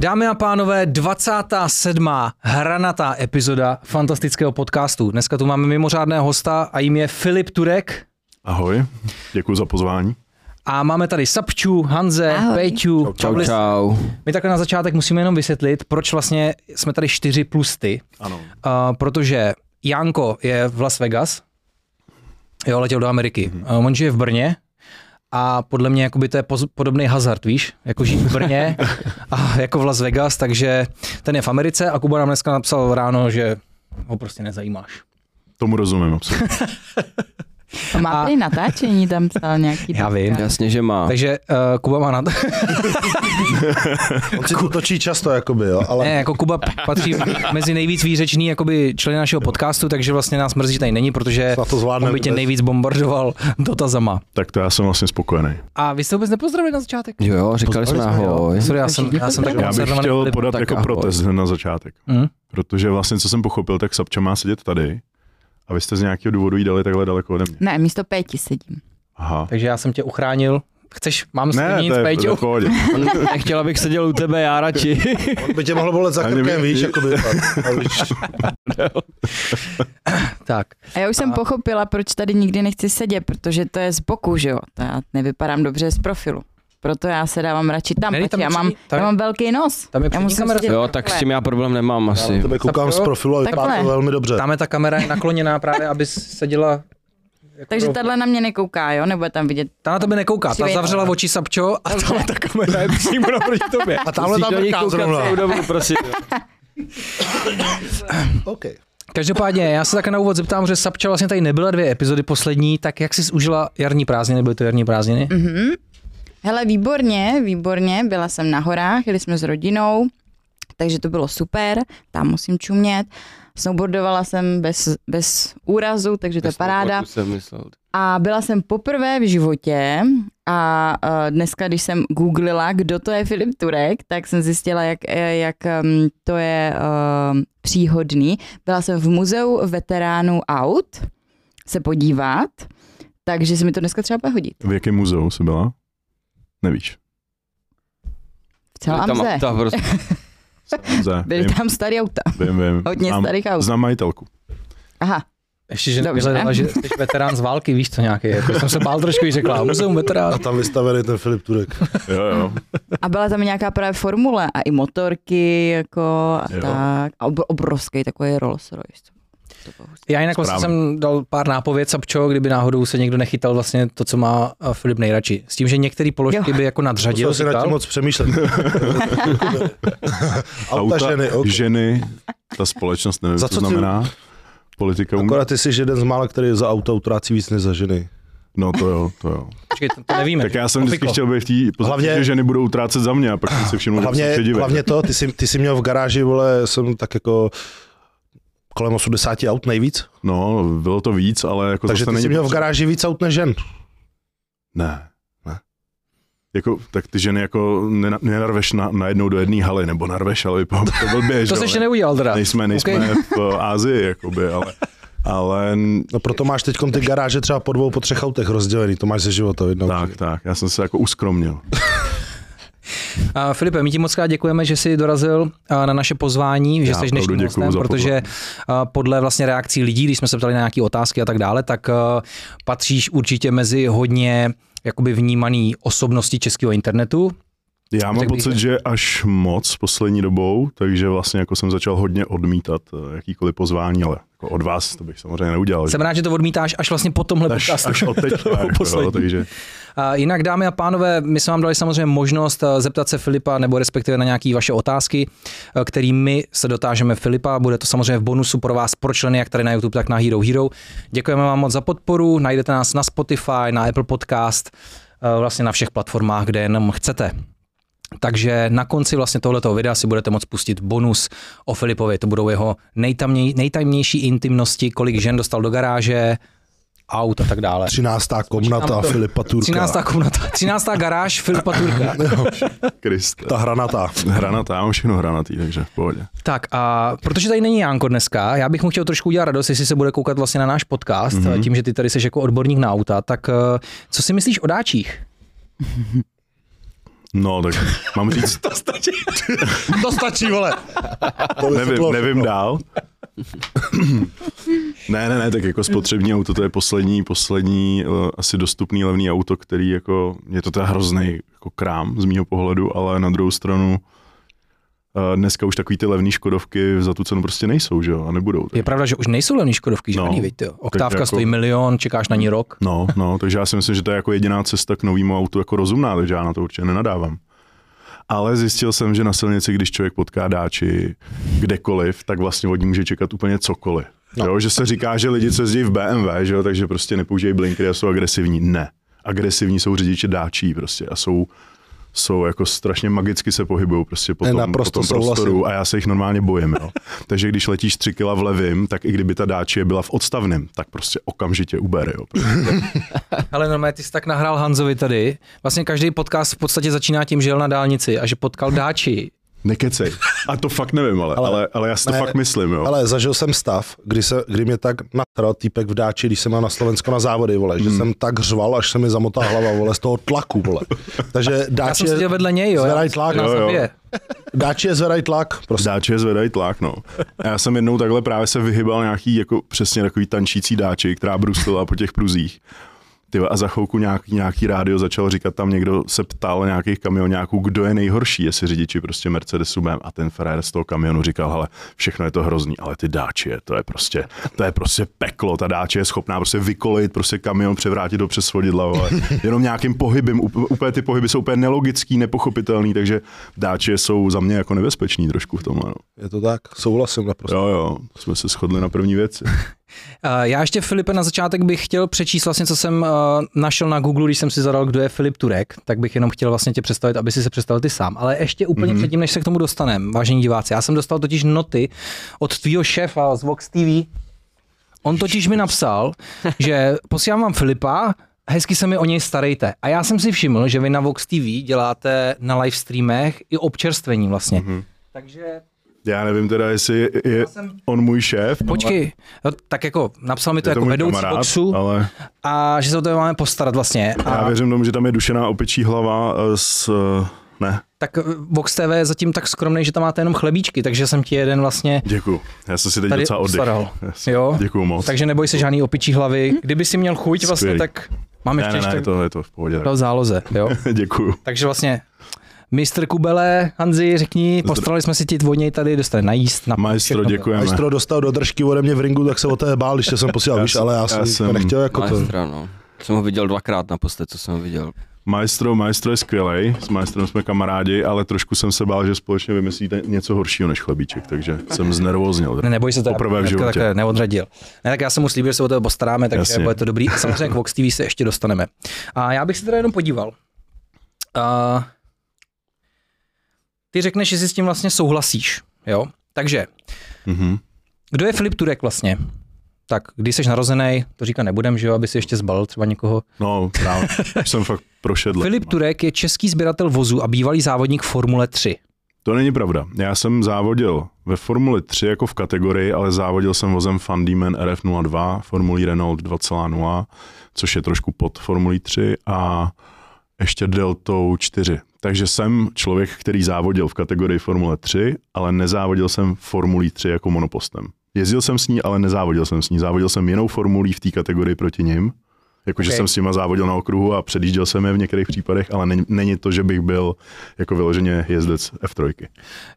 Dámy a pánové, 27. hranatá epizoda fantastického podcastu. Dneska tu máme mimořádného hosta a jim je Filip Turek. Ahoj, děkuji za pozvání. A máme tady Sapču, Hanze, Ahoj. Pejču. Čau, čau. My takhle na začátek musíme jenom vysvětlit, proč vlastně jsme tady čtyři plus ty. Ano. Uh, protože Janko je v Las Vegas, jo, letěl do Ameriky. Mm-hmm. Uh, on žije v Brně a podle mě jakoby to je poz- podobný hazard, víš, jako žít v Brně a jako v Las Vegas, takže ten je v Americe a Kuba nám dneska napsal ráno, že ho prostě nezajímáš. Tomu rozumím absolutně. A má A- prý natáčení, tam psal nějaký... Já vím. Jasně, že má. Takže uh, Kuba má na to, On si to točí často, jakoby, jo, ale ne, jako Kuba patří mezi nejvíc výřečný jakoby členy našeho podcastu, takže vlastně nás mrzí, že tady není, protože to on by tě nejvíc bombardoval dotazama. tak to já jsem vlastně spokojený. A vy jste vůbec nepozdravili na začátek? Jo, jo, říkali jsme ahoj. Sorry, já jsem, já jsem tak Já bych chtěl podat tak jako ahoj. protest na začátek. Mhm. Protože vlastně, co jsem pochopil, tak Sapča má sedět tady a vy jste z nějakého důvodu jí dali takhle daleko ode mě. Ne, místo pěti sedím. Aha. Takže já jsem tě uchránil. Chceš, mám s tím Ne, nic, to je. Nechtěl, abych seděl u tebe, já radši. on by tě mohl bolet za krkem, by- víš, jakoby. tak. A víš, Tak, A já už jsem A- pochopila, proč tady nikdy nechci sedět, protože to je z boku, že jo? To já nevypadám dobře z profilu. Proto já se dávám radši tam, Ne, protože tam je já mám, tam je- já mám velký nos. tam je já musím kamera. sedět Jo, tak s tím já problém nemám Já asi. tebe koukám z profilu a vypadá to velmi dobře. tam je ta kamera je nakloněná právě, aby seděla... Jako Takže tahle na mě nekouká, jo? Nebo tam vidět. Ta na tebe nekouká, ta zavřela oči Sapčo a tahle ta kamera je přímo naproti tobě. A tamhle tam vrká zrovna. dobu, prosím. OK. Každopádně, já se také na úvod zeptám, že Sapča vlastně tady nebyla dvě epizody poslední, tak jak jsi užila jarní prázdniny, byly to jarní prázdniny? Mhm. Hele, výborně, výborně. Byla jsem na horách, jeli jsme s rodinou, takže to bylo super, tam musím čumět. Snowboardovala jsem bez, bez úrazu, takže to je paráda. Jsem myslel. A byla jsem poprvé v životě a uh, dneska, když jsem googlila, kdo to je Filip Turek, tak jsem zjistila, jak, eh, jak um, to je uh, příhodný. Byla jsem v muzeu veteránů aut se podívat, takže se mi to dneska třeba bude hodit. V jakém muzeu jsi byla? Nevíš. V celém Tam, mze. tam prostě. Byly vím, tam starý auta. vím, vím. Hodně znám, starých aut. znám majitelku. Aha, Ještě, že Dobře. že jsi veterán z války, víš co nějaký, jako jsem se bál trošku, když řekla, muzeum veterán. A tam vystavený ten Filip Turek. Jo, jo. a byla tam nějaká právě formule a i motorky jako a Jo. tak. A ob- obrovský takový Rolls Royce. To bylo hustý. Já jinak vlastně jsem dal pár nápověd, Sapčo, kdyby náhodou se někdo nechytal vlastně to, co má eh, Filip nejradši. S tím, že některé položky Jo. by jako nadřadil, Musel si nad tím moc přemýšlet. Auta, ženy, OK. ženy, ta společnost, nevím, Za co co ty- znamená. Politika um... Akorát ty jsi jeden z mála, který za auta utrácí víc než za ženy. No to jo, to jo. Počkej, to, to nevíme. Tak já jsem vždycky chtěl být v té pozici, Hlavně- že ženy budou utrácet za mě a pak jsem si všiml, že Hlavně, se předivej. hlavně to, ty jsi, ty jsi měl v garáži, vole, jsem tak jako kolem 80 aut nejvíc. No, bylo to víc, ale jako Takže zase ty není jsi měl v garáži víc aut než žen. Ne. Ne. Jako, tak ty ženy jako nena- nenarveš na, najednou do jedné haly, nebo narveš, ale vypadá to blbě, že To jsi ještě ne? neudělal teda. Nejsme, nejsme Ok. v Ázii, jakoby, ale, ale No proto máš teď ty garáže třeba po dvou, po třech autech rozdělený, to máš ze života jednou. tak, tak, já jsem se jako uskromnil. A Filipe, my ti moc krát děkujeme, že jsi dorazil na naše pozvání, že Já jsi dnešním hostem, protože podle vlastně reakcí lidí, když jsme se ptali na nějaké otázky a tak dále, tak patříš určitě mezi hodně jakoby vnímaný osobnosti českého internetu. Já mám bych, pocit, že- až moc poslední dobou, takže vlastně jako jsem začal hodně odmítat eh, jakýkoliv pozvání, ale jako od vás to bych samozřejmě neudělal. Jsem rád, že to odmítáš až vlastně po tomhle až, podcastu. až od teď, jako, poslední. jo, takže A jinak, dámy a pánové, my jsme vám dali samozřejmě možnost eh, zeptat se Filipa nebo respektive na nějaké vaše otázky, eh, který my se dotážeme Filipa. Bude to samozřejmě v bonusu pro vás, pro členy, jak tady na YouTube, tak na Hero Hero. Děkujeme vám moc za podporu, najdete nás na Spotify, na Apple Podcast, vlastně na všech platformách, kde jenom chcete. Takže na konci vlastně tohoto videa si budete moct pustit bonus o Filipovi. To budou jeho nejtamněj, nejtajemnější intimnosti, kolik žen dostal do garáže, aut a tak dále. 13. komnata to. Filipa Turka. 13. komnata, 13. garáž Filipa Turka. Kriste. Ta hranatá. Hranatá, já mám všechno hranatý, takže v pohodě. Tak a protože tady není Janko dneska, já bych mu chtěl trošku udělat radost, jestli se bude koukat vlastně na náš podcast, Mhm. mm-hmm. tím, že ty tady jsi jako odborník na auta, tak eh, co si myslíš o dáčích? No, tak mám říct, To stačí. To stačí, vole. To nevím, bylo nevím všechno. dál. ne, ne, ne, tak jako spotřební auto, to je poslední, poslední uh, asi dostupný levný auto, který jako, je to teda hrozný jako krám z mýho pohledu, ale na druhou stranu dneska už takový ty levný Škodovky za tu cenu prostě nejsou, že jo, a nebudou. Tak. Je pravda, že už nejsou levný Škodovky, žádný, No, no, jo. Oktávka jako- stojí milion, čekáš na ní rok. No, no, takže já si myslím, že to je jako jediná cesta k novému autu jako rozumná, takže já na to určitě nenadávám. Ale zjistil jsem, že na silnici, když člověk potká dáči kdekoliv, tak vlastně od ní může čekat úplně cokoliv. No. Jo, že se říká, že lidi, co jezdí v BMW, že jo, takže prostě nepoužívají blinkery a jsou agresivní. Ne. Agresivní jsou řidiči dáčí prostě a jsou jsou jako strašně magicky se pohybují prostě po tom, naprosto po tom prostoru souhlasím. a já se jich normálně bojím. Jo. Takže když letíš tři kila v levým, tak i kdyby ta dáči byla v odstavném, tak prostě okamžitě ubere. Jo. Ale normálně ty jsi tak nahrál Hanzovi tady. Vlastně každý podcast v podstatě začíná tím, že jel na dálnici a že potkal dáči. Nekecej. A to fakt nevím, ale, ale, ale, ale já si to ne, fakt myslím, jo. Ale zažil jsem stav, kdy, se, kdy mě tak natral týpek v dáči, když jsem mal na Slovensko na závody, vole, Hmm. že jsem tak řval, až se mi zamotá hlava, vole, z toho tlaku, vole. Takže Já dáči jsem je, seděl vedle něj, jo. zvedaj já tlak, na jo, jo. dáči je zvedají tlak, prostě. Dáči je zvedají tlak, no. A já jsem jednou takhle právě se vyhybal nějaký, jako přesně takový tančící dáči, která bruslila po těch pruzích. Ty a za chvilku nějaký, nějaký rádio začal říkat, tam někdo se ptal nějakých kamionáků, kdo je nejhorší, jestli řidiči prostě Mercedesu BM a ten frajer z toho kamionu říkal, hele, všechno je to hrozný, ale ty dáče, to je prostě, to je prostě peklo, ta dáče je schopná prostě vykolit, prostě kamion převrátit do přes svodidla, ale jenom nějakým pohybem, úplně ty pohyby jsou úplně nelogický, nepochopitelný, takže dáče jsou za mě jako nebezpeční trošku v tomhle. No. Je to tak, souhlasím naprosto. Jo, jo, jsme se shodli na první věci. Já ještě, Filipe, na začátek bych chtěl přečíst vlastně, co jsem uh, našel na Google, když jsem si zadal, kdo je Filip Turek, tak bych jenom chtěl vlastně tě představit, aby si se představil ty sám. Ale ještě úplně mm-hmm. předtím, než se k tomu dostaneme, vážení diváci, já jsem dostal totiž noty od tvýho šéfa z Vox TV. On totiž mi napsal, že posílám vám Filipa, hezky se mi o něj starejte. A já jsem si všiml, že vy na Vox TV děláte na live streamech i občerstvení vlastně. Mm-hmm. Takže Já nevím teda, jestli je jsem- on můj šéf. Počkej, no, tak jako napsal mi to je jako vedoucí kamarád, boxu ale a že se o to máme postarat vlastně. já A věřím tomu, že tam je dušená opečí hlava eh, s... eh, Ne, tak eh, Vox TV je zatím tak skromný, že tam máte jenom chlebíčky, takže jsem ti jeden vlastně děkuju. Já jsem si teď tady docela oddech. postaral. Jasně. Jo? Děkuju moc. Takže neboj se žádný opičí hlavy. Kdyby si měl chuť vlastně, Skvělý. tak máme ne, ještě ne, ne, ještě to je to v pohodě. v záloze. Jo? Děkuju. Takže vlastně Mistr Kubele, Hanzi, řekni, postarali jsme si ti něj tady, dostane najíst. Na Maestro, děkujeme. Majstro dostal do držky ode mě v ringu, tak se o té bál, když jsem posílal, víš, ale já já jsem, jsem- to nechtěl jako to. Maestra, no. Jsem ho viděl dvakrát naposled, co jsem ho viděl. Maestro, maestro je skvělý, s maestrem jsme kamarádi, ale trošku jsem se bál, že společně vymyslíte něco horšího než chlebíček, takže jsem znervoznil. Ne, neboj se to, Poprvé v životě. takhle neodradil. Ne, tak já jsem mu slíbil, že se o to postaráme, takže Jasně. bude to dobrý. A samozřejmě k Vox TV se ještě dostaneme. A já bych se teda jenom podíval. A ty řekneš, že si s tím vlastně souhlasíš, jo? Takže, Mhm. kdo je Filip Turek vlastně? Tak, když jsi narozený, to říkat nebudem, že jo, aby si ještě zbalil třeba někoho. No, právě, jsem fakt prošedl. Filip Turek je český sběratel vozu a bývalý závodník Formule 3. To není pravda. Já jsem závodil ve Formuli 3 jako v kategorii, ale závodil jsem vozem Fundieman RF02, Formulí Renault 2.0, což je trošku pod Formulí 3 a ještě Deltou 4. Takže jsem člověk, který závodil v kategorii Formule 3, ale nezávodil jsem Formulí 3 jako monopostem. Jezdil jsem s ní, ale nezávodil jsem s ní. Závodil jsem jinou formulí v té kategorii proti nim. Jakože Ok. jsem s nima závodil na okruhu a předjížděl jsem je v některých případech, ale není, není to, že bych byl jako vyloženě jezdec F3.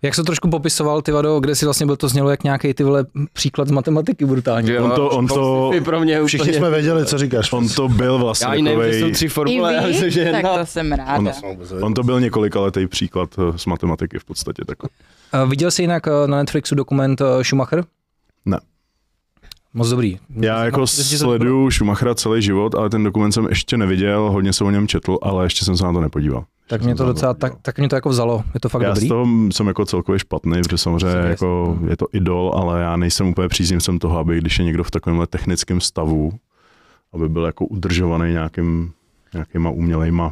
Jak se trošku popisoval, ty Vado, kde si vlastně byl to znělo jak nějaký ty vole příklad z matematiky brutální. On to- on to- Pro mě Všichni úplně... jsme věděli, co říkáš. On to byl vlastně Já i nevím, že jsou takovej, tři formule, já myslím, že vy? Tak jedna. to jsem ráda. on to byl několikaletý příklad eh, z matematiky v podstatě. Tak. Uh, viděl jsi jinak uh, na Netflixu dokument Schumacher? Ne. Moc dobrý. Já jako Myslíš, že to sleduju Schumachera celý život, ale ten dokument jsem ještě neviděl, hodně jsem o něm četl, ale ještě jsem se na to nepodíval. Tak mě jsem to docela, tak, tak mě to jako vzalo. Je to fakt já dobrý. z toho jsem jako celkově špatný, protože samozřejmě Jasně. jako je to idol, ale já nejsem úplně příznivcem toho, aby když je někdo v takovémhle technickém stavu, aby byl jako udržovaný nějakým, nějakýma umělejma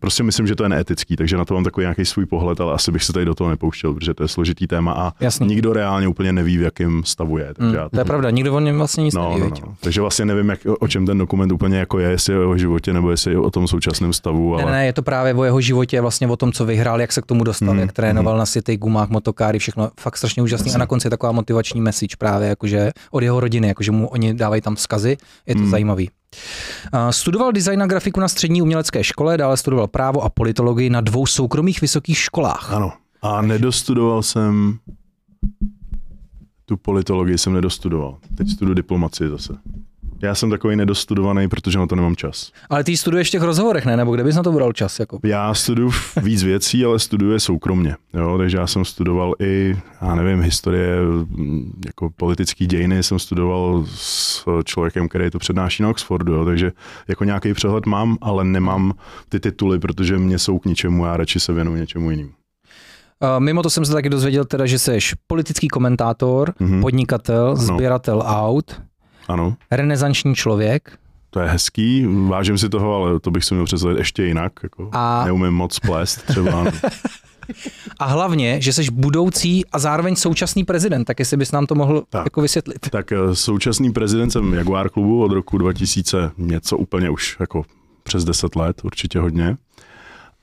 prostě myslím, že to je neetický, takže na to mám takový nějaký svůj pohled, ale asi bych se tady do toho nepouštěl, protože to je složitý téma a Jasný. nikdo reálně úplně neví, v jakém stavu je. Takže Mm, já to je pravda, nikdo o něm vlastně nic No, neví. no, no. Takže vlastně nevím, jak, o čem ten dokument úplně jako je, jestli je o jeho životě nebo jestli je o tom současném stavu, Ne, ale ne, ne, je to právě o jeho životě, vlastně o tom, co vyhrál, jak se k tomu dostal, Mm, jak trénoval na světých gumách, motokáry, všechno fakt strašně úžasný. A na konci je taková motivační message právě, jakože od jeho rodiny, jakože mu oni dávají tam vzkazy, je to Mm. zajímavý. Studoval design a grafiku na střední umělecké škole, dále studoval právo a politologii na dvou soukromých vysokých školách. ano. A nedostudoval jsem tu politologii jsem nedostudoval. Teď studuji diplomacii zase. Já jsem takový nedostudovaný, protože na to nemám čas. Ale ty studuješ v těch rozhovorech, ne? Nebo kde bys na to bral čas? Jako? Já studuju víc věcí, ale studuje soukromně. Jo? Takže já jsem studoval i, já nevím, historie, mm, jako politický dějiny jsem studoval s člověkem, který to přednáší na Oxfordu. Jo? Takže jako nějaký přehled mám, ale nemám ty tituly, protože mě jsou k ničemu, já radši se věnuju něčemu jinému. Mimo to jsem se taky dozvěděl teda, že jsi politický komentátor, Mhm. podnikatel, sběratel aut, Ano, renesanční člověk, to je hezký, vážím si toho, ale to bych si měl představit ještě jinak. Jako A- Neumím moc plést třeba. A hlavně, že jsi budoucí a zároveň současný prezident, tak jestli bys nám to mohl Tak. jako vysvětlit. Tak eh, současný prezident jsem Jaguar klubu od roku 2000, něco úplně už jako přes 10 let, určitě hodně.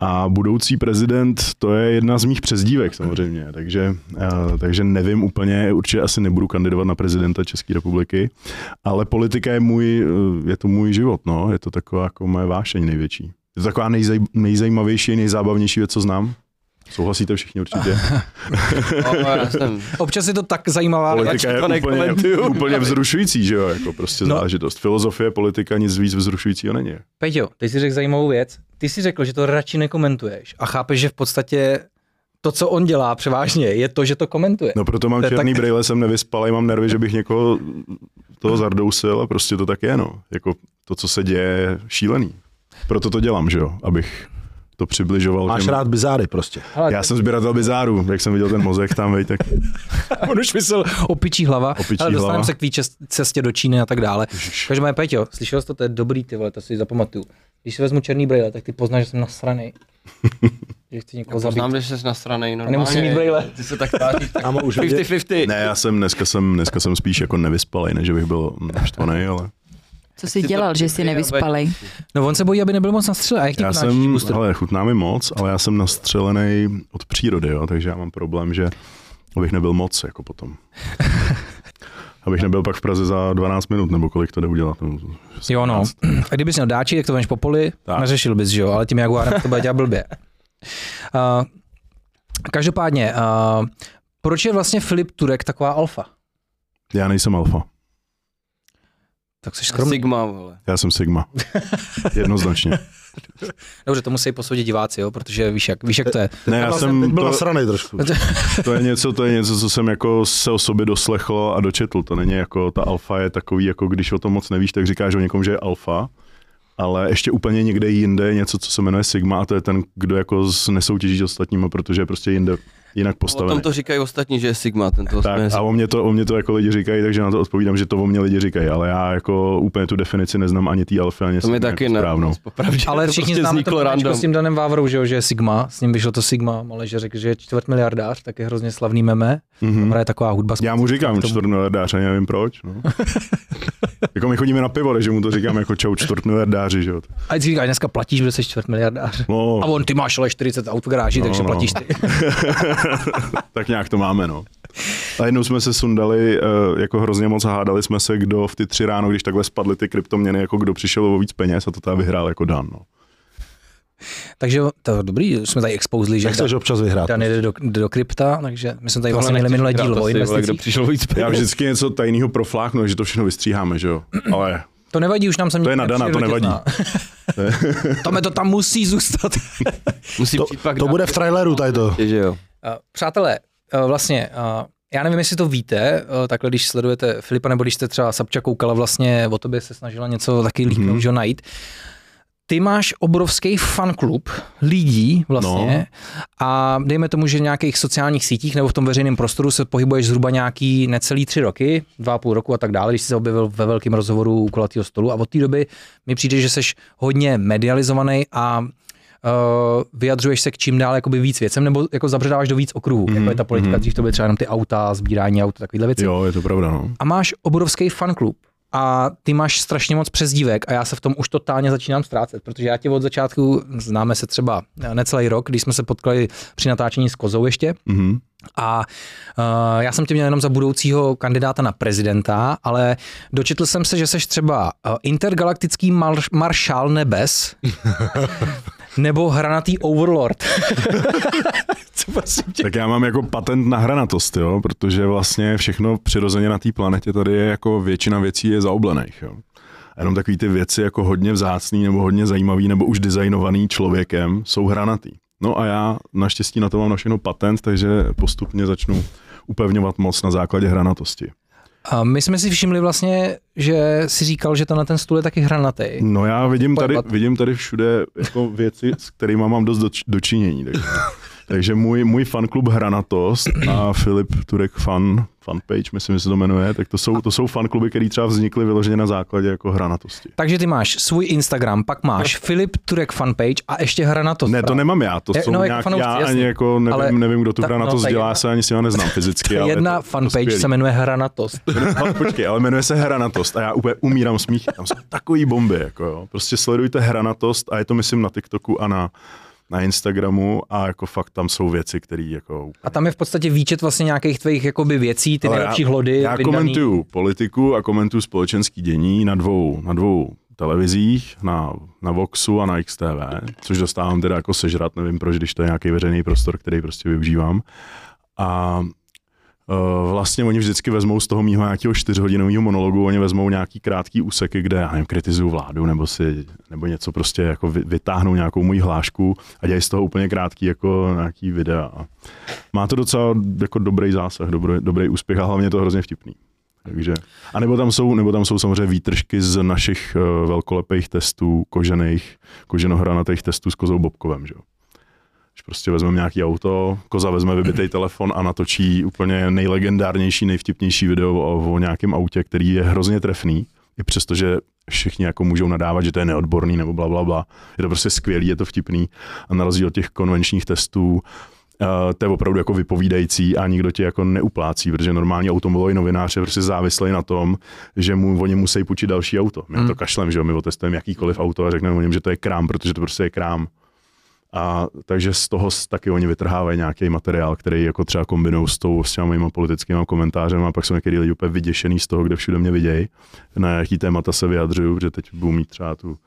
A budoucí prezident, to je jedna z mých přezdívek samozřejmě, takže, eh, takže nevím úplně, určitě asi nebudu kandidovat na prezidenta České republiky, ale politika je můj, eh, je to můj život, no, je to taková jako moje vášeň největší. Je to taková nejzaj, nejzajímavější, nejzábavnější věc, co znám. Souhlasíte všichni určitě? No, jsem, Občas je to tak zajímavá věc. Politika je to úplně, úplně vzrušující, že jo, jako prostě No. záležitost. Filozofie, politika, nic víc vzrušujícího není. Peťo, ty jsi řekl zajímavou věc. Ty jsi řekl, že to radši nekomentuješ a chápeš, že v podstatě to, co on dělá převážně, je to, že to komentuje. No proto mám To černý tak- brýle, jsem nevyspal a mám nervy, že bych někoho toho zardousil a prostě to tak je, no. Jako to, co se děje, je šílený. Proto to dělám, že jo, abych to přibližoval. Máš těm- rád bizáry prostě. Hele, Já jsem sběratel bizáru, jak jsem viděl ten mozek tam, vej, tak on už myslel opičí hlava. Opičí Ale dostaneme se k té čes- cestě do Číny a tak dále. Každopádně, Peťo, slyšel jsi to, to je dobrý, ty vole, to si zapamatuju. Když si vezmu černý brýle, tak ty poznáš, že jsem nasranej. že chci někoho zabít. poznám, že jsi nasranej normálně. nemusím mít brýle. Ty se tak tváříš, tak Kámo, už vidět, 50-50. ne, já jsem dneska jsem, dneska jsem spíš jako nevyspalej, než že bych byl naštvaný, ale Co jsi dělal, že jsi nevyspalej? No on se bojí, aby nebyl moc nastřelený. A jak já jsem, ale chutná mi moc, ale já jsem nastřelený od přírody, jo, takže já mám problém, že abych nebyl moc, jako potom. abych nebyl pak v Praze za 12 minut, nebo kolik to jde udělat. No, Jo, no. 17. A kdybys měl dáči, tak to vemeš po poli, Tak. neřešil bys, že jo, ale tím Jaguarem to bude dělat blbě. Uh, každopádně, uh, proč je vlastně Filip Turek taková alfa? Já nejsem alfa, Tak jsi skromný. Sigma, vole. já jsem Sigma. Jednoznačně. Dobře, to musí posoudit diváci, jo, protože víš jak, víš, jak to je. Ne, já jsem, teď byl to, nasranej trošku. to, je něco, to je něco, co jsem jako se o sobě doslechl a dočetl. To není jako, ta alfa je takový, jako když o tom moc nevíš, tak říkáš o někom, že je alfa, ale ještě úplně někde jinde je něco, co se jmenuje Sigma a to je ten, kdo jako nesoutěží s ostatníma, protože je prostě jinde jinak O postavený. tom to říkají ostatní, že je Sigma, ten to Tak a o mě, to, o mě to jako lidi říkají, takže na to odpovídám, že to o mě lidi říkají, ale já jako úplně tu definici neznám ani té alfy, ani To mi taky jako ne. správnou. Popravdě, Ale to všichni prostě známe to random. s tím Danem Vávrou, že, jo, že je Sigma, s ním vyšlo to Sigma, ale že řekl, že je čtvrt miliardář, tak je hrozně slavný meme. Mhm. Mm-hmm. je taková hudba. Já mu říkám čtvrt miliardář, ani nevím proč. No. jako my chodíme na pivo, takže mu to říkám jako čau čtvrt miliardáři, že jo. A ty říkáš, dneska platíš, že jsi čtvrt miliardář. No, A on, ty máš ale 40 aut v garáži, No, takže no. platíš ty. tak nějak to máme, no. A jednou jsme se sundali, eh, jako hrozně moc hádali jsme se, kdo v ty tři ráno, když takhle spadly ty kryptoměny, jako kdo přišel o víc peněz a to teda vyhrál jako Dan, no. takže to je dobrý, jsme tady expouzli, že chceš občas vyhrát? Dan jede do, do krypta, takže my jsme tady Tohle vlastně měli minulé díl o vole, Kdo investicích. přišel víc Já peněz. vždycky něco tajného profláknu, že to všechno vystříháme, že jo. Ale To nevadí, už nám sem To je na Dana, to nevadí. Tome to tam musí zůstat. Musí To, to bude v traileru tady to. že jo. Uh, Přátelé, uh, vlastně, uh, já nevím, jestli to víte, takhle když sledujete Filipa, nebo když jste třeba Sapča koukala vlastně, o tobě se snažila něco taky líknout, mm-hmm. najít. Ty máš obrovský fanklub lidí vlastně no. a dejme tomu, že v nějakých sociálních sítích nebo v tom veřejném prostoru se pohybuješ zhruba nějaký necelý tři roky, dva a půl roku a tak dále, když jsi se objevil ve velkém rozhovoru u kulatého stolu a od té doby mi přijde, že jsi hodně medializovaný a vyjadřuješ se k čím dál jakoby víc věcem, nebo jako zabředáváš do víc okruhů, mm-hmm. jako je ta politika, mhm. dřív to byly třeba jenom ty auta, sbírání aut, takovéhle věci. Jo, je to pravda, no. A máš obrovský fanklub a ty máš strašně moc přezdívek a já se v tom už totálně začínám ztrácet, protože já tě od začátku, známe se třeba necelý rok, když jsme se potkali při natáčení s Kozou ještě, Mm-hmm. a uh, já jsem tě měl jenom za budoucího kandidáta na prezidenta, ale dočetl jsem se, že seš třeba uh, intergalaktický mar- maršál nebes nebo hranatý overlord. Co prosím tě? Tak já mám jako patent na hranatost, jo, protože vlastně všechno přirozeně na té planetě tady je jako většina věcí je zaoblených, jo. A jenom takový ty věci jako hodně vzácný nebo hodně zajímavý nebo už designovaný člověkem jsou hranatý. No a já naštěstí na to mám na všechno patent, takže postupně začnu upevňovat moc na základě hranatosti. A my jsme si všimli vlastně, že si říkal, že to na ten stůl je taky hranatý. No já vidím tady, vidím tady všude jako věci, s kterými mám dost doč- dočinění. Takže, takže můj, můj fanklub Hranatost a Filip Turek fan, fanpage, myslím, že se to jmenuje, tak to jsou, to jsou fankluby, které třeba vznikly vyloženě na základě jako hranatosti. Takže ty máš svůj Instagram, pak máš Filip Turek fanpage a ještě hranatost. Ne, to nemám já, to Je- jsou no, no, jako nějak, fanoušci, já jasně. ani jako nevím, Ale nevím kdo tu ta- hranatost no, dělá, jedna- se ani si ho neznám fyzicky. ale Jedna je to, fanpage to se jmenuje hranatost. jmenuje... Počkej, ale jmenuje se Hranatost a já úplně umírám smích. Tam jsou takový bomby, jako jo. Prostě sledujte Hranatost a je to myslím na TikToku a na, na Instagramu a jako fakt tam jsou věci, které jako A tam je v podstatě výčet vlastně nějakých tvých jakoby věcí, ty Ale nejlepší já, hlody. Já vyndaný. komentuju politiku a komentuju společenský dění na dvou, na dvou televizích, na, na Voxu a na XTV, což dostávám teda jako sežrat, nevím proč, když to je nějaký veřejný prostor, který prostě využívám. A vlastně oni vždycky vezmou z toho mýho nějakého čtyřhodinového monologu, oni vezmou nějaký krátký úseky, kde, já nevím, kritizuju vládu, nebo si, nebo něco prostě jako vy- vytáhnou nějakou moji hlášku a dělají z toho úplně krátký jako nějaký videa. Má to docela jako dobrý zásah, dobrý, dobrý úspěch a hlavně je to hrozně vtipný. Takže, a nebo tam, jsou, nebo tam jsou samozřejmě výtržky z našich uh, velkolepých testů, kožených, koženohranatých testů s kozou Bobkovem. Že? Když prostě vezmeme nějaký auto, koza vezme vybitý telefon a natočí úplně nejlegendárnější, nejvtipnější video o, o nějakém autě, který je hrozně trefný, i přesto, že všichni jako můžou nadávat, že to je neodborný nebo bla, bla, bla. Je to prostě skvělý, je to vtipný a na rozdíl od těch konvenčních testů Uh, to je opravdu jako vypovídající a nikdo tě jako neuplácí, protože normální automobilový novinář je prostě závislý na tom, že mu oni musí půjčit další auto. My hmm. to kašlem, že jo, my otestujeme jakýkoliv auto a řekneme o něm, že to je krám, protože to prostě je krám. A takže z toho taky oni vytrhávají nějaký materiál, který jako třeba kombinují s, tou, s těma mýma politickými komentářem a pak jsou někdy lidi úplně vyděšený z toho, kde všude mě vidějí, na jaký témata se vyjadřuju, že teď budu mít třeba tu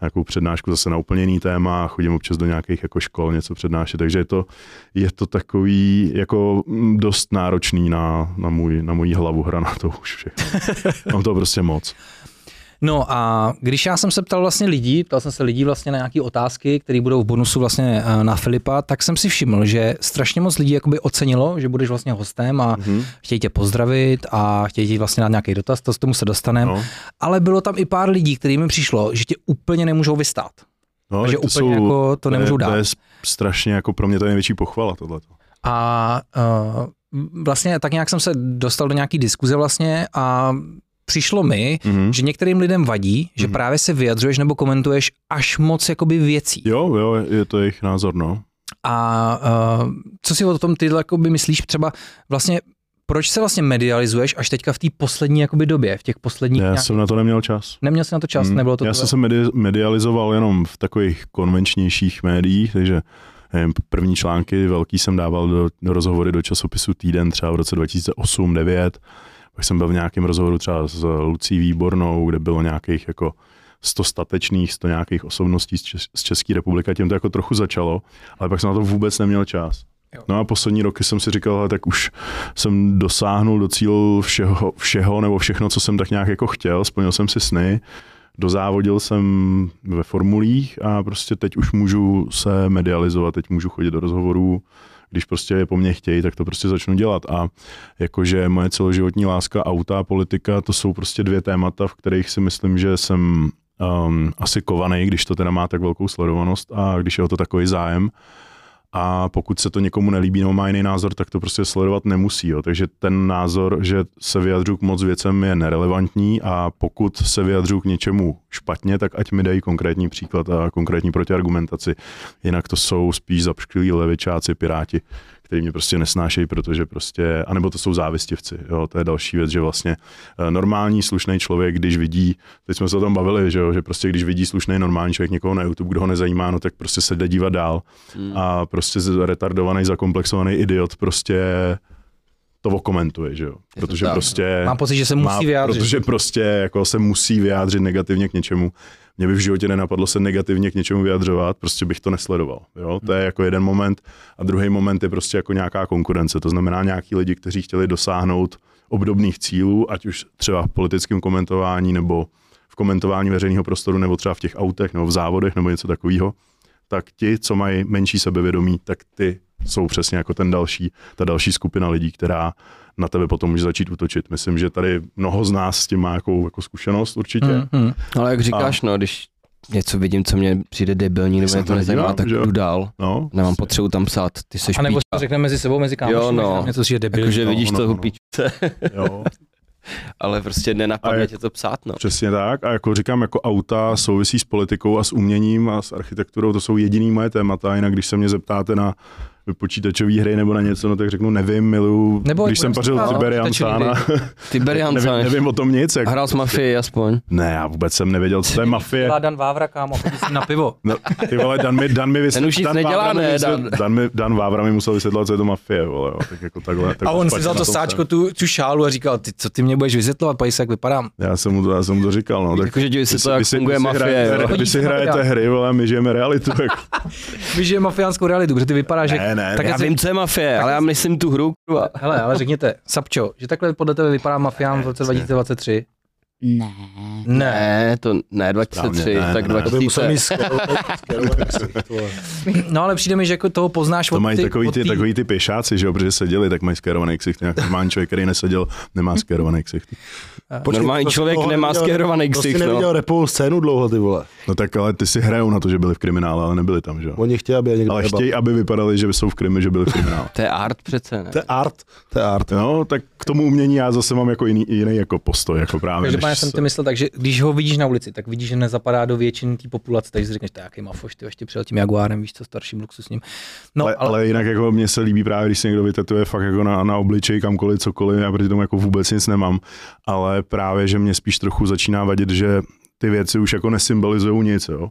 nějakou přednášku zase na úplně jiný téma a chodím občas do nějakých jako škol něco přednášet, takže je to, je to takový jako mm, dost náročný na, na, můj, na moji hlavu hra na to už všechno. Mám to prostě moc. No a když já jsem se ptal vlastně lidí, ptal jsem se lidí vlastně na nějaké otázky, které budou v bonusu vlastně eh, na Filipa, tak jsem si všiml, že strašně moc lidí jakoby ocenilo, že budeš vlastně hostem a Mhm. chtějí tě pozdravit a chtějí ti vlastně dát nějaký dotaz, to s tomu se dostaneme. No. Ale bylo tam i pár lidí, kterým mi přišlo, že tě úplně nemůžou vystát. No, Takže tak úplně jako to nemůžu dát. To je strašně jako pro mě to je největší pochvala tohleto. A uh, vlastně tak nějak jsem se dostal do nějaký diskuze vlastně a přišlo mi, Mhm. že některým lidem vadí, že Mhm. právě se vyjadřuješ nebo komentuješ až moc jakoby věcí. Jo, jo, je to jejich názor, no. A uh, co si o tom ty jakoby myslíš třeba vlastně, proč se vlastně medializuješ až teďka v té poslední jakoby době, v těch posledních Já nějakých... jsem na to neměl čas. Neměl jsi na to čas, Mm. nebylo to Já jsem se medi- medializoval jenom v takových konvenčnějších médiích, takže nevím, první články velký jsem dával do, do rozhovory do časopisu Týden třeba v roce 2008-2009. Pak jsem byl v nějakém rozhovoru třeba s Lucí Výbornou, kde bylo nějakých jako 100 statečných, 100 nějakých osobností z, Čes- z České republiky, tím to jako trochu začalo, ale pak jsem na to vůbec neměl čas. No a poslední roky jsem si říkal, tak už jsem dosáhnul do cílu všeho, všeho nebo všechno, co jsem tak nějak jako chtěl, splnil jsem si sny, dozávodil jsem ve formulích a prostě teď už můžu se medializovat, teď můžu chodit do rozhovorů, když prostě je po mně chtějí, tak to prostě začnu dělat. A jakože moje celoživotní láska, auta a politika, to jsou prostě dvě témata, v kterých si myslím, že jsem um, asi kovaný, když to teda má tak velkou sledovanost a když je o to takový zájem. A pokud se to někomu nelíbí nebo má jiný názor, tak to prostě sledovat nemusí. Jo. Takže ten názor, že se vyjadřu k moc věcem je nerelevantní a pokud se vyjadřu k něčemu špatně, tak ať mi dají konkrétní příklad a konkrétní protiargumentaci. Jinak to jsou spíš zapšklí levičáci, piráti, který mě prostě nesnášejí, protože prostě, anebo to jsou závistivci, jo, to je další věc, že vlastně eh, normální slušný člověk, když vidí, teď jsme se o tom bavili, že, jo, že prostě když vidí slušný normální člověk někoho na YouTube, kdo ho nezajímá, no tak prostě se jde dívat dál Hmm. a prostě retardovaný, zakomplexovaný idiot prostě to okomentuje, že jo, to protože tak, no. prostě Mám pocit, že se musí má, vyjádřit. Protože prostě jako se musí vyjádřit negativně k něčemu. Mě by v životě nenapadlo se negativně k něčemu vyjadřovat, prostě bych to nesledoval. Jo? To je jako jeden moment. A druhý moment je prostě jako nějaká konkurence. To znamená nějaký lidi, kteří chtěli dosáhnout obdobných cílů, ať už třeba v politickém komentování nebo v komentování veřejného prostoru, nebo třeba v těch autech, nebo v závodech, nebo něco takového, tak ti, co mají menší sebevědomí, tak ty jsou přesně jako ten další, ta další skupina lidí, která na tebe potom může začít útočit. Myslím, že tady mnoho z nás s tím má jako, jako zkušenost určitě. Hmm, hmm. Ale jak říkáš, no, když něco vidím, co mě přijde debilní, nebo se mě to nezajímá, nedívám, tak že jdu dál. No, Nemám prostě. potřebu tam psát, ty seš A nebo si to řekneme mezi sebou, mezi kámoši, Jo, no. něco, že je debil. Jakože no, vidíš no, toho no. píčce, Jo, ale prostě A nenapadne jak- tě to psát, no. přesně tak. A jako říkám, jako auta souvisí s politikou a s uměním a s architekturou, to jsou jediný moje témata. Jinak když se mě zeptáte na počítačové hry nebo na něco, no tak řeknu nevím, milu. Nebo když jsem pařil ptát, Tiberian nevím, nevím, o tom nic. Jak... Hrál s Mafii aspoň. Ne, já vůbec jsem nevěděl, co to je mafie. Dan Vávra, kámo, na pivo. No, ty vole, Dan mi, Dan mi vysvět... Ten už nic Dan nedělá, ne, vysvět- Dan. Dan, mi, Dan Vávra mi musel vysvětlovat, co je to mafie, vole, jo. Tak jako takhle. A takhle on si vzal to sáčko, tu, tu šálu a říkal, ty, co ty mě budeš vysvětlovat, pojď se, jak vypadám. Já jsem mu to, já jsem mu to říkal, no. Tak Jakože ti vy vysvětlil, si- jak funguje mafie. Vy si hrajete hry, vole, a my žijeme realitu. Jako. Že je mafiánskou realitu, protože ty vypadáš, že... Ne, tak. Já vím, co je mafie, ale já myslím tu hru. Hele, ale řekněte, Sapčo, že takhle podle tebe vypadá mafián v roce 2023? Ne. Ne. To ne 2003, Správně, ne, tak ne, ne. To by musel 2000. mít skvělou No ale přijde mi, že jako toho poznáš To od mají ty, takový od ty, tý- takový ty pěšáci, že jo, protože seděli, tak mají skérovaný ksicht. Nějak normální člověk, který neseděl, nemá skérovaný ksicht. Normální člověk nemá skérovaný To jsi ksicht, no. neviděl repovou scénu dlouho, ty vole. No tak ale ty si hrajou na to, že byli v kriminále, ale nebyli tam, že jo. Oni chtějí, aby někdo Ale jebal. chtějí, aby vypadali, že jsou v krimi, že byli v kriminále. To je art přece, ne? To je art, to je art. No, tak k tomu umění já zase mám jako jiný, jiný jako postoj, jako právě. Než jsem se- ty myslel tak, že když ho vidíš na ulici, tak vidíš, že nezapadá do většiny té populace, takže si řekneš, to je jaký mafoš, ty ještě přijel tím Jaguárem, víš co, starším luxusním. No, ale, ale, ale, jinak jako mně se líbí právě, když se někdo vytetuje fakt jako na, na obličej kamkoliv, cokoliv, já proti tomu jako vůbec nic nemám, ale právě, že mě spíš trochu začíná vadit, že ty věci už jako nesymbolizují nic, jo.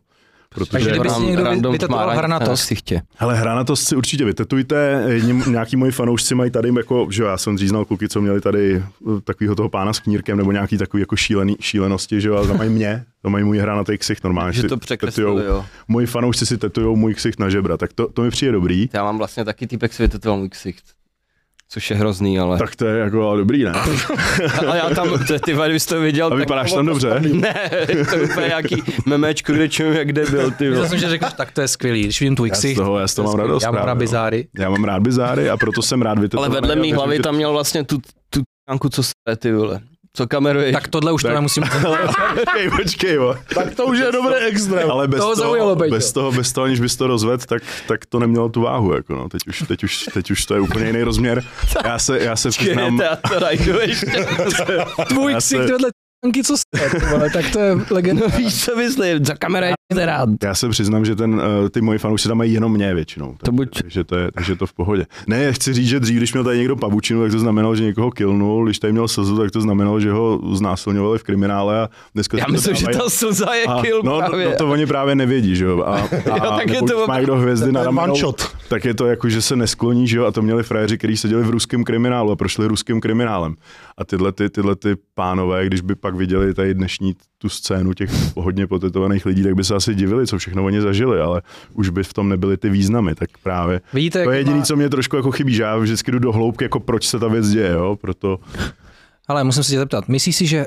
Takže Protože kdyby si někdo vy- vytetoval hranatos. si chtě. Hele, hranatost si určitě vytetujte. Nějaký moji fanoušci mají tady, jako, že jo, já jsem říznal kluky, co měli tady eh, takového toho pána s knírkem, nebo nějaký takový jako šílený, šílenosti, že jo, mají mě, to mají můj hranatý ksicht normálně. Že to překreslili, jo. Moji fanoušci si tetujou můj ksicht na žebra, tak to, to mi přijde dobrý. Já mám vlastně taky týpek s vytetoval můj ksicht. Což je hrozný, ale... Tak to je jako ale dobrý, ne? Ale já tam, to, ty vady, to viděl. A tak- vypadáš tam dobře? Ne, to je úplně nějaký memečko, kde čujem, jak debil, ty vole. jsem, že řekneš, tak to je skvělý, když vidím tvůj Já z toho, já z toho mám radost. Já mám rád no. bizáry. Já mám rád bizáry a proto jsem rád vytetovaný. Ale vedle a mý hlavy tam měl vlastně tu, tu tanku, co se ty vole. Co kameruješ? Tak tohle už to Tak- nemusím. počkej, počkej, jo. Tak to už je dobrý extrém. Ale bez Toho toho, zaujalo, Peťo. bez toho, bez toho, aniž bys to rozvedl, tak, tak to nemělo tu váhu. Jako no. teď, už, teď, už, teď už to je úplně jiný rozměr. Já se, já se přiznám, já to ještě. Tvůj se- vedle tanky, co jste, vole, tak to je legenda. No víš, co myslím, za kamera je rád. já se přiznám, že ten, uh, ty moji fanoušci tam mají jenom mě většinou. To Takže, buď- takže, to je, takže to v pohodě. Ne, chci říct, že dřív, když měl tady někdo pavučinu, tak to znamenalo, že někoho kilnul, když tady měl slzu, tak to znamenalo, že ho znásilňovali v kriminále a dneska Já to myslím, že ta slza je a, kill no, právě. no, to oni právě nevědí, že jo. A, a tak je to má kdo hvězdy na ramenou, tak je to jako, že se neskloní, že jo. A to měli frajeři, kteří seděli v ruském kriminálu a prošli ruským kriminálem. A tyhle, ty, tyhle ty pánové, když by pak viděli tady dnešní tu scénu těch hodně potetovaných lidí, tak by se asi divili, co všechno oni zažili, ale už by v tom nebyly ty významy, tak právě Vidíte, to je jediné, má... co mě trošku jako chybí, že já vždycky jdu do hloubky, jako proč se ta věc děje, jo, proto Ale musím se tě zeptat, myslíš si, že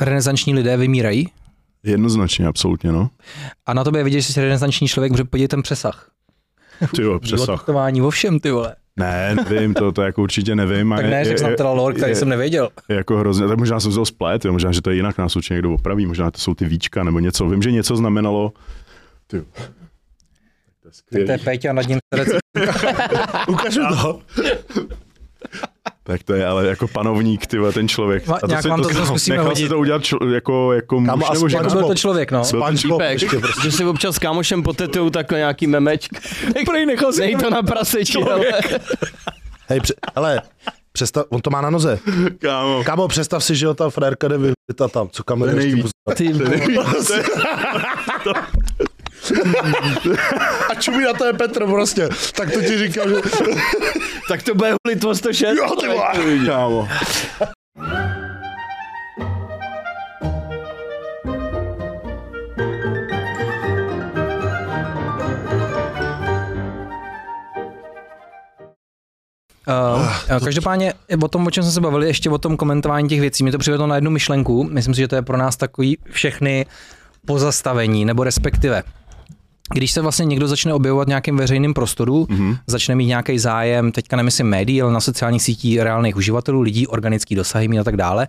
renesanční lidé vymírají? jednoznačně, absolutně, no. A na tobě je vidět, že jsi renesanční člověk, protože podívej ten přesah. Ty jo, přesah. Vo všem, ty vole. Ne, nevím, to, to jako určitě nevím. a Tak ne, řekl jsem teda lore, který je- jsem nevěděl. je jako hrozně, tak možná jsem se to splet, jo, možná, že to je jinak, nás určitě někdo opraví, možná to jsou ty víčka nebo něco. Vím, že něco znamenalo, ty, To je Péťa nad ním. Ukážu to. Tak to je ale jako panovník, ty vole, ten člověk. Ma- nějak vám to zase zkusíme nechal hodit. si to udělat člo, jako, jako muž, a nebo žena? Jako byl to člověk, no. Byl ten SpongeBob Pek, ještě prostě. že si občas s kámošem potetujou takhle nějaký memečk. Prej nechal si to na praseči, ale... Hej, pře- ale přestav, on to má na noze. Kámo. Kámo, představ si, že jo, ta frérka jde vyhvěta tam, co kamery To je ještě nejvíc. mu- Ty, A čumí na to je Petr prostě. Tak to ti říkám, že... Tak to bude Litvo 106. Jo, ty vole. Uh, každopádně o tom, o čem jsme se bavili, ještě o tom komentování těch věcí, mi to přivedlo na jednu myšlenku. Myslím si, že to je pro nás takový všechny pozastavení, nebo respektive když se vlastně někdo začne objevovat v nějakém veřejném prostoru, mm-hmm. začne mít nějaký zájem, teďka nemyslím médií, ale na sociálních sítích reálných uživatelů, lidí, organický dosahy mít a tak dále,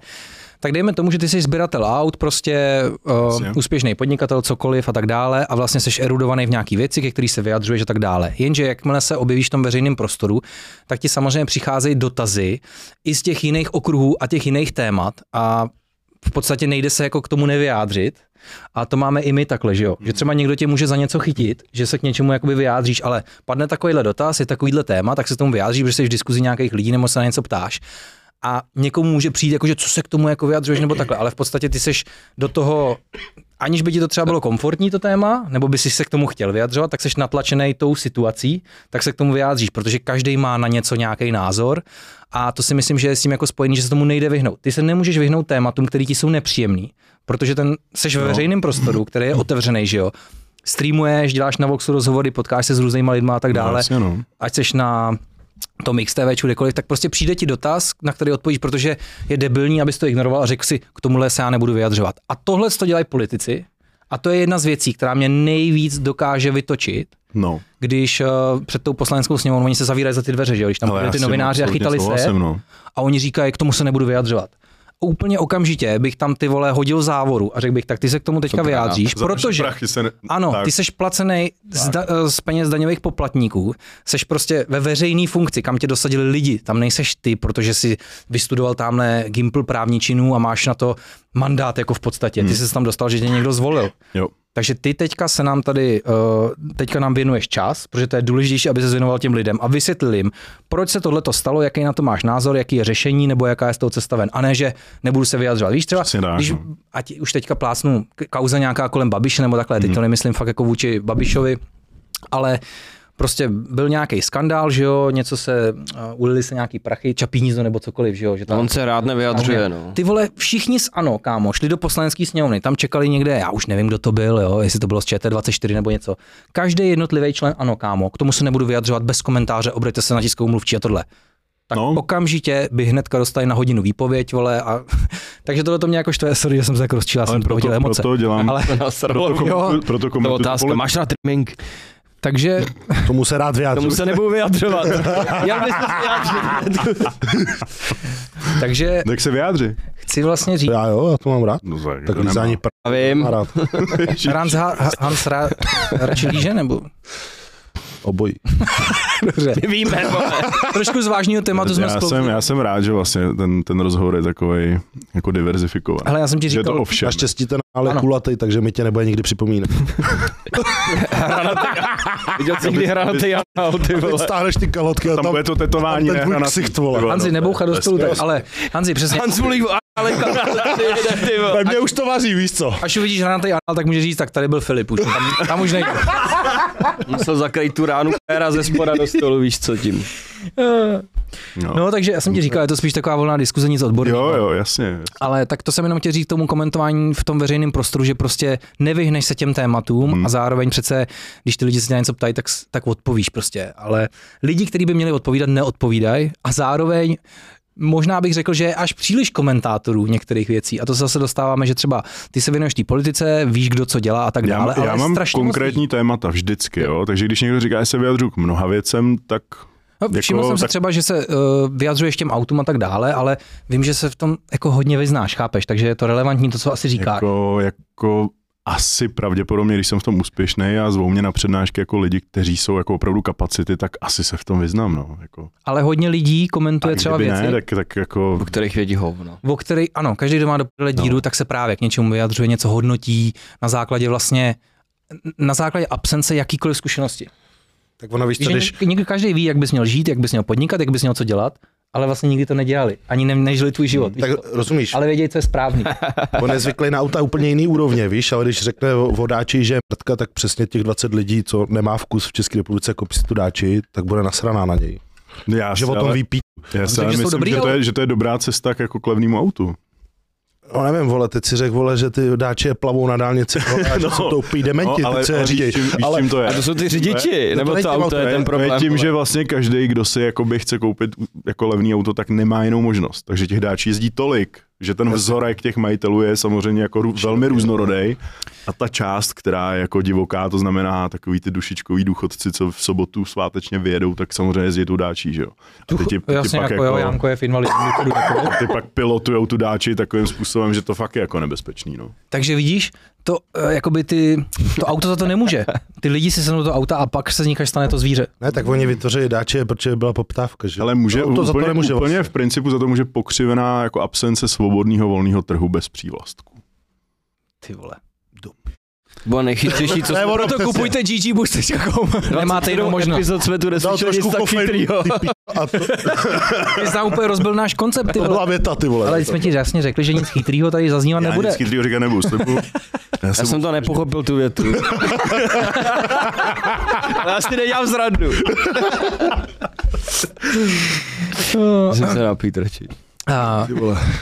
tak dejme tomu, že ty jsi sběratel aut, prostě uh, úspěšný podnikatel, cokoliv a tak dále a vlastně jsi erudovaný v nějaký věci, ke který se vyjadřuješ a tak dále. Jenže jakmile se objevíš v tom veřejném prostoru, tak ti samozřejmě přicházejí dotazy i z těch jiných okruhů a těch jiných témat a v podstatě nejde se jako k tomu nevyjádřit. A to máme i my takhle, že jo? Že třeba někdo tě může za něco chytit, že se k něčemu jakoby vyjádříš, ale padne takovýhle dotaz, je takovýhle téma, tak se tomu vyjádříš, protože jsi v diskuzi nějakých lidí nebo se na něco ptáš. A někomu může přijít, jako, že co se k tomu jako vyjadřuješ nebo takhle, ale v podstatě ty seš do toho, aniž by ti to třeba bylo komfortní to téma, nebo by si se k tomu chtěl vyjadřovat, tak seš natlačený tou situací, tak se k tomu vyjádříš, protože každý má na něco nějaký názor a to si myslím, že je s tím jako spojený, že se tomu nejde vyhnout. Ty se nemůžeš vyhnout tématům, které ti jsou nepříjemný, protože ten seš ve veřejném prostoru, který je otevřený, že jo. Streamuješ, děláš na Voxu rozhovory, potkáš se s různýma lidma a tak dále. Vlastně, no. Ať seš na tom XTV, kdekoliv, tak prostě přijde ti dotaz, na který odpovíš, protože je debilní, abys to ignoroval a řekl si, k tomuhle se já nebudu vyjadřovat. A tohle to dělají politici a to je jedna z věcí, která mě nejvíc dokáže vytočit, No. když uh, před tou poslaneckou sněmovnou oni se zavírají za ty dveře, že jo, když tam byli já ty novináři a chytali se no. a oni říkají, k tomu se nebudu vyjadřovat. Úplně okamžitě bych tam ty vole hodil závoru a řekl bych, tak ty se k tomu teďka vyjádříš, protože se ne... ano, tak. ty seš placený z, da, z peněz daňových poplatníků, seš prostě ve veřejné funkci, kam tě dosadili lidi, tam nejseš ty, protože si vystudoval tamhle Gimpl právní činů a máš na to mandát jako v podstatě. Ty jsi tam dostal, že tě někdo zvolil. Jo. Takže ty teďka se nám tady, uh, teďka nám věnuješ čas, protože to je důležitější, aby se věnoval těm lidem a vysvětlil jim, proč se tohle stalo, jaký na to máš názor, jaký je řešení nebo jaká je z toho cesta ven. A ne, že nebudu se vyjadřovat. Víš třeba, když, no. ať už teďka plásnu k- kauza nějaká kolem Babiše nebo takhle, teď to nemyslím fakt jako vůči Babišovi, ale prostě byl nějaký skandál, že jo, něco se, uh, ulili se nějaký prachy, čapí hnízdo nebo cokoliv, že jo. Že tam, On se rád nevyjadřuje, no. ty vole, všichni z ANO, kámo, šli do poslanecké sněmovny, tam čekali někde, já už nevím, kdo to byl, jo, jestli to bylo z ČT24 nebo něco. Každý jednotlivý člen ANO, kámo, k tomu se nebudu vyjadřovat bez komentáře, obraťte se na tiskovou mluvčí a tohle. Tak No. okamžitě by hnedka dostali na hodinu výpověď, vole, a takže tohle to mě jako štve, sorry, že jsem se tak rozčil, já Ale jsem proto, proto, emoce. proto dělám, Ale, To nás proto, proto To je komentuju otázka, máš na trimming? Takže Tomu se rád Tomu vyjádřil. se nebudu vyjadřovat. Já bych se vyjádřil. takže Tak se vyjádři. chci vlastně říct, Já jo, já to mám rád. No, tak, Tak lízání pr... Já vím. mám rád. Hans, ha, Ha- Hans ra, radši líže, nebo? Obojí. Dobře. My víme. Trošku z vážného tématu jsme já, jsem, já jsem rád, že vlastně ten, ten rozhovor je takový jako diverzifikovaný. Hele, já jsem ti že je to říkal, ovšem. Naštěstí ten ale Ano. kulatý, takže mi tě nebude nikdy připomínat. Viděl jsi někdy hranatý Janal, ty vole. stáhneš ty kalotky a Tam tam, bude to tetování, ne? Hanzi, neboucha do stolu, tak, ale Hanzi, přesně, Hans Mulík, ale ty jede, ty vole. Už to vaří, víš co? až uvidíš hranatý anal, tak můžeš říct, tak tady byl Filip už, tam, tam už nejde. Musel zakrýt tu ránu péra ze spoda do stolu, víš co tím. No. No, takže já jsem ti říkal, je to spíš taková volná diskuze, nic odborného. Jo, jo, jasně. Ale tak to jsem jenom chtěl říct k tomu komentování v tom veřejném prostoru, že prostě nevyhneš se těm tématům hmm. a zároveň přece, když ty lidi se na něco ptají, tak, tak odpovíš prostě. Ale lidi, kteří by měli odpovídat, neodpovídají a zároveň Možná bych řekl, že je až příliš komentátorů některých věcí. A to zase dostáváme, že třeba ty se věnuješ té politice, víš, kdo co dělá a tak Já, dále. já ale je mám strašně moc konkrétní témata vždycky, jo. Takže když někdo říká, že se vyjadřu k mnoha věcem, tak No, všiml Jako, jsem si tak- třeba, že se uh, vyjadřuješ těm autům a tak dále, ale vím, že se v tom jako hodně vyznáš, chápeš, takže je to relevantní to, co asi říkáš. jako, jako asi pravděpodobně, když jsem v tom úspěšný a zvou mě na přednášky jako lidi, kteří jsou jako opravdu kapacity, tak asi se v tom vyznám. No. Jako, Ale hodně lidí komentuje a třeba věci, ne, tak, tak jako O kterých vědí hovno. o který, ano, každý, kdo má do prdele díru, No. tak se právě k něčemu vyjadřuje, něco hodnotí na základě vlastně, na základě absence jakýkoliv zkušenosti. Tak ono víš, když, někdy každý ví, jak bys měl žít, jak bys měl podnikat, jak bys měl co dělat, ale vlastně nikdy to nedělali. Ani ne, nežili tvůj život. Víš tak to? rozumíš, Ale vědějí, co je správný. on je zvyklý na auta úplně jiný úrovně, víš, ale když řekne vodáči, že je mrtka, tak přesně těch 20 lidí, co nemá vkus v České republice si tu dáči, tak bude nasraná na něj. já Že o tom ale- ví pít. Já si myslím, dobrý, že, to je, že to je dobrá cesta k jako k levnému autu. No nevím, vole, teď si řekl, vole, že ty dáče plavou na dálnici, vole, a že No, jsou to úplně dementi, ale, ty, co je ale říděj. víš, čím, víš, ale čím to je? A to jsou ty řidiči, to nebo není to tím auto je autem, ten To problém. je tím, vole. že vlastně každý, kdo si jakoby chce koupit jako levný auto, tak nemá jinou možnost. Takže těch dáčí jezdí tolik, že ten vzorek těch majitelů je samozřejmě jako rů, velmi různorodý. A ta část, která je jako divoká, to znamená takový ty dušičkový důchodci, co v sobotu svátečně vyjedou, tak samozřejmě jezdí tu dáčí, že jo. A ty, ti, ty, Jasně, pak jako, jo, Janko je v invalidním důchodu. takový. ty pak pilotujou tu dáči takovým způsobem, že to fakt je jako nebezpečný. No. Takže vidíš, to, eh, jakoby ty, to auto za to nemůže. Ty lidi si sednou do auta a pak se z nich až stane to zvíře. Ne, tak oni vytvoří dáče, protože byla poptávka, že? Ale může, No, to za to úplně, nemůže úplně vlastně. v principu za to může pokřivená jako absence svobodného volného trhu bez přívlastků. Ty vole. Bylo nejchytřejší, co Ne, jsme... ono Proto přesně. kupujte GG Boost.com. Nemáte jinou možnost. epizod jsme tu neslyšeli nic trošku tak chytrýho. ty pí- a to, Ty jsi nám úplně rozbil náš koncept, ty to vole. byla věta, ty vole. Ale jsme ti jasně řekli, že nic chytrýho tady zaznívat Já nebude. nic chytrýho říkat nebudu. Já Já jsem, jsem to nepochopil, tu větu. Ale já si nedělám zradu. Jsem se napít radši. A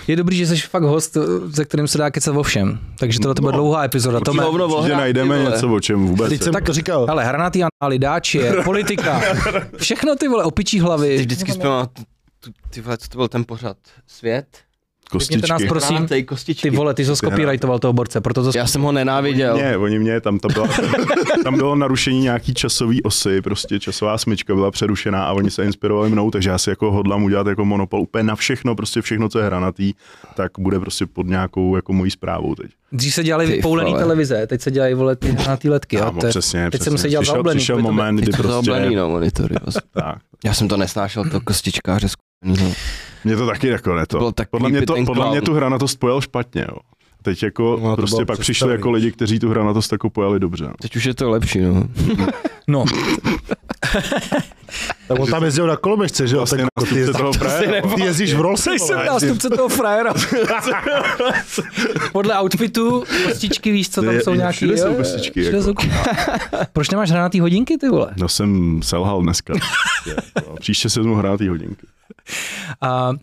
Ty je dobrý, že jsi fakt host, se kterým se dá kecat o všem. Takže tohle to bude No, dlouhá epizoda. Tome, hovno určitě ohrát, najdeme ty vole. něco, o čem vůbec. Teď jsem Tak- to říkal. ale hranatý anály, dáčie, politika, všechno ty vole, opičí Ty hlavy. vždycky zpěvám, tu- ty vole, co to byl ten pořad? Svět? Řekněte nás, kostičky. prosím. Hranatej, kostičky. Ty vole, ty jsi ho copyrightoval toho borce, proto to Já jsem ho nenáviděl. Ne, oni mě, tam, ta byla, tam bylo narušení nějaký časový osy, prostě časová smyčka byla přerušená a oni se inspirovali mnou, takže já si jako hodlám udělat jako monopol úplně na všechno, prostě všechno, co je hranatý, tak bude prostě pod nějakou jako mojí zprávou teď. Dřív se dělali vypoulený televize, teď se dělají vole ty hranatý letky. Kámo, To je- přesně, teď přesně. jsem se dělal přišel, zaoblený přišel moment, kdy to prostě... zaoblený na monitory. Tak. Já jsem to nesnášel, to kostičkáře zkušenýho. Mě to taky jako ne To to. tak podle mě, to, podle mě tu hranatost pojel špatně, jo. Teď jako No, to prostě pak přišli jako lidi, kteří tu hranatost jako pojali dobře. No. Teď už je to lepší, no. No, Tak on tam jezdil na koloběžce, že jo? Vlastně Tak na ty, toho frajera. ty jezdíš v Rolls. Teď jsem nástupce toho frajera. Podle outfitu, kostičky, víš, co tam Je- jsou nějaký. všude jsou kostičky, všude jako. jsou- Proč nemáš hranatý hodinky, ty vole? No jsem selhal dneska. No, Příště se vezmu hrát hodinky. A,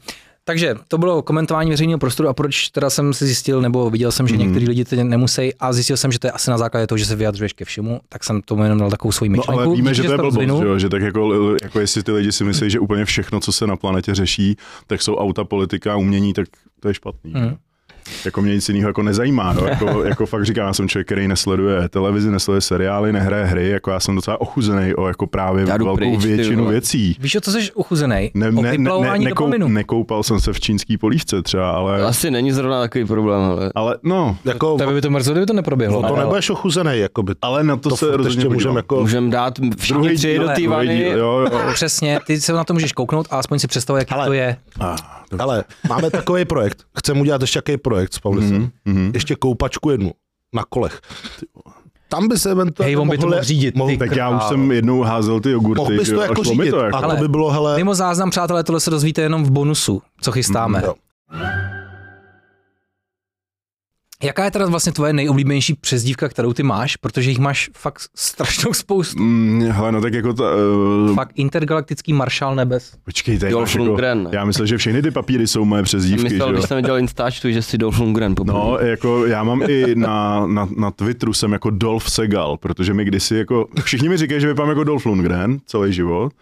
takže to bylo komentování veřejného prostoru a proč teda jsem si zjistil, nebo viděl jsem, že Mhm. některý lidi to nemusí a zjistil jsem, že to je asi na základě toho, že se vyjadřuješ ke všemu, tak jsem tomu jenom dal takovou svoji No myšlenku. ale víme, Díky, že to je blbost, že, že tak jako, jako jestli ty lidi si myslí, že úplně všechno, co se na planetě řeší, tak jsou auta, politika, umění, tak to je špatný. Mhm. Jako mě nic jiného jako nezajímá. No? Jako, jako, fakt říkám, já jsem člověk, který nesleduje televizi, nesleduje seriály, nehraje hry, jako já jsem docela ochuzený o jako právě velkou pryč, ty většinu vole. věcí. Víš, o co jsi uchuzenej? Ne, o ne, ne, ne, nekou, nekoupal jsem se v čínský polívce třeba, ale, To asi není zrovna takový problém, ale... ale no, Jako, Tebe by to mrzelo, kdyby to neproběhlo. no to Ale- nebudeš ochuzenej, jako by. ale na to, To se rozhodně můžeme jako... Můžeme dát všichni tři do té vany. díl, jo, jo. Přesně, ty se na to můžeš kouknout a aspoň si představ, jak to je. Dobře. Ale máme takový projekt. Chceme udělat ještě jaký projekt s Paulisem. Mhm, mhm. Ještě koupačku jednu na kolech. Tam by se eventuálně Hej, on by to mohl řídit, ty Tak já už jsem jednou házel ty jogurty, Mohl bys to jo, jako řídit. to jako. Ale- to by bylo, hele, Mimo záznam, přátelé, tohle se dozvíte jenom v bonusu, co chystáme. Jo. Jaká je teda vlastně tvoje nejoblíbenější přezdívka, kterou ty máš, protože jich máš fakt strašnou spoustu. Mm, hele, no tak jako ta, uh, Fakt intergalaktický maršál nebes. počkej, tady Dolph jako, Lundgren, ne? já myslím, že všechny ty papíry jsou moje přezdívky, Myslel, že když jsem dělal Instačtu, že si Dolph Lundgren poprvé. No, jako já mám i na, na, na Twitteru jsem jako Dolph Segal, protože mi kdysi jako, všichni mi říkají, že vypadám jako Dolph Lundgren celý život,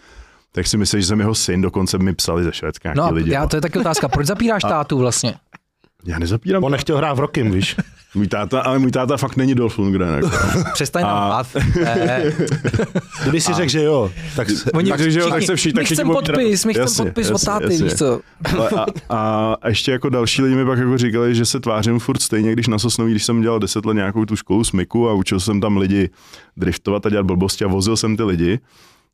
tak si myslíš, že jsem jeho syn, dokonce mi psali ze Švédska nějaký No a lidi. já, to je taky otázka, proč zapíráš tátu vlastně? Já nezapírám. On nechtěl hrát v Rokim, víš. Můj táta, ale můj táta fakt není Dolph Lundgren. Jako. Přestaň nám A-. Ne. Kdyby si řekl, že jo, tak se, Oni Takže, že jo, tak se všichni- tak My chcem všichni budou mít podpis, my chcem Jasně, podpis od táty, jasně. víš co. A, a, a, ještě jako další lidi mi pak jako říkali, že se tvářím furt stejně, když na Sosnoví, když jsem dělal deset let nějakou tu školu Smiku a učil jsem tam lidi driftovat a dělat blbosti a vozil jsem ty lidi,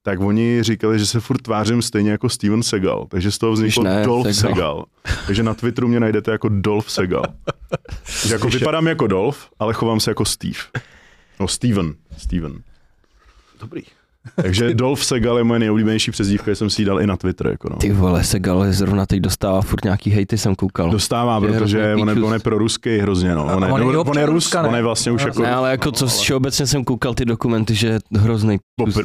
tak oni říkali, že se furt tvářím stejně jako Steven Segal, takže z toho vznikl ne, Dolph Segal. Segal. Takže na Twitteru mě najdete jako Dolph Segal. Takže jako vypadám jako Dolph, ale chovám se jako Steve. No Steven. Steven. Dobrý. Takže Dolph Segal je moje nejoblíbenější přezdívka, jsem si ji dal i na Twitter. Jako no. Ty vole, Segal zrovna teď dostává furt nějaký hejty, jsem koukal. Dostává, Je protože on je, on je pro ruský hrozně, no. On je, on je on, je Rus, ne? on je vlastně už jako... Ne, ale jako co všeobecně jsem koukal ty dokumenty, že je hrozný.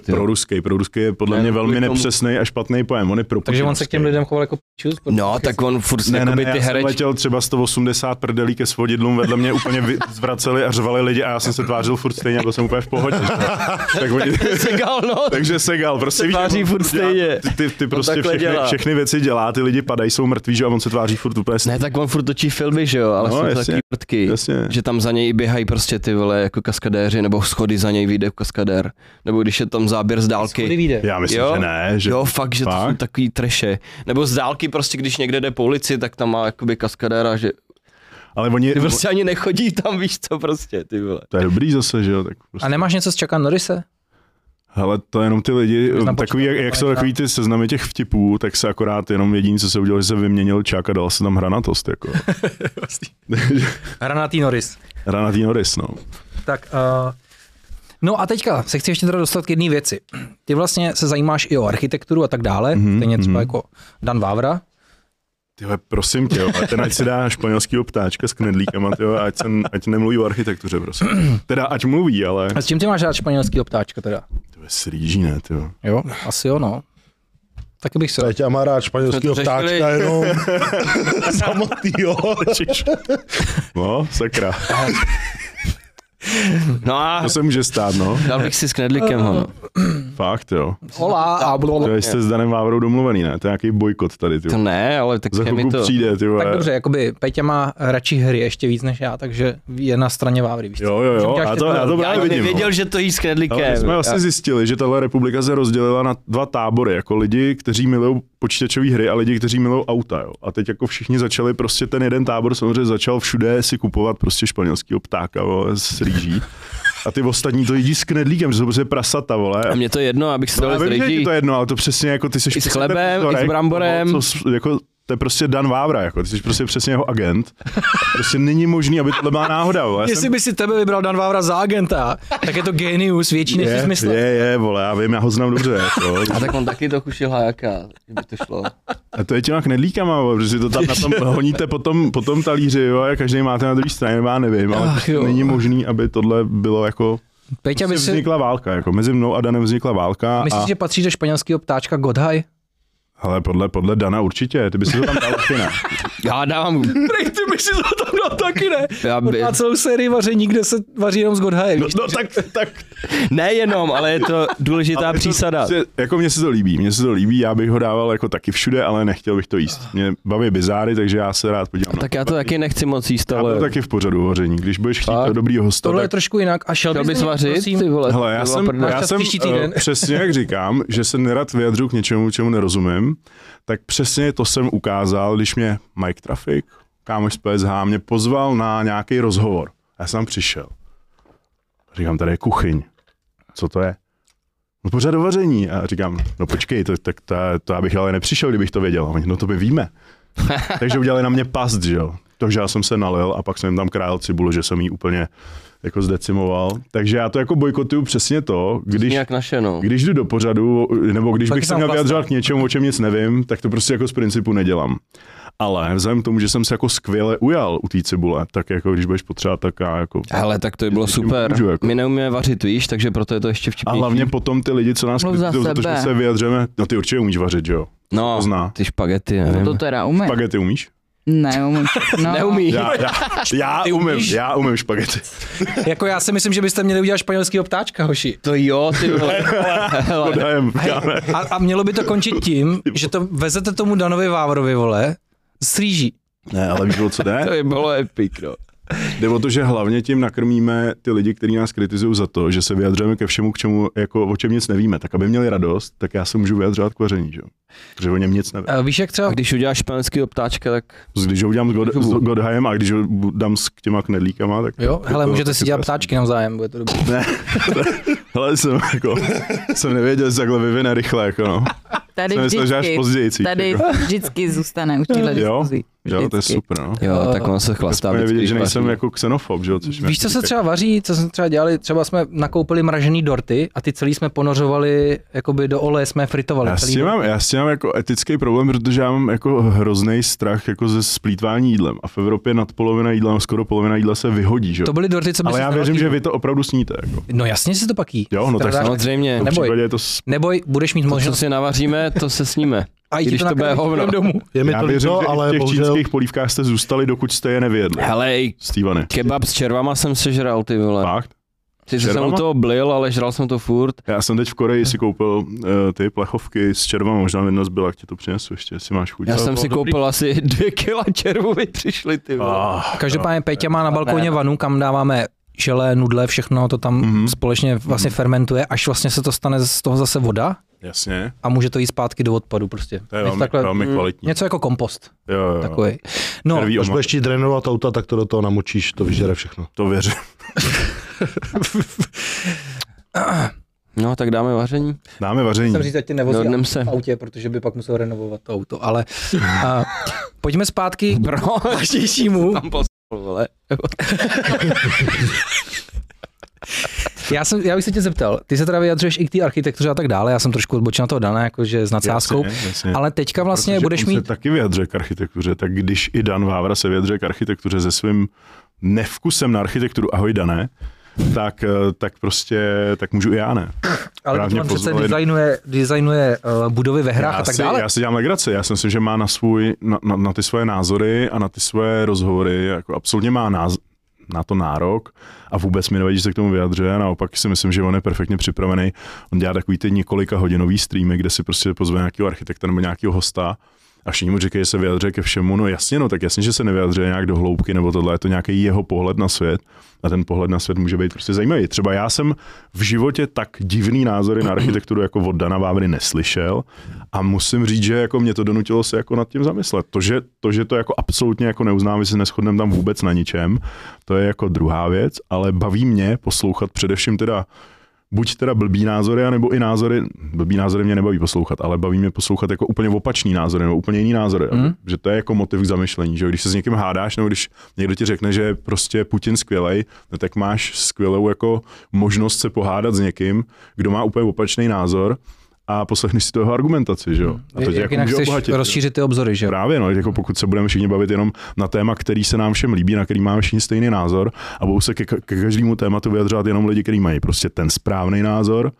Pro jo. ruský, pro ruský je podle Ne, mě no, velmi tomu- nepřesný a špatný pojem. On je pro Takže on se k těm lidem choval jako pičus. No, tak on furt ne, ne, ne, ty já jsem hereč... letěl třeba 180 prdelí ke svodidlům, vedle mě úplně zvraceli a řvali lidi a já jsem se tvářil furt stejně, byl jsem úplně v pohodě. tak oni, Segal, no. takže Segal, prostě víš, tváří furt dělá- stejně. Ty, ty, ty prostě všechny, dělá. všechny, věci dělá, ty lidi padají, jsou mrtví, že a on se tváří furt úplně stejně. Ne, tak on furt točí filmy, že jo, ale No, jsou to jasně. taky vrtky. Jasně. Že tam za něj běhají prostě ty vole jako kaskadéři, nebo schody za něj vyjde kaskadér. Nebo když je tam záběr z dálky. vyjde. Já myslím, Jo? že ne. Že... Jo, fakt, že to Fakt? jsou takový treše. Nebo z dálky prostě, když někde jde po ulici, tak tam má jakoby kaskadéra, že Ale oni, ty prostě ani nechodí tam, víš co prostě, ty vole. to je dobrý zase, že jo. Tak prostě. A nemáš něco z Chucka Norrise? Ale to je jenom ty lidi, tam takový, jak, jak jsou takový ty seznamy těch vtipů, tak se akorát jenom jediný, co se udělal, že se vyměnil čák a dal se tam hranatost, jako. Hranatý Norris. Hranatý Norris, no. Tak, uh, no a teďka se chci ještě teda dostat k jedné věci. Ty vlastně se zajímáš i o architekturu a tak dále, Mhm, mm-hmm, stejně třeba mhm. jako Dan Vávra. Tyhle, prosím tě, jo, ten ať si dá španělskýho ptáčka s knedlíkama, tyjo, ať, se, ať nemluví o architektuře, prosím. Teda ať mluví, ale A s čím ty máš rád španělský ptáčka teda? to je srýží, ne, tyjo. Jo, asi jo, no. Taky bych se... Peťa má rád španělského ptáčka jenom samotnýho. No, sakra. No a To se může stát, no. dal bych si s knedlíkem ho. no. Fakt, jo. Hola a To blablabla. jste s Danem Vávrou domluvený, ne? To je nějaký bojkot tady, To tyjo. ne, ale tak Za mi to... přijde, ty Tak dobře, jakoby Peťa má radši hry ještě víc než já, takže je na straně Vávry, víš? Jo, jo, jo, já ty to, já to. Já právě vidím. no. nevěděl, že to jí s knedlíkem. Jsme vlastně zjistili, že tahle republika se rozdělila na dva tábory, jako lidi, kteří milují počítačové hry a lidi, kteří milují auta. Jo. A teď jako všichni začali, prostě ten jeden tábor samozřejmě začal všude si kupovat prostě španělského ptáka vole, s rýží. A ty ostatní to jedí s knedlíkem, že jsou prostě prasata, vole. A mě to je jedno, abych si No, dal vím, že je to jedno, ale to přesně jako ty jsi I s chlebem, i s bramborem. toho, co jako, to je prostě Dan Vávra, jako, ty jsi prostě přesně jeho agent. Prostě není možný, aby tohle byla náhoda. Vole. Jestli jsem- by si tebe vybral Dan Vávra za agenta, tak je to genius větší než jsi je, myslel. je, je, vole, já vím, já ho znám dobře. Jako. A tak on taky trochu šilhájaka, kdyby to šlo. A to je těma knedlíkama, bo, protože si to tam na tom honíte po tom, po tom talíři, jo, a každý máte na druhé straně, já nevím, ale Ach, jo. není možný, aby tohle bylo jako, Peťa by prostě si... vznikla válka, jako mezi mnou a Danem vznikla válka Myslíš, a, že patří do španělského ptáčka Godhaj? Ale podle, podle Dana určitě, ty by si to tam dal taky ne. Já dávám, Prej, ty by si to tam dal taky, ne? já by, Má celou sérii vaření, kde se vaří jenom z Godhaje, No, no tak, tak nejenom, ale je to důležitá ale to přísada. prostě- jako mně se to líbí, mně se to líbí, já bych ho dával jako taky všude, ale nechtěl bych to jíst. Mě baví bizáry, takže já se rád podívám. Tak já to taky nechci moc jíst, já to ale taky v pořadu vaření, když budeš chtít to dobrýho hosta, Tohle je tak trošku jinak. A šel bys bys vařit, prosím, ty vole. Hele, já jsem, já jsem uh, týden. přesně jak říkám, že se nerad vyjadřu k něčemu, čemu nerozumím, tak přesně to jsem ukázal, když mě Mike Traffic, kámoš z PSH, mě pozval na nějaký rozhovor. Já jsem přišel. Říkám, tady je kuchyň. Co to je? No pořád vaření. A říkám, no počkej, to, tak to, to já bych ale nepřišel, kdybych to věděl. A oni, no to my víme. Takže udělali na mě past, že jo. Takže já jsem se nalil a pak jsem jim tam krájel cibulu, že jsem jí úplně jako zdecimoval. Takže já to jako bojkotuju přesně to, když, Nějak naše, no. když jdu do pořadu, nebo když Tak bych se měl klasa. vyjadřovat k něčemu, o čem nic nevím, tak to prostě jako z principu nedělám. Ale vzhledem k tomu, že jsem se jako skvěle ujal u té cibule, tak jako když budeš potřebovat, tak já jako... Hele, tak to by bylo super. můžu, jako. My neumíme vařit, víš, takže proto je to ještě A vtipnější. hlavně potom ty lidi, co nás kritizují za to, že se vyjadřujeme, no ty určitě umíš vařit, že jo? no, to zná. ty špagety, nevím. To teda umím. Špagety umíš? Neumím. No. Neumí. Já, já, já umím, já umím špagety. Jako já si myslím, že byste měli udělat španělského ptáčka, hoši. To jo, ty vole. A, a mělo by to končit tím, že to vezete tomu Danovi Vávrovi, vole, s rýží. Ne, ale víš, co jde? To by bylo epic, no. Jde o to, že hlavně tím nakrmíme ty lidi, kteří nás kritizují za to, že se vyjadřujeme ke všemu, k čemu, jako o čem nic nevíme. Tak aby měli radost, tak já se můžu vyjadřovat k vaření, že? Protože o něm nic nevím. Eh, Víš, jak A třeba když uděláš španělského ptáčka, tak Když ho udělám s, God, s Godheim a když ho dám s těma knedlíkama, tak... Jo, hele, můžete si dělat ptáčky navzájem, bude to dobrý. Ne, hele, jsem jako, jsem nevěděl, že se takhle vyvine rychle, jako no. Tady Jsem myslel, že až vždycky, později. tady jako. vždycky zůstane u těchto Jo, diskuzí. jo, to je Vždycky. super, no. jo, tak on se chlastá. Je vždycky, vidět, že nejsem vaří. jako xenofob, že jo? což mě Víš, co se třeba vaří, co jsme třeba dělali? Třeba jsme nakoupili mražený dorty a ty celý jsme ponořovali, jakoby do oleje jsme fritovali. Já s, celý tím mám, já s tím mám jako etický problém, protože já mám jako hrozný strach jako ze splítvání jídlem. A v Evropě nad polovina jídla, skoro polovina jídla se vyhodí, že jo? To byly dorty, co by Ale já věřím, že vy to opravdu sníte. Jako. No jasně si to pak jí. Jo, no tak Samozřejmě. Neboj. případě je to... s- Neboj, budeš mít To, co možnost. si navaříme, to se sníme. A i když to bude hovno. domů. Je mi Já to věřím, líto, že ale v těch bohužel čínských polívkách jste zůstali, dokud jste je nevědli. Hele, Stevany. kebab s červama jsem sežral, ty vole. Fakt? Sice jsem červama? u toho blil, ale žral jsem to furt. Já jsem teď v Koreji si koupil uh, ty plechovky s červama, možná jedna zbyla, jak ti to přinesu ještě, jestli máš chuť. Já jsem si dobrý. koupil asi dvě kila červů, mi přišly, ty vole. Ah, Každopádně Peťa má na balkoně vanu, kam dáváme želé, nudle, všechno to tam Mhm. společně vlastně fermentuje, až vlastně se to stane z toho zase voda jasně, a může to jít zpátky do odpadu prostě. to je Něco velmi, takhle- velmi mm, kvalitní. Něco jako kompost Jo, jo, jo. takový. No, Červí Až budeš chtít drenovat auta, tak to do toho namočíš, to vyžere všechno. To věřím. No, tak dáme vaření. Dáme vaření. jsem říct, ať ty nevozí Dohodnem se. v autě, protože by pak musel renovovat to auto, ale a, pojďme zpátky k Bro, vážnějšímu. tam poslal, vole. Já, jsem, já bych se tě zeptal, ty se teda vyjadřuješ i k té architektuře a tak dále, já jsem trošku odbočil na to dané, jakože s nadsázkou, Jasně, jasně. ale teďka vlastně Protože budeš on se mít, taky vyjadřuje k architektuře, tak když i Dan Vávra se vyjadřuje k architektuře se svým nevkusem na architekturu, ahoj Dané, tak, eh, tak prostě, tak můžu i já ne. ale právně on přece designuje, designuje uh, budovy ve hrách já a tak si, dále. Já si dělám legraci, já si myslím, že má na, svůj, na, na, na ty svoje názory a na ty svoje rozhovory, jako absolutně má náz, na to nárok a vůbec mi nevadí, že se k tomu vyjadřuje. Naopak si myslím, že on je perfektně připravený. On dělá takový ty několika hodinový streamy, kde si prostě pozve nějakého architekta nebo nějakého hosta a všichni mu říkají, že se vyjadřuje ke všemu. No jasně, no tak jasně, že se nevyjadřuje nějak do hloubky nebo tohle, je to nějaký jeho pohled na svět a ten pohled na svět může být prostě zajímavý. Třeba já jsem v životě tak divný názory na architekturu jako od Dana Vávry neslyšel a musím říct, že jako mě to donutilo se jako nad tím zamyslet. To, že to, že to jako absolutně jako neuznám, že se neschodneme tam vůbec na ničem, to je jako druhá věc, ale baví mě poslouchat především teda buď teda blbý názory, anebo i názory, blbý názory mě nebaví poslouchat, ale baví mě poslouchat jako úplně opačný názory, nebo úplně jiný názory. Mm. Že to je jako motiv k zamyšlení, že když se s někým hádáš, nebo když někdo ti řekne, že prostě Putin skvělej, no tak máš skvělou jako možnost se pohádat s někým, kdo má úplně opačný názor a poslechneš si to jeho argumentaci, že jo? A to tě Jak jako jinak může obohatit. rozšířit ty obzory, že jo? Právě, no, jako pokud se budeme všichni bavit jenom na téma, který se nám všem líbí, na který máme všichni stejný názor a budou se ke, ke každému tématu vyjadřovat jenom lidi, kteří mají prostě ten správný názor,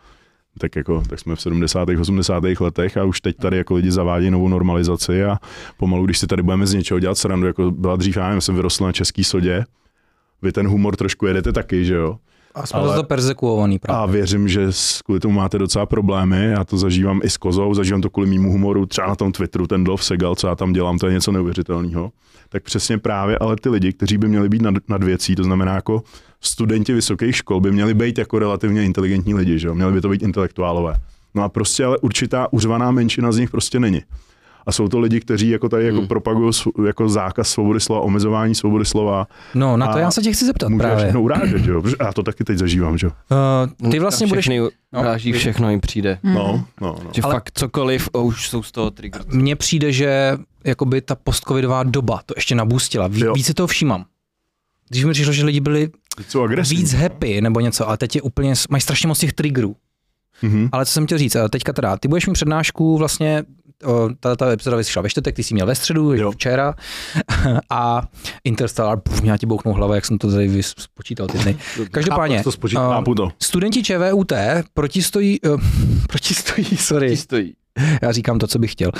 tak jako, tak jsme v 70. 80. letech a už teď tady jako lidi zavádějí novou normalizaci a pomalu, když si tady budeme z něčeho dělat srandu, jako byla dřív, já nevím, jsem vyrostl na český sodě, vy ten humor trošku jedete taky, že jo? A jsme ale- to persekuovaný právě. A věřím, že kvůli tomu máte docela problémy. Já to zažívám i s kozou, zažívám to kvůli mýmu humoru, třeba na tom Twitteru, ten Dolph Segal, co já tam dělám, to je něco neuvěřitelného. Tak přesně právě, ale ty lidi, kteří by měli být nad, nad věcí, to znamená jako studenti vysokých škol, by měli být jako relativně inteligentní lidi, že jo? měli by to být intelektuálové. No a prostě ale určitá uřvaná menšina z nich prostě není. A jsou to lidi, kteří jako tady jako Hmm. propagují jako zákaz svobody slova, omezování svobody slova. No, na to já se tě chci zeptat Může právě. všechno urážet, že jo? Protože Já to taky teď zažívám, že jo? Uh, ty vlastně budeš no. uráží, všechno jim přijde. Mhm. No, no, no. Že Ale- fakt cokoliv, a už jsou z toho trigger. mně přijde, že jakoby ta postcovidová doba to ještě nabůstila. Ví, víc si toho všímám. Když mi přišlo, že lidi byli víc happy nebo něco, ale teď je úplně, mají strašně moc těch triggerů. Mhm. Ale co jsem chtěl říct, eh, teďka teda, ty budeš mít přednášku vlastně, ta, ta epizoda vyšla ve čtvrtek, ty jsi měl ve středu, Jo. jo. včera a Interstellar, puf, měla ti bouchnou hlava, jak jsem to tady spočítal ty dny. Každopádně, to spočítám. Chápu to. studenti ČVUT protistojí, uh, protistojí, sorry, Ti stojí. já říkám to, co bych chtěl.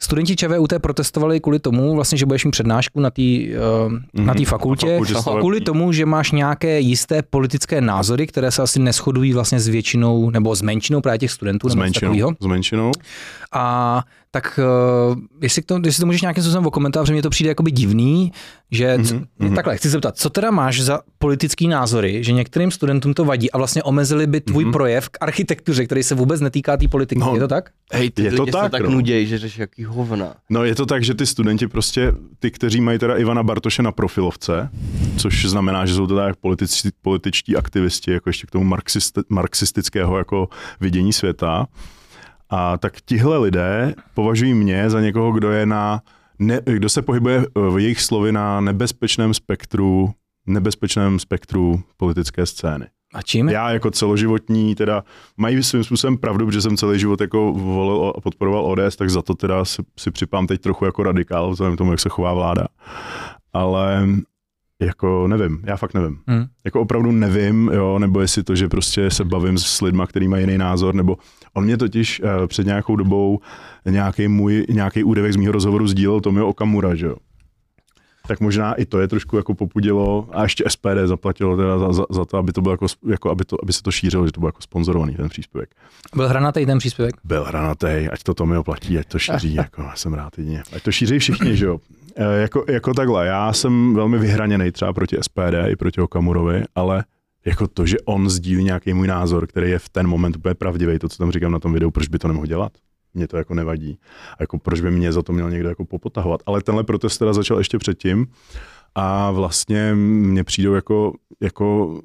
Studenti ČVUT protestovali kvůli tomu, vlastně, že budeš mít přednášku na té uh, na Mhm. fakultě, Na fakultě stavební. kvůli tomu, že máš nějaké jisté politické názory, které se asi neschodují vlastně s většinou nebo s menšinou právě těch studentů nebo menšinou. S menšinou. A tak uh, jestli, to, jestli to můžeš nějakým způsobem okomentovat, protože mně to přijde jakoby divný, že mm-hmm. mhm. takhle, chci se zeptat, co teda máš za politický názory, že některým studentům to vadí a vlastně omezili by tvůj mm-hmm. projev k architektuře, který se vůbec netýká té politiky, No, je to tak? Hej, ty Je to lidi se tak, tak no. nuděj, že řeš jaký hovna. No je to tak, že ty studenti prostě, ty, kteří mají teda Ivana Bartoše na profilovce, což znamená, že jsou teda jak politici, političtí aktivisti, jako ještě k tomu marxist, marxistického jako vidění světa. A tak tihle lidé považují mě za někoho, kdo je na, ne, kdo se pohybuje v jejich slovy na nebezpečném spektru, nebezpečném spektru politické scény. A čím? Já jako celoživotní, teda mají svým způsobem pravdu, protože jsem celý život jako volil a podporoval ODS, tak za to teda si, si připám teď trochu jako radikál, vzhledem k tomu, jak se chová vláda. Ale jako nevím, já fakt nevím. Hmm. Jako opravdu nevím, jo, nebo jestli to, že prostě se bavím s lidma, který mají jiný názor, nebo on mě totiž uh, před nějakou dobou nějaký můj, nějaký úryvek z mýho rozhovoru sdílel Tomio Okamura, že jo. Tak možná i to je trošku jako popudilo a ještě SPD zaplatilo teda za, za, za to, aby to bylo jako, jako aby, to, aby se to šířilo, že to bylo jako sponzorovaný ten příspěvek. Byl hranatý ten příspěvek? Byl hranatý, ať to Tomio platí, ať to šíří, jako já jsem rád jedině. Ať to šíří všichni, že jo. E, jako, jako takhle, já jsem velmi vyhraněný třeba proti SPD i proti Okamurovi, ale jako to, že on sdílí nějaký můj názor, který je v ten moment úplně pravdivý, to, co tam říkám na tom videu, proč by to nemohl dělat? Mně to jako nevadí. A jako proč by mě za to měl někdo jako popotahovat? Ale tenhle protest teda začal ještě předtím a vlastně mně přijdou jako, jako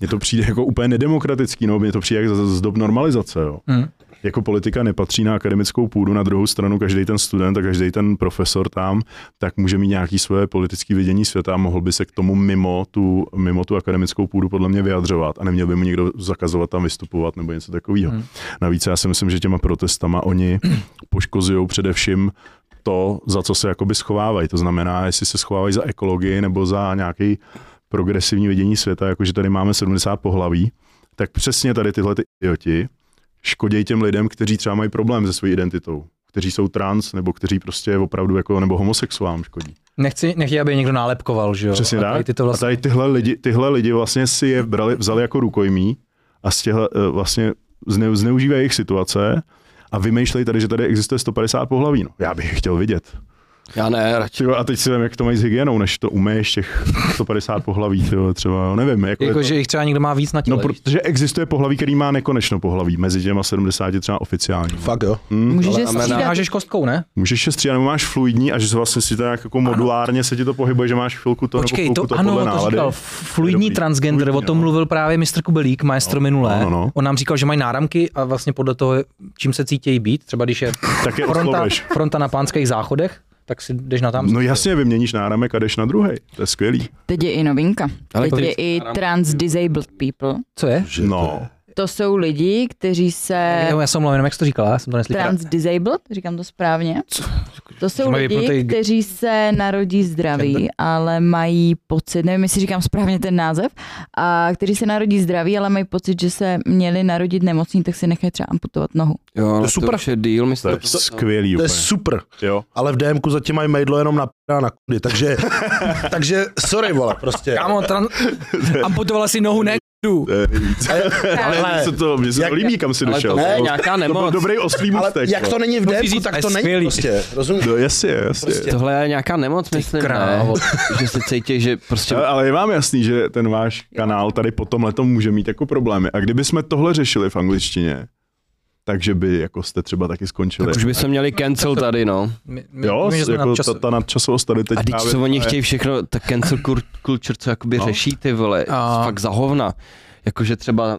mně to přijde jako úplně nedemokratický, no, mně to přijde jak z, z dob normalizace, jo. Hmm. Jako politika nepatří na akademickou půdu, na druhou stranu každý ten student a každý ten profesor tam, tak může mít nějaký svoje politické vidění světa a mohl by se k tomu mimo tu, mimo tu akademickou půdu podle mě vyjadřovat a neměl by mu někdo zakazovat tam vystupovat nebo něco takového. Hmm. Navíc já si myslím, že těma protestama oni poškozují především to, za co se jakoby schovávají. To znamená, jestli se schovávají za ekologii nebo za nějaký progresivní vidění světa, jako že tady máme 70 pohlaví, tak přesně tady tyhle ty idioti škodějí těm lidem, kteří třeba mají problém se svojí identitou, kteří jsou trans nebo kteří prostě opravdu jako nebo homosexuálům škodí. Nechci, nechci, aby někdo nálepkoval, že jo? Přesně a tady tak. Ty to A vlastně... tady tyhle lidi, tyhle lidi vlastně si je brali, vzali jako rukojmí a z těhle, eh, vlastně zne, zneužívají jejich situace a vymýšlejí tady, že tady existuje 150 pohlaví. No, já bych je chtěl vidět. Já ne, radši. A teď si vím, jak to mají s hygienou, než to umeješ těch 150 pohlaví, tyjo, třeba, jo, nevím. Jako, je Jako, to, že jich třeba někdo má víc na těle. no, protože existuje pohlaví, který má nekonečno pohlaví, mezi těma 70 třeba oficiální. Fakt jo. Hmm. Můžeš ale je střídat. Hážeš kostkou, ne? Můžeš se střídat, nebo máš fluidní a že se vlastně si to nějak jako modulárně se ti to pohybuje, že máš chvilku to Počkej, nebo to, chvilku to ano, podle to nálady. říkal. Fluidní dobrý. transgender, Fluidní, o tom no. mluvil právě mistr Kubelík, maestro minulé. no, no. On nám říkal, že mají náramky a vlastně podle toho, čím se cítějí být, třeba když je Tak je fronta, fronta na pánských záchodech, tak si jdeš na tam. No jasně, vyměníš náramek a jdeš na druhý. To je skvělý. Teď je i novinka. Ale Teď je i trans disabled people. Co je? Že No, To jsou lidi, kteří se... Jo, já jsem mluvím, jak jsi to říkala, já jsem to neslyšel. Trans disabled, říkám to správně. To jsou lidi, vypnutý- kteří se narodí zdraví, ale mají pocit, nevím, jestli říkám správně ten název, a kteří se narodí zdraví, ale mají pocit, že se měli narodit nemocní, tak si nechají třeba amputovat nohu. Jo, no, je super. To je deal, to myslím. je skvělý To je super, Jo. ale v DMku zatím mají majdlo jenom na p- a na kudy, takže, takže sorry vole, prostě. Kámo, tran... amputovala si nohu, ne To nejvíc. Ale se to, mně se Jak- to líbí, kam si Ale došel. to je bylo- nějaká to byl nemoc. dobrý oslý Ale můstek. jak to no. není v říct, tak to není skvělý. prostě, rozumíš? No jasně, jasně. Prostě. Tohle je nějaká nemoc, myslím, ne? krávo. Že se cítí, že prostě... Ale, ale je vám jasný, že ten váš kanál tady po tomhle může mít jako problémy. A kdyby jsme tohle řešili v angličtině, takže by jako jste třeba taky skončili. Tak už by se měli cancel tady, no. My, my, Jo, my, že jako nadčas- ta, ta nadčasovost tady teď A právě co oni chtějí všechno, tak cancel culture, co jakoby No. řeší ty vole, A- fakt za hovna. Jakože třeba,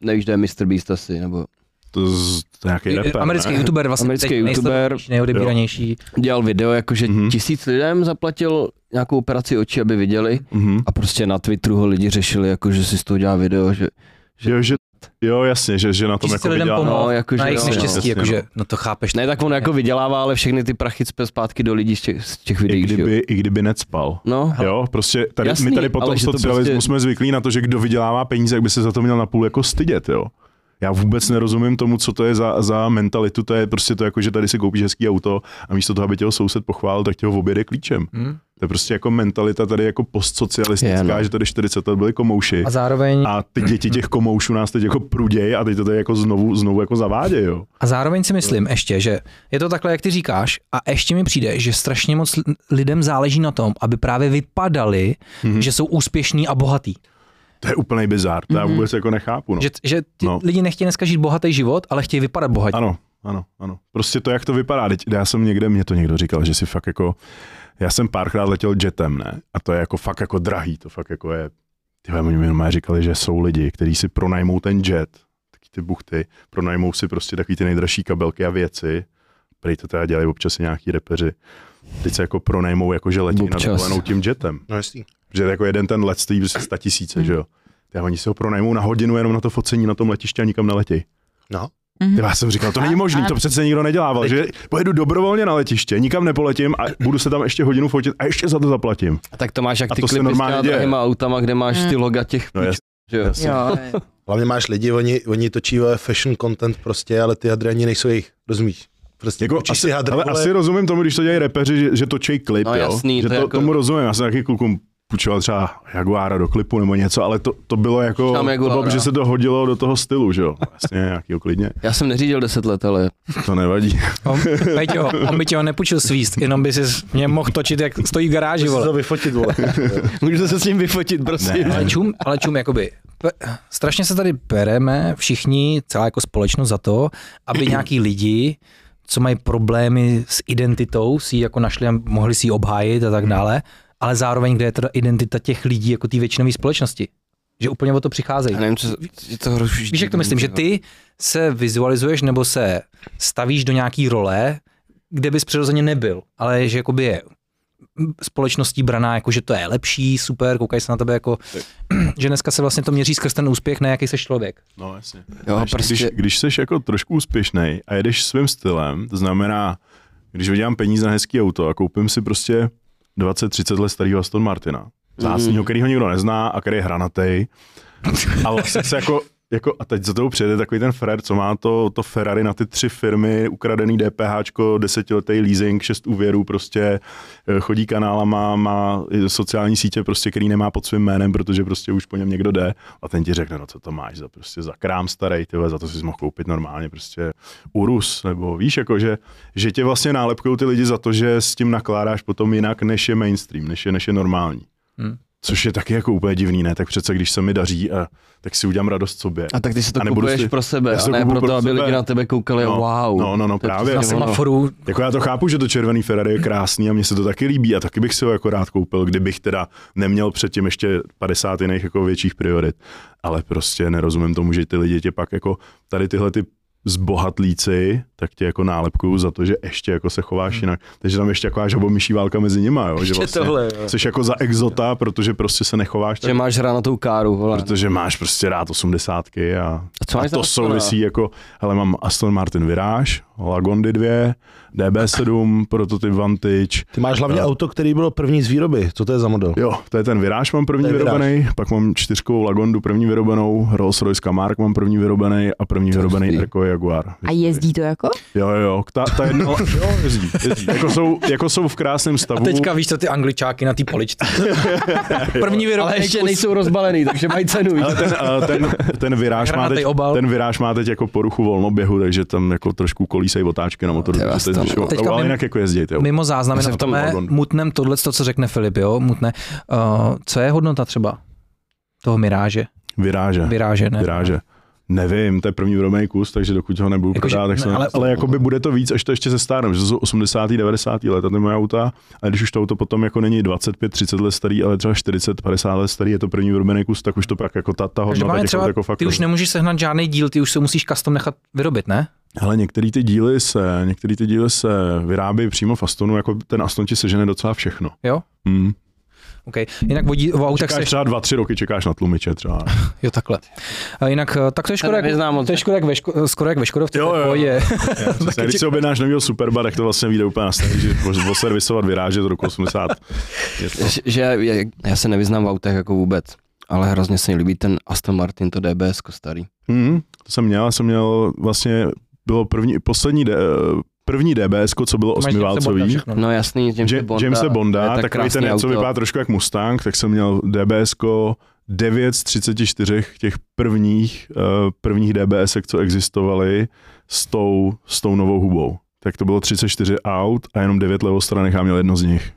nevíš, kde je Mr. Beast asi, nebo To, z, to je nějaký rapper, Americký ne? youtuber, vlastně Americký youtuber. nejodebíranější. dělal video, jakože Mhm. tisíc lidem zaplatil nějakou operaci očí, aby viděli Mhm. a prostě na Twitteru ho lidi řešili, jako že si z toho dělá video, že Jo, že, jo, jasně, že, že na tom jako lidem vydělá. pomohl no, jakože na jejich jo, no. neštěstí, jakože, no. no to chápeš. ne, tak on jako vydělává, ale všechny ty prachy cpe zpátky do lidí z těch, z těch I videí, že jo. kdyby, I kdyby necpal. No, Jo, prostě tady, Jasný, my tady po ale tom že to socialismu prostě- jsme zvyklí na to, že kdo vydělává peníze, jak by se za to měl napůl jako stydět, jo. Já vůbec nerozumím tomu, co to je za, za mentalitu, to je prostě to jako, že tady si koupíš hezký auto a místo toho, aby tě ho soused pochválil, tak tě ho objede klíčem. Hm? To je prostě jako mentalita tady jako postsocialistická, Je, no. že tady 40 let byli komouši. A zároveň, A ty děti těch komoušů nás teď jako prudějí a teď to tady jako znovu, znovu jako zavádějí, jo. a zároveň si myslím ještě, že je to takhle, jak ty říkáš, a ještě mi přijde, že strašně moc li- lidem záleží na tom, aby právě vypadali, Mhm. že jsou úspěšní a bohatý. To je úplný bizár, to já Mhm. vůbec jako nechápu, no. Že, že ty No. lidi nechtějí dneska žít bohatý život, ale chtějí vypadat bohatě. Ano, ano, ano. Prostě to, jak to vypadá. Teď, já jsem někde, mě to někdo říkal, že si fakt jako, já jsem párkrát letěl jetem, ne? A to je jako fakt jako drahý, to fakt jako je, ty vole, oni mi normálně říkali, že jsou lidi, kteří si pronajmou ten jet, taky ty buchty, pronajmou si prostě takový ty nejdražší kabelky a věci, prý to teda dělají občas i nějaký repeři. Teď se jako pronajmou, jako že letí na dovolenou tím jetem. No jasný. Že jako jeden ten let stojí prostě 100 tisíce, že jo. Ty, a oni si ho pronajmou na hodinu jenom na to focení na tom letišti a nikam neletí. No. Mhm. Ty, já jsem říkal, to není A- možný, a- to přece nikdo nedělával, že pojedu dobrovolně na letiště, nikam nepoletím a budu se tam ještě hodinu fotit a ještě za to zaplatím. Tak to máš jak A ty to se klipy s normálně těma děje. drahýma autama, kde máš ty Hmm. loga těch No píč, že jo. Jo, Hlavně máš lidi, oni, oni točí fashion content prostě, ale ty hadry ani nejsou jejich, rozumíš? Prostě Jako asi, si hadry, ale vole, asi rozumím tomu, když to dělají repeři, že, že točí klip, No jo? jasný, že to to, jako- tomu rozumím, já jsem taky klukům půjčoval třeba Jaguára do klipu nebo něco, ale to, to bylo jako, bylo, že se to hodilo do toho stylu, že jo? Jasně, nějakýho klidně, Já jsem neřídil 10 let, ale to nevadí. On, Peťo, on by tě ho nepůjčil svíst, jenom by si mě mohl točit, jak stojí v garáži, vole. to vyfotit, vole. můžete se s ním vyfotit, prosím. Ale čum, ale čum, jakoby, strašně se tady bereme všichni, celá jako společnost za to, aby nějaký lidi, co mají problémy s identitou, si ji jako našli a mohli si ji obhájit a tak dále, ale zároveň, kde je teda identita těch lidí jako té většinové společnosti. Že úplně o to přicházejí. Já nevím, co je to hroží. Víš, jak to myslím, že ty se vizualizuješ nebo se stavíš do nějaký role, kde bys přirozeně nebyl, ale že jakoby je společností braná, jako že to je lepší, super, koukají se na tebe jako, že dneska se vlastně to měří skrz ten úspěch, ne jaký jsi člověk. No jasně. Jo, prostě- když, když jsi jako trošku úspěšný a jedeš svým stylem, to znamená, když vydělám peníze na hezký auto a koupím si prostě 20-30 let starého Aston Martina, zásního, Mhm. který ho nikdo nezná a který je hranatej. A vlastně se jako, jako, a teď za tou přijede takový ten Fred, co má to, to Ferrari na ty tři firmy, ukradený DPH, desetiletý leasing, šest úvěrů, prostě eh, chodí kanálama, má sociální sítě, prostě, který nemá pod svým jménem, protože prostě už po něm někdo jde a ten ti řekne, no co to máš za, prostě za krám starý, ty vole, za to si mohl koupit normálně prostě Urus, nebo víš, jako, že, že tě vlastně nálepkují ty lidi za to, že s tím nakládáš potom jinak, než je mainstream, než je, než je normální. Hmm. Což je taky jako úplně divný, ne? Tak přece, když se mi daří, a, tak si udělám radost sobě. A tak ty si to kupuješ si- pro sebe, a to ne pro aby sebe. lidi na tebe koukali, No, wow. no, no, no, To právě. Na přesně ono. semaforu, Jako já to chápu, že to červený Ferrari je krásný a mně se to taky líbí a taky bych si ho jako rád koupil, kdybych teda neměl předtím ještě 50 jiných jako větších priorit. Ale prostě nerozumím tomu, že ty lidi tě pak jako tady tyhle ty zbohatlíci, tak tě jako nálepkují za to, že ještě jako se chováš jinak. Takže tam ještě taková žabomyší válka mezi nima, jo? že vlastně tohle, jo. jsi jako za exota, protože prostě se nechováš tak, Že máš hranatou káru, vole. protože máš prostě rád osmdesátky a, A co a to souvisí jako, hele mám Aston Martin Virage, Lagondy 2, DB7, prototyp Vantage, Ty máš hlavně No. auto, který bylo první z výroby. Co to je za model? Jo, to je ten Virage mám první vyrobený, pak mám čtyřkovou Lagondu první vyrobenou, Rolls Royce Camargue mám první vyrobený a první To vyrobený hustý. Eco Jaguar. A jezdí to jako? Jo, jo, jo, ta, ta jedna, jo, jezdí, jezdí. Jako jsou, jako jsou v krásném a stavu. teďka víš co ty angličáky na té poličce. První Ale vyrobený ještě kus. nejsou rozbalený, takže mají cenu. Ale ten, eh, ten, ten, viráž má teď, obal. ten viráž má teď jako poruchu volnoběhu, takže tam jako trošku kolísej otáčky na motoru. Ty takže vás to je to zvyšovat. no. Teďka ale mimo- jinak jako jezdit, jo. Mimo záznamy v tom mutnem tohle, co řekne Filip, jo, mutné. Uh, co je hodnota třeba toho miráže? Viráže. Viráže, ne? Viráže. Nevím, to je první vyrobený kus, takže dokud ho nebudu Jakože- prodávat, tak se, ne, ale, ale- ale jakoby bude to víc, až to ještě se stárnem, že to jsou 80. 90. let ty moje auta, a když už to auto potom jako není 25, 30 let starý, ale třeba 40, 50 let starý, je to první vyrobený kus, tak už to pak jako ta, ta hodnota těch třeba jako fakt. ty už nemůžeš sehnat žádný díl, ty už se musíš custom nechat vyrobit, ne? Ale některé ty díly se, některé ty díly se vyrábí přímo v Astonu, jako ten Aston ti sežene docela všechno. Jo? Hmm. Okay. Jinak vodí, o autech Čekáš se... třeba dva, tři roky, čekáš na tlumiče třeba. Jo, takhle. A jinak, eh, tak to je škoda, jak, to je škoda jak ve, ško, skoro jak ve Škodovce. Jo, jo. je. Přesně, když si objednáš novýho Superba, tak to vlastně vyjde úplně na stejný, že můžeš oservisovat viráže z roku 80. Je to- Že- že já se nevyznám v autech jako vůbec, ale hrozně se mi líbí ten Aston Martin, to DBS starý. Mhm, to jsem měl, jsem měl vlastně, bylo první, poslední, de, první DBS, co bylo osmiválcový, všechno. No jasný, James Je, Bonda. Jamese Bonda, je tak takový ten, co auto. vypadá trošku jak Mustang, tak jsem měl DBS 9 z 34 těch prvních, uh, prvních DBS, co existovaly s tou, s tou novou hubou. Tak to bylo 34 aut a jenom 9 levostranných a měl jedno z nich.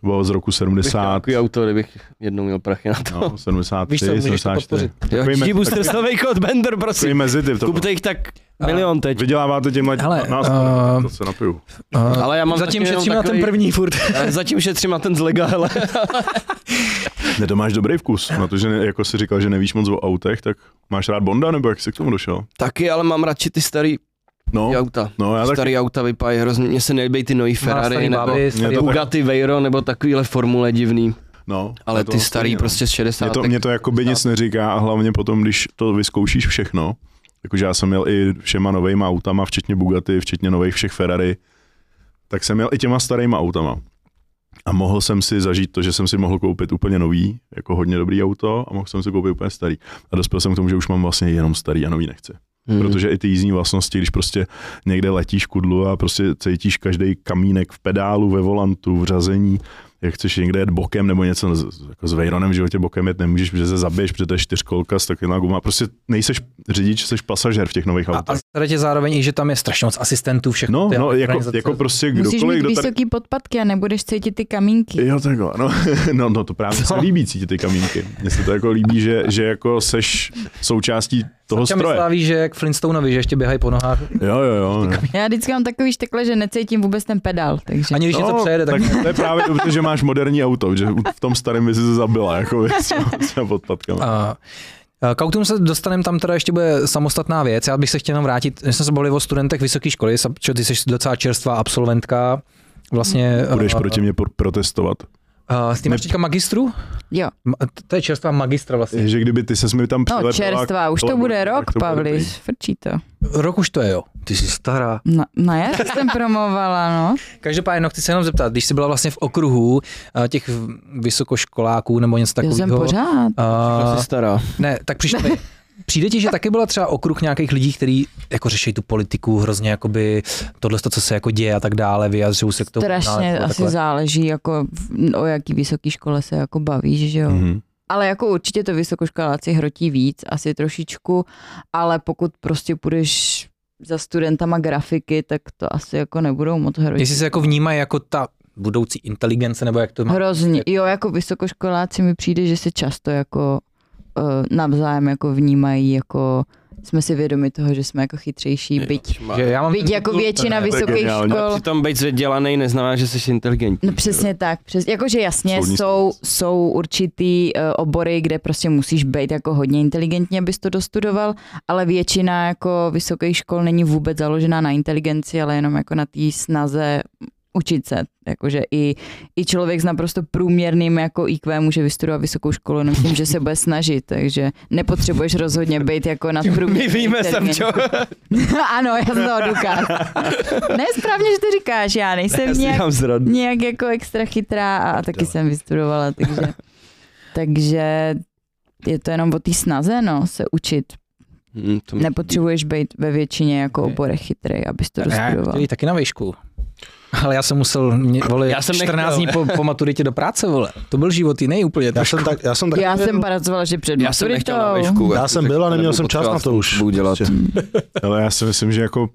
To bylo z roku Bych chtěl 70, takový auto, kdybych jednou měl prachy na to. no, 73, Víš co, můžeš to 74. podpořit. Jo, Takový G-Booster Savej kód Bender, Takový prosím. mezityp to Kupte jich tak milion teď. Vyděláváte tímhle Hele, nás, uh, to se napiju. Uh, Ale já mám Zatím šetřím na ten takový- první furt. Ale Zatím šetřím na ten z Lega, hele. Ne, to máš dobrý vkus, protože ne, jako si říkal, že nevíš moc o autech, tak máš rád Bonda, nebo jak jsi k tomu došel? Taky, ale mám radši ty starý No, auta. no já tak Starý auta vypadají hrozně, mně se nelíbí ty nový Ferrari starý nebo to Bugatti Veyron nebo takovýhle formule divný, no, ale ty starý stejně, no. prostě z 60. Mě to, mě to jakoby nic neříká a hlavně potom, když to vyzkoušíš všechno, jakože já jsem měl i všema novejma autama, včetně Bugatti, včetně nových všech Ferrari, tak jsem měl i těma starýma autama. A mohl jsem si zažít to, že jsem si mohl koupit úplně nový, jako hodně dobrý auto a mohl jsem si koupit úplně starý. A dospěl jsem k tomu, že už mám vlastně jenom starý a nový nechci. Hmm. Protože i ty jízdní vlastnosti, když prostě někde letíš kudlu a prostě cítíš každý kamínek v pedálu, ve volantu, v řazení, jak chceš někde jet bokem nebo něco s- jako s Veyronem v životě bokem jet nemůžeš, protože se zabiješ, protože to je čtyřkolka s takovýma guma. Prostě nejseš řidič, jsi pasažér v těch nových A, a tě zároveň i, že tam je strašně moc asistentů, všechno. No, no jako, jako prostě Musíš kdokoliv, mít kdo tady... vysoký podpadky a nebudeš cítit ty kamínky. Jo, takhle, no, no, no to právě se líbí cítit ty kamínky. Mně se to jako líbí, že, že jako seš součástí toho mi stroje. slaví, že jak Flintstonovi, že ještě běhají po nohách. Jo, jo, jo. No. Já vždycky mám takový štekle, že necítím vůbec ten pedál, takže... Ani když něco přejede, tak... tak to je právě dobře, že máš moderní auto, že v tom starém by si se zabila, jako s, s podpadkama. A K autům se dostaneme, tam teda ještě bude samostatná věc. Já bych se chtěl jenom vrátit, my jsme se bavili o studentech vysoké školy, Sapčo, ty jsi docela čerstvá absolventka. Vlastně, Budeš a- proti mě pro- protestovat. A s tím máš teďka magistru? Jo, Ma- To je čerstvá magistra vlastně. Že kdyby ty ses mi tam no přilepila... čerstvá, už to bude rok, to bude Pavli, frčí to. Rok už to je, jo. Ty jsi stará. Na, na jaře jsem promovala, no. Každopádně, no, chci se jenom zeptat, když jsi byla vlastně v okruhu a, těch vysokoškoláků nebo něco Já jsem takového. pořád. a, Jsi stará. ne, tak přišlo mi, Přijde ti, že taky byla třeba okruh nějakých lidí, kteří jako řeší tu politiku hrozně jakoby tohle, co se jako děje a tak dále, vyjadřují se k tomu. Strašně no, asi takhle. záleží, jako v- o jaký vysoký škole se jako bavíš, že jo. Mhm. Ale jako určitě to vysokoškoláci hrotí víc, asi trošičku, ale pokud prostě půjdeš za studentama grafiky, tak to asi jako nebudou moc hrotit. Jestli se jako vnímají jako ta budoucí inteligence, nebo jak to má. Hrozně. Jo, jako vysokoškoláci mi přijde, že se často jako uh, navzájem jako vnímají, jako jsme si vědomi toho, že jsme jako chytřejší, byť, Že já mám byť jako většina je vysokých škol. Přitom být vzdělaný neznamená, že jsi inteligentní. No přesně tak, přes, jakože jasně Soudní jsou, jsou určitý uh, obory, kde prostě musíš být jako hodně inteligentní, abys to dostudoval, ale většina jako vysokých škol není vůbec založená na inteligenci, ale jenom jako na té snaze učit se. Jakože i, i člověk s naprosto průměrným jako IQ může vystudovat vysokou školu, jenom tím, že se bude snažit, takže nepotřebuješ rozhodně být jako nad My víme, Samčo. ano, já jsem toho důkaz. ne, správně, že to říkáš, já nejsem Já nějak nějak jako extra chytrá a, a taky jsem vystudovala, takže, takže je to jenom o té snaze, no, se učit. Hm, to mi- Nepotřebuješ být ve většině jako Ok. oborech chytrý, abys to Já dostudoval. jít taky na výšku. Ale já jsem musel mě, vole, Já jsem 14 nechtěl. dní po, po maturitě do práce, vole. To byl život jiný úplně. Já jsem tak, já jsem tak, Já jsem pracovala, že před Já jsem nechtěl na výšku. Já jsem byl a neměl jsem čas na to už. Dělat. Prostě. Ale já si myslím, že jako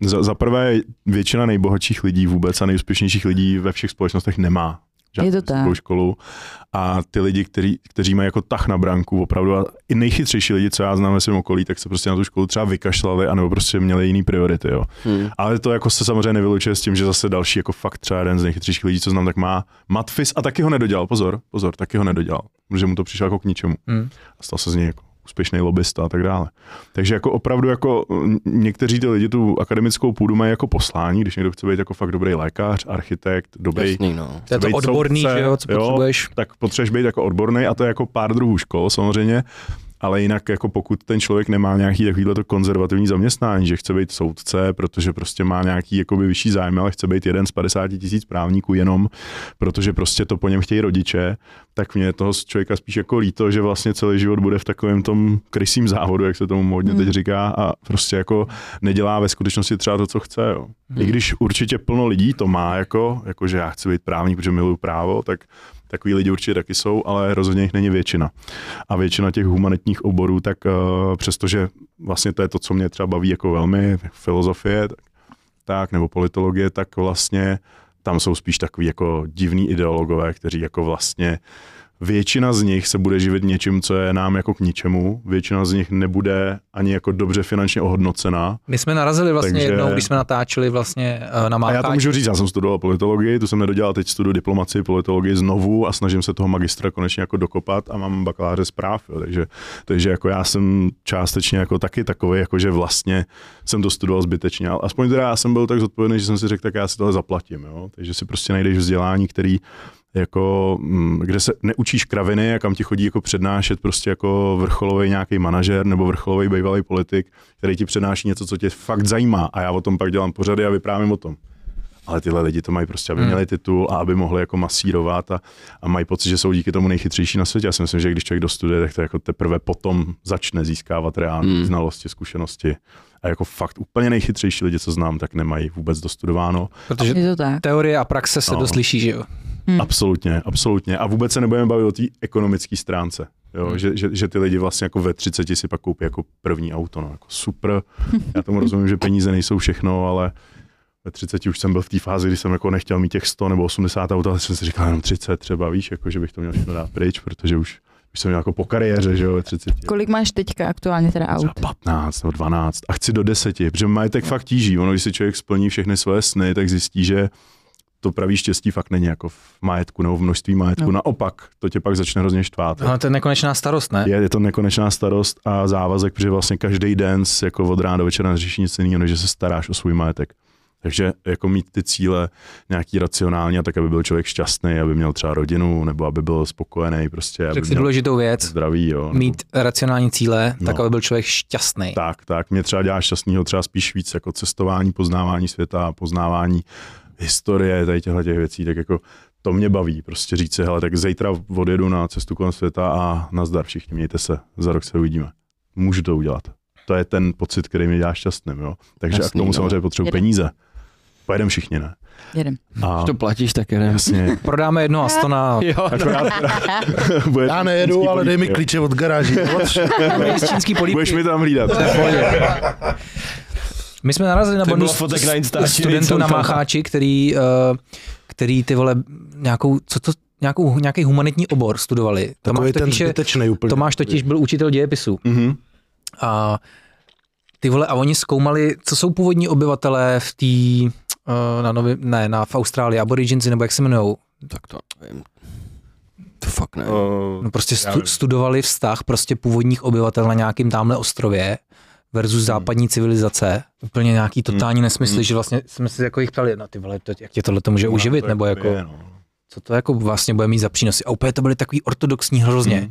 za, za prvé většina nejbohatších lidí vůbec a nejúspěšnějších lidí ve všech společnostech nemá žádnou Je to tak. školu. A ty lidi, který, kteří mají jako tah na branku, opravdu a i nejchytřejší lidi, co já znám ve svém okolí, tak se prostě na tu školu třeba vykašlali, anebo prostě měli jiný priority. Jo. Hm. Ale to jako se samozřejmě nevylučuje s tím, že zase další jako fakt třeba jeden z nejchytřejších lidí, co znám, tak má matfis a taky ho nedodělal. Pozor, pozor, taky ho nedodělal, protože mu to přišlo jako k ničemu. Hmm. A stal se z něj jako úspěšný lobbysta a tak dále. Takže jako opravdu jako mm, někteří ty lidi tu akademickou půdu mají jako poslání, když někdo chce být jako fakt dobrý lékař, architekt, dobrý Jasný, no. To je to odborný, soudce, že jo, co jo. potřebuješ. tak potřebuješ být jako odborný a to je jako pár druhů škol samozřejmě. Ale jinak jako pokud ten člověk nemá nějaký takovýhle to konzervativní zaměstnání, že chce být soudce, protože prostě má nějaký jakoby vyšší zájem, ale chce být jeden z 50 tisíc právníků jenom, protože prostě to po něm chtějí rodiče, tak mě toho člověka spíš jako líto, že vlastně celý život bude v takovém tom krysím závodu, jak se tomu modně teď říká, a prostě jako nedělá ve skutečnosti třeba to, co chce. Jo. I když určitě plno lidí to má, jako, jako že já chci být právník, protože miluju právo, tak takový lidi určitě taky jsou, ale rozhodně jich není většina. A většina těch humanitních oborů, tak uh, přestože vlastně to je to, co mě třeba baví jako velmi, filozofie, tak, tak nebo politologie, tak vlastně tam jsou spíš takový jako divní ideologové, kteří jako vlastně Většina z nich se bude živit něčím, co je nám jako k ničemu. Většina z nich nebude ani jako dobře finančně ohodnocená. My jsme narazili vlastně Takže- jednou, když jsme natáčeli vlastně eh, na A já to můžu říct, já jsem studoval politologii, tu jsem nedodělal, teď studuji diplomacii, politologii znovu a snažím se toho magistra konečně jako dokopat a mám bakaláře zpráv, jo, takže, takže jako já jsem částečně jako taky takový, jako že vlastně jsem to studoval zbytečně, ale aspoň teda já jsem byl tak zodpovědný, že jsem si řekl, tak já si tohle zaplatím, jo, takže si prostě najdeš vzdělání, který jako, mm, kde se neučíš kraviny a kam ti chodí jako přednášet prostě jako vrcholový nějaký manažer nebo vrcholový bývalý politik, který ti přednáší něco, co tě fakt zajímá a já o tom pak dělám pořady a vyprávím o tom. Ale tyhle lidi to mají prostě, aby Hmm. měli titul a aby mohli jako masírovat a, a mají pocit, že jsou díky tomu nejchytřejší na světě. Já si myslím, že když člověk dostuduje, tak to jako teprve potom začne získávat reální Hmm. znalosti, zkušenosti. A jako fakt úplně nejchytřejší lidi, co znám, tak nemají vůbec dostudováno. Protože Je to tak. teorie a praxe se No. dost liší, že jo? Hmm. Absolutně, absolutně. A vůbec se nebudeme bavit o té ekonomické stránce. Jo, Hmm. že, že, že, ty lidi vlastně jako ve 30 si pak koupí jako první auto. No, jako super. Já tomu rozumím, že peníze nejsou všechno, ale ve 30 už jsem byl v té fázi, kdy jsem jako nechtěl mít těch 100 nebo 80 aut, ale jsem si říkal jenom 30 třeba, víš, jako, že bych to měl všechno dát pryč, protože už, už jsem měl jako po kariéře, že jo, ve 30. Kolik máš teďka aktuálně teda aut? Třeba 15 nebo 12 a chci do 10, protože majetek fakt tíží. Ono, když si člověk splní všechny svoje sny, tak zjistí, že to pravý štěstí fakt není jako v majetku nebo v množství majetku. No. Naopak, to tě pak začne hrozně štvát. Ale to je nekonečná starost, ne? Je, je to nekonečná starost a závazek, protože vlastně každý den jako od rána do večera neřeší nic jiného, než že se staráš o svůj majetek. Takže jako mít ty cíle nějaký racionální, a tak aby byl člověk šťastný, aby měl třeba rodinu, nebo aby byl spokojený, prostě, Řekl si důležitou věc, zdraví. Jo, nebo- mít racionální cíle, tak No. aby byl člověk šťastný. Tak, tak. Mě třeba dělá šťastného třeba spíš víc jako cestování, poznávání světa, poznávání historie, tady těchto těch věcí, tak jako to mě baví, prostě říct si, hele, tak zítra odjedu na cestu kolem světa a nazdar všichni, mějte se, za rok se uvidíme. Můžu to udělat. To je ten pocit, který mě dělá šťastným, jo. Takže Jasný, a k tomu no. samozřejmě potřebuji Jedem. peníze. Pojedeme všichni, ne? Jedem. A Když to platíš, tak jedem. jasně. Prodáme jedno Astona Jo, Akorát, bude Já nejedu, ale dej mi klíče od garáží. čínský. Budeš mi tam hlídat. To je v pohodě. My jsme narazili na bonus fotek na Instači, studentů na Mácháči, který, eh, který ty vole nějakou, co to, nějakou, nějaký humanitní obor studovali. Takový Tomáš ten totiž, je- zbytečný úplně. Tomáš totiž byl učitel dějepisu. Mhm. A ty vole, a oni zkoumali, co jsou původní obyvatelé v té, uh, na Nově, ne, na, v Austrálii, aboriginci, nebo jak se jmenují. tak to nevím. To fakt ne. Uh, No prostě stu, studovali vztah prostě původních obyvatel na nějakým tamhle ostrově versus Hmm. západní civilizace. Úplně nějaký totální nesmysly, Hmm. že vlastně jsme si jako jich ptali, no ty vole, to, jak tě tohle to může ono uživit, to nebo jakoby jako, je, no. co to jako vlastně bude mít za přínosy. A úplně to byly takový ortodoxní hrozně. Hmm.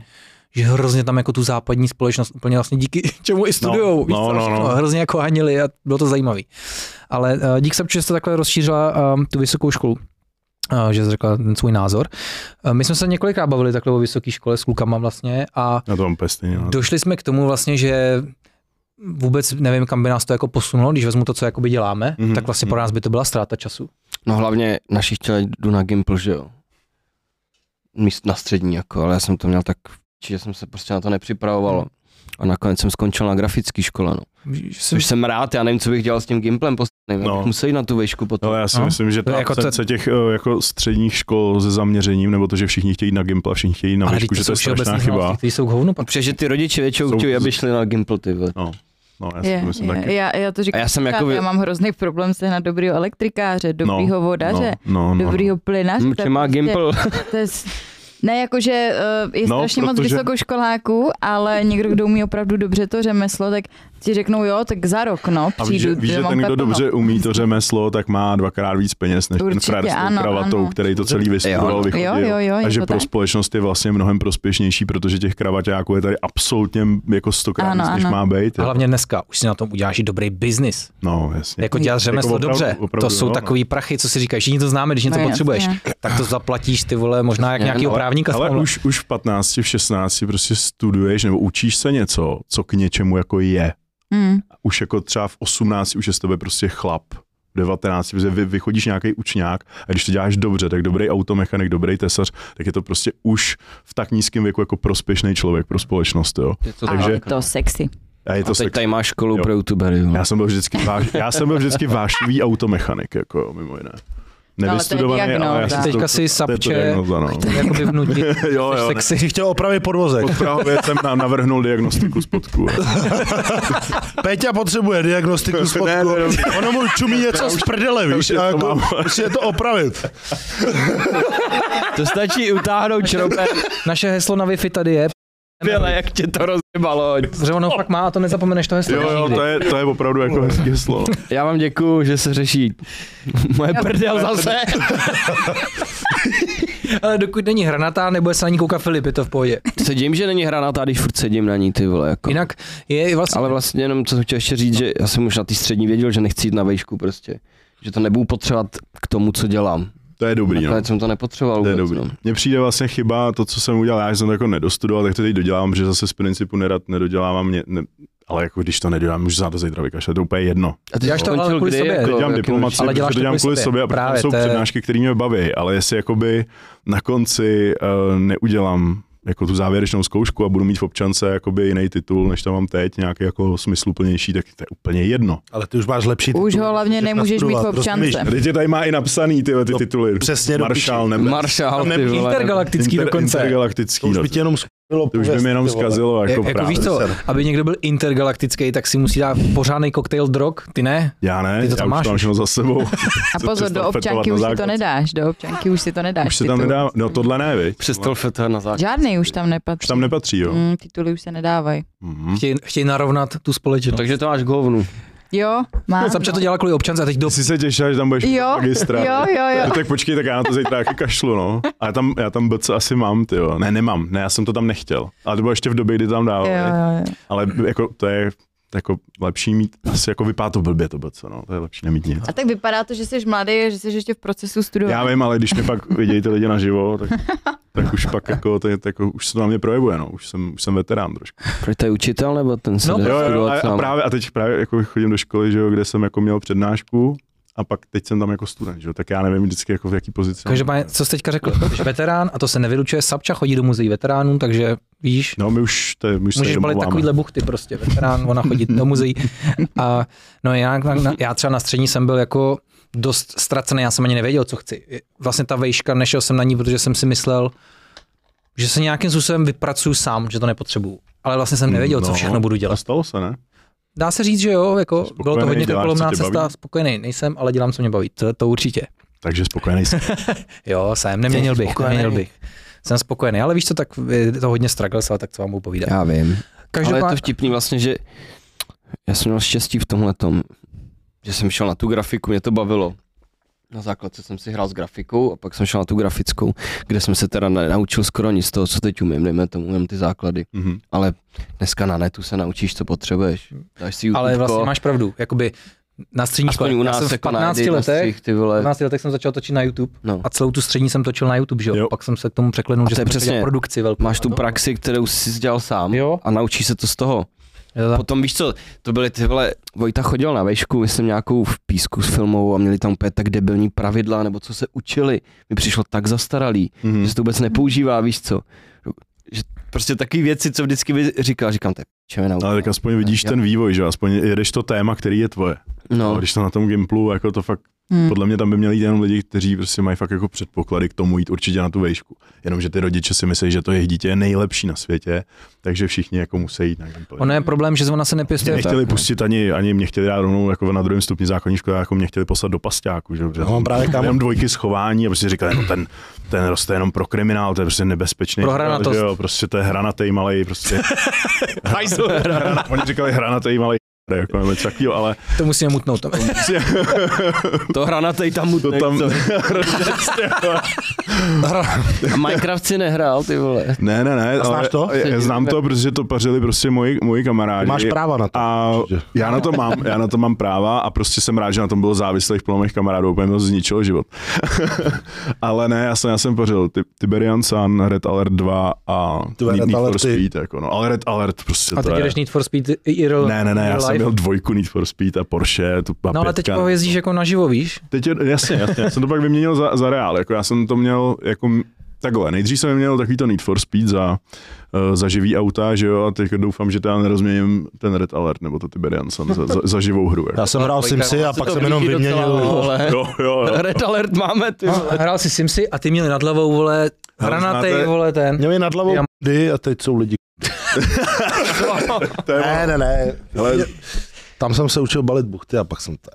že hrozně tam jako tu západní společnost úplně vlastně díky čemu i studujou, No, no, no, no. hrozně jako hanili a bylo to zajímavý. Ale uh, dík Sapči, že jste takhle rozšířila um, tu vysokou školu uh, že jsi řekla ten svůj názor. Uh, my jsme se několikrát bavili takhle o vysoké škole s klukama vlastně a Já to mám pestý. No. došli jsme k tomu vlastně, že vůbec nevím, kam by nás to jako posunulo, když vezmu to, co jakoby děláme, Mhm, tak vlastně pro mhm. nás by to byla ztráta času. No hlavně naši chtěli jdu na Gimple, že jo. Míst na střední jako, ale já jsem to měl tak, že jsem se prostě na to nepřipravoval. A nakonec jsem skončil na grafické škole, no. Že jsem- Což jsem rád, já nevím, co bych dělal s tím Gimplem, nevím, No. musel jít na tu výšku potom. No, já si No. myslím, že To je ta jako jako to- absence těch eh, jako středních škol se zaměřením, nebo to, že všichni chtějí na Gimpl a všichni chtějí na ale výšku, že to je strašná chyba. které jsou k hovnu pak. Protože ty rodiče většinou Jsou- chtějí, aby šli na Gimple, ty vole. No, no já Je, to myslím je, taky. já, já to říkám, A já jsem jako vy- já mám hrozný problém sehnat dobrýho elektrikáře, dobrýho vodaře, no, no, no, dobrýho plynaře. Hm, to je Če má prostě- Gimple. To je, Ne, jakože uh, je No, strašně moc protože- vysokoškoláků, ale někdo, kdo umí opravdu dobře to řemeslo, tak ti řeknou jo, tak za rok, no, A víš, přijdu, že, víš, že mám ten, kdo dobře umí to řemeslo, tak má dvakrát víc peněz než ten Určitě, frajer s tou ano, kravatou, ano. který to celý vystudoval, Jo, vychodil. jo, jo, jo, a že pro tak. společnost je vlastně mnohem prospěšnější, protože těch kravaťáků je tady absolutně jako stokrát Ano, víc, než ano. má být. A hlavně dneska už si na tom uděláš i dobrý biznis. No, jasně. Jako dělat řemeslo opravdu- dobře. opravdu, to jsou no. takový prachy, co si říkáš, všichni to známe, když něco No, potřebuješ. Tak to zaplatíš ty vole, možná jak no, právníka. Ale už, už v 15, v 16 prostě studuješ nebo učíš se něco, co k něčemu jako je. Hmm. Už jako třeba v 18 už je z tebe prostě chlap. V 19, protože vy, vychodíš nějaký učňák a když to děláš dobře, tak dobrý automechanik, dobrý tesař, tak je to prostě už v tak nízkém věku jako prospěšný člověk pro společnost. Jo. Je to Takže- A je to sexy. A je to a teď sex. tady máš školu Jo. pro youtubery. jo. Já jsem byl vždycky, váš, já jsem byl vždycky vášnivý automechanik, jako mimo jiné. No, ale Nevystudovaný, ale, já diagnóza. si to- Teďka si sapče, no. jakoby vnutit. Jo, jo, sexy. Jsi chtěl opravit podvozek. Od Prahově jsem nám navrhnul diagnostiku spodku. Péťa potřebuje diagnostiku spodku. ne, ne. Ono mu čumí něco z prdele, víš, a to jako, musí je to opravit. To stačí utáhnout šroubem. Naše heslo na Wi-Fi tady je, Běle, jak tě to rozjebalo. že ono fakt má a to nezapomeneš to heslo. Jo, jo, nikdy. to je, to je opravdu jako hezký heslo. Já vám děkuju, že se řeší moje prdel zase. Ale dokud není hranatá, nebude se na ní koukat Filip, je to v pohodě. Sedím, že není hranatá, když furt sedím na ní, ty vole. Jako. Jinak je vlastně... Ale vlastně jenom, co jsem chtěl ještě říct, že já jsem už na té střední věděl, že nechci jít na vejšku prostě. Že to nebudu potřebovat k tomu, co dělám. To je dobrý, no. Nakonec jsem to nepotřeboval To je vůbec, dobrý. no. Mně přijde vlastně chyba to, co jsem udělal, já jsem to jako nedostudoval, tak to teď dodělám, že zase z principu nerad nedodělávám, mě, ne, ale jako když to nedělám, můžu se na to zítra vykašlat, to je úplně jedno. A ty Děláš to ale kvůli kdy, sobě. jako, Teď dělám diplomaci, Ale ale děláš to dělám kvůli sobě. sobě a Právě, jsou je- přednášky, které mě baví, ale jestli jakoby na konci uh, neudělám jako tu závěrečnou zkoušku a budu mít v občance jakoby jiný titul, než tam mám teď, nějaký jako smysluplnější, tak to je úplně jedno. Ale ty už máš lepší Už titul, ho hlavně můžeš nemůžeš mít v občance. Teď tady má i napsaný tyhle ty No, tituly. přesně do Maršál nebo Maršál, ty vole. Intergalaktický Inter, dokonce. intergalaktický. To už no. by tě jenom zkazilo to už by mi jenom zkazilo. Jako, Jako, jako víš co, aby někdo byl intergalaktický, tak si musí dát pořádný koktejl drog, ty ne? Já ne, Ty to tam já máš už to mám za sebou. A pozor, do občanky už si to nedáš, do občanky už si to nedáš. Už se tam nedá, no tohle ne, viď? Přestal FT na základ. Žádný už tam nepatří. Už tam nepatří, jo. Mm, tituly už se nedávají. Mhm. Chtějí, chtějí narovnat tu společnost. Takže to máš k hovnu. Jo, má. Sapče to dělá kvůli občance a teď do... Ty jsi se těšil, že tam budeš Jo, magistra. jo, jo, jo. No, tak počkej, tak já na to zítra taky kašlu, no. A já tam, já tam BC asi mám, ty jo. Ne, nemám, ne, já jsem to tam nechtěl. Ale to bylo ještě v době, kdy tam dával. Jo, jo, jo. Ale jako to je jako lepší mít, asi jako vypadá to blbě to BC, no. To je lepší nemít nic. A tak vypadá to, že jsi mladý a že jsi ještě v procesu studování. Já vím, ale když mě pak vidějí ty lidi naživo, tak, tak už pak jako, to je, to jako, už se to na mě projevuje, no. Už jsem, už jsem veterán trošku. Proč to je učitel, nebo ten se No, Jo, jo, a, a, právě, a teď právě jako chodím do školy, že jo, kde jsem jako měl přednášku a pak teď jsem tam jako student, že tak já nevím vždycky jako v jaký pozici. Každopádně, co jsi teďka řekl, jsi veterán a to se nevylučuje, Sapča chodí do muzeí veteránů, takže víš, No my už, to je, my už Můžeš balit takovýhle buchty prostě, veterán, ona chodit do muzeí. A no já, na, já třeba na střední jsem byl jako dost ztracený, já jsem ani nevěděl, co chci. Vlastně ta vejška, nešel jsem na ní, protože jsem si myslel, že se nějakým způsobem vypracuju sám, že to nepotřebuju. Ale vlastně jsem nevěděl, co No, všechno budu A dělat. stalo se, ne? Dá se říct, že jo, jako Jsi bylo to spokojený, hodně kolomná cesta, baví? spokojený nejsem, ale dělám, co mě baví, to, to určitě. Takže spokojený jsem. Jo, jsem, neměnil bych, spokojený. neměnil bych. Jsem spokojený, ale víš co, tak je to hodně struggles, ale tak co vám budu povídat. Já vím. Ale je to vtipný vlastně, že já jsem měl štěstí v tomhle že jsem šel na tu grafiku, mě to bavilo. Na základce jsem si hrál s grafikou a pak jsem šel na tu grafickou, kde jsem se teda naučil skoro nic z toho, co teď umím, dejme tomu, umím ty základy. Mhm. Ale dneska na netu se naučíš, co potřebuješ. Dáš si YouTube, ale vlastně máš pravdu, jakoby na střední aspoň škole, u já nás jsem v jako na 15 edit, na letech, střih, ty vole. 15 letech jsem začal točit na YouTube No. a celou tu střední jsem točil na YouTube, že jo? Jo. Pak jsem se k tomu překlenul, A že to je jsem přesně- přesně produkci velkou. Máš tu praxi, kterou jsi dělal sám Jo. a naučíš se to z toho. Jo. Potom víš co, to byly ty vole, Vojta chodil na vejšku, myslím nějakou v písku s filmovou a měli tam úplně tak debilní pravidla, nebo co se učili. Mi přišlo tak zastaralý, Mhm. že se to vůbec nepoužívá, víš co. Že prostě takové věci, co vždycky by říkal, říkám, to je čeme nauka. Ale tak aspoň vidíš ten vývoj, že jo? aspoň jedeš to téma, který je tvoje. No. No, Když to na tom Gimplu, jako to fakt, Hmm. podle mě tam by měli jít jenom lidi, kteří prostě mají fakt jako předpoklady k tomu jít určitě na tu vejšku. Jenomže ty rodiče si myslí, že to jejich dítě je nejlepší na světě, takže všichni jako musí jít na Gimplu. Ono je problém, že ona se Mě nepěstuje. nechtěli pustit ani, ani mě chtěli dát rovnou jako na druhém stupni základní školy, jako mě chtěli poslat do pasťáku, že, že No, mám právě kámo- jenom dvojky schování a prostě říkali, no ten, ten roste jenom pro kriminál, to je prostě nebezpečný. Pro hranatost. Že Jo, prostě to je hranatej malej, prostě. Hrana- Oni říkali hranatej malej jako nebo něco takového, ale To musíme mutnout. To. To hranatej tam to tam... A Minecraft si nehrál, ty vole. ne, ne, ne, A znáš to? Já znám to, protože to pařili prostě moji, moji kamarádi. Máš práva na to. A určitě. já na to mám, já na to mám práva a prostě jsem rád, že na tom bylo závislých plno mých kamarádů, úplně mi to zničilo život. Ale ne, já jsem, já jsem pořil Ti- Tiberian Sun, Red Alert 2 a Ty Need, Red Need for. Speed, jako no. Ale Red Alert prostě A to teď je... jdeš Need for Speed IRL. Ne, ne, ne, já real jsem měl dvojku Need for Speed a Porsche, tu a No ale teď pětka. jezdíš jako naživo, víš? Teď je, jasně, jasně, já jsem to pak vyměnil za, za reál, jako já jsem to měl jako takhle, nejdřív jsem měl takový to Need for Speed za, uh, za živý auta, že jo, a teď doufám, že já nerozměním ten Red Alert nebo to Tiberian Sun za, za, za živou hru. Jako. Já jsem hrál Simsy a pak jsem jenom vyměnil. Vole. Jo, jo, jo. Red alert máme, ty No, vole. hrál si Simsy a ty měli nad hlavou, vole, hranatej, vole, ten. Měli nad hlavou a teď jsou lidi. To je, Ne, ne, ne. Hele, Tam jsem se učil balit buchty a pak jsem to,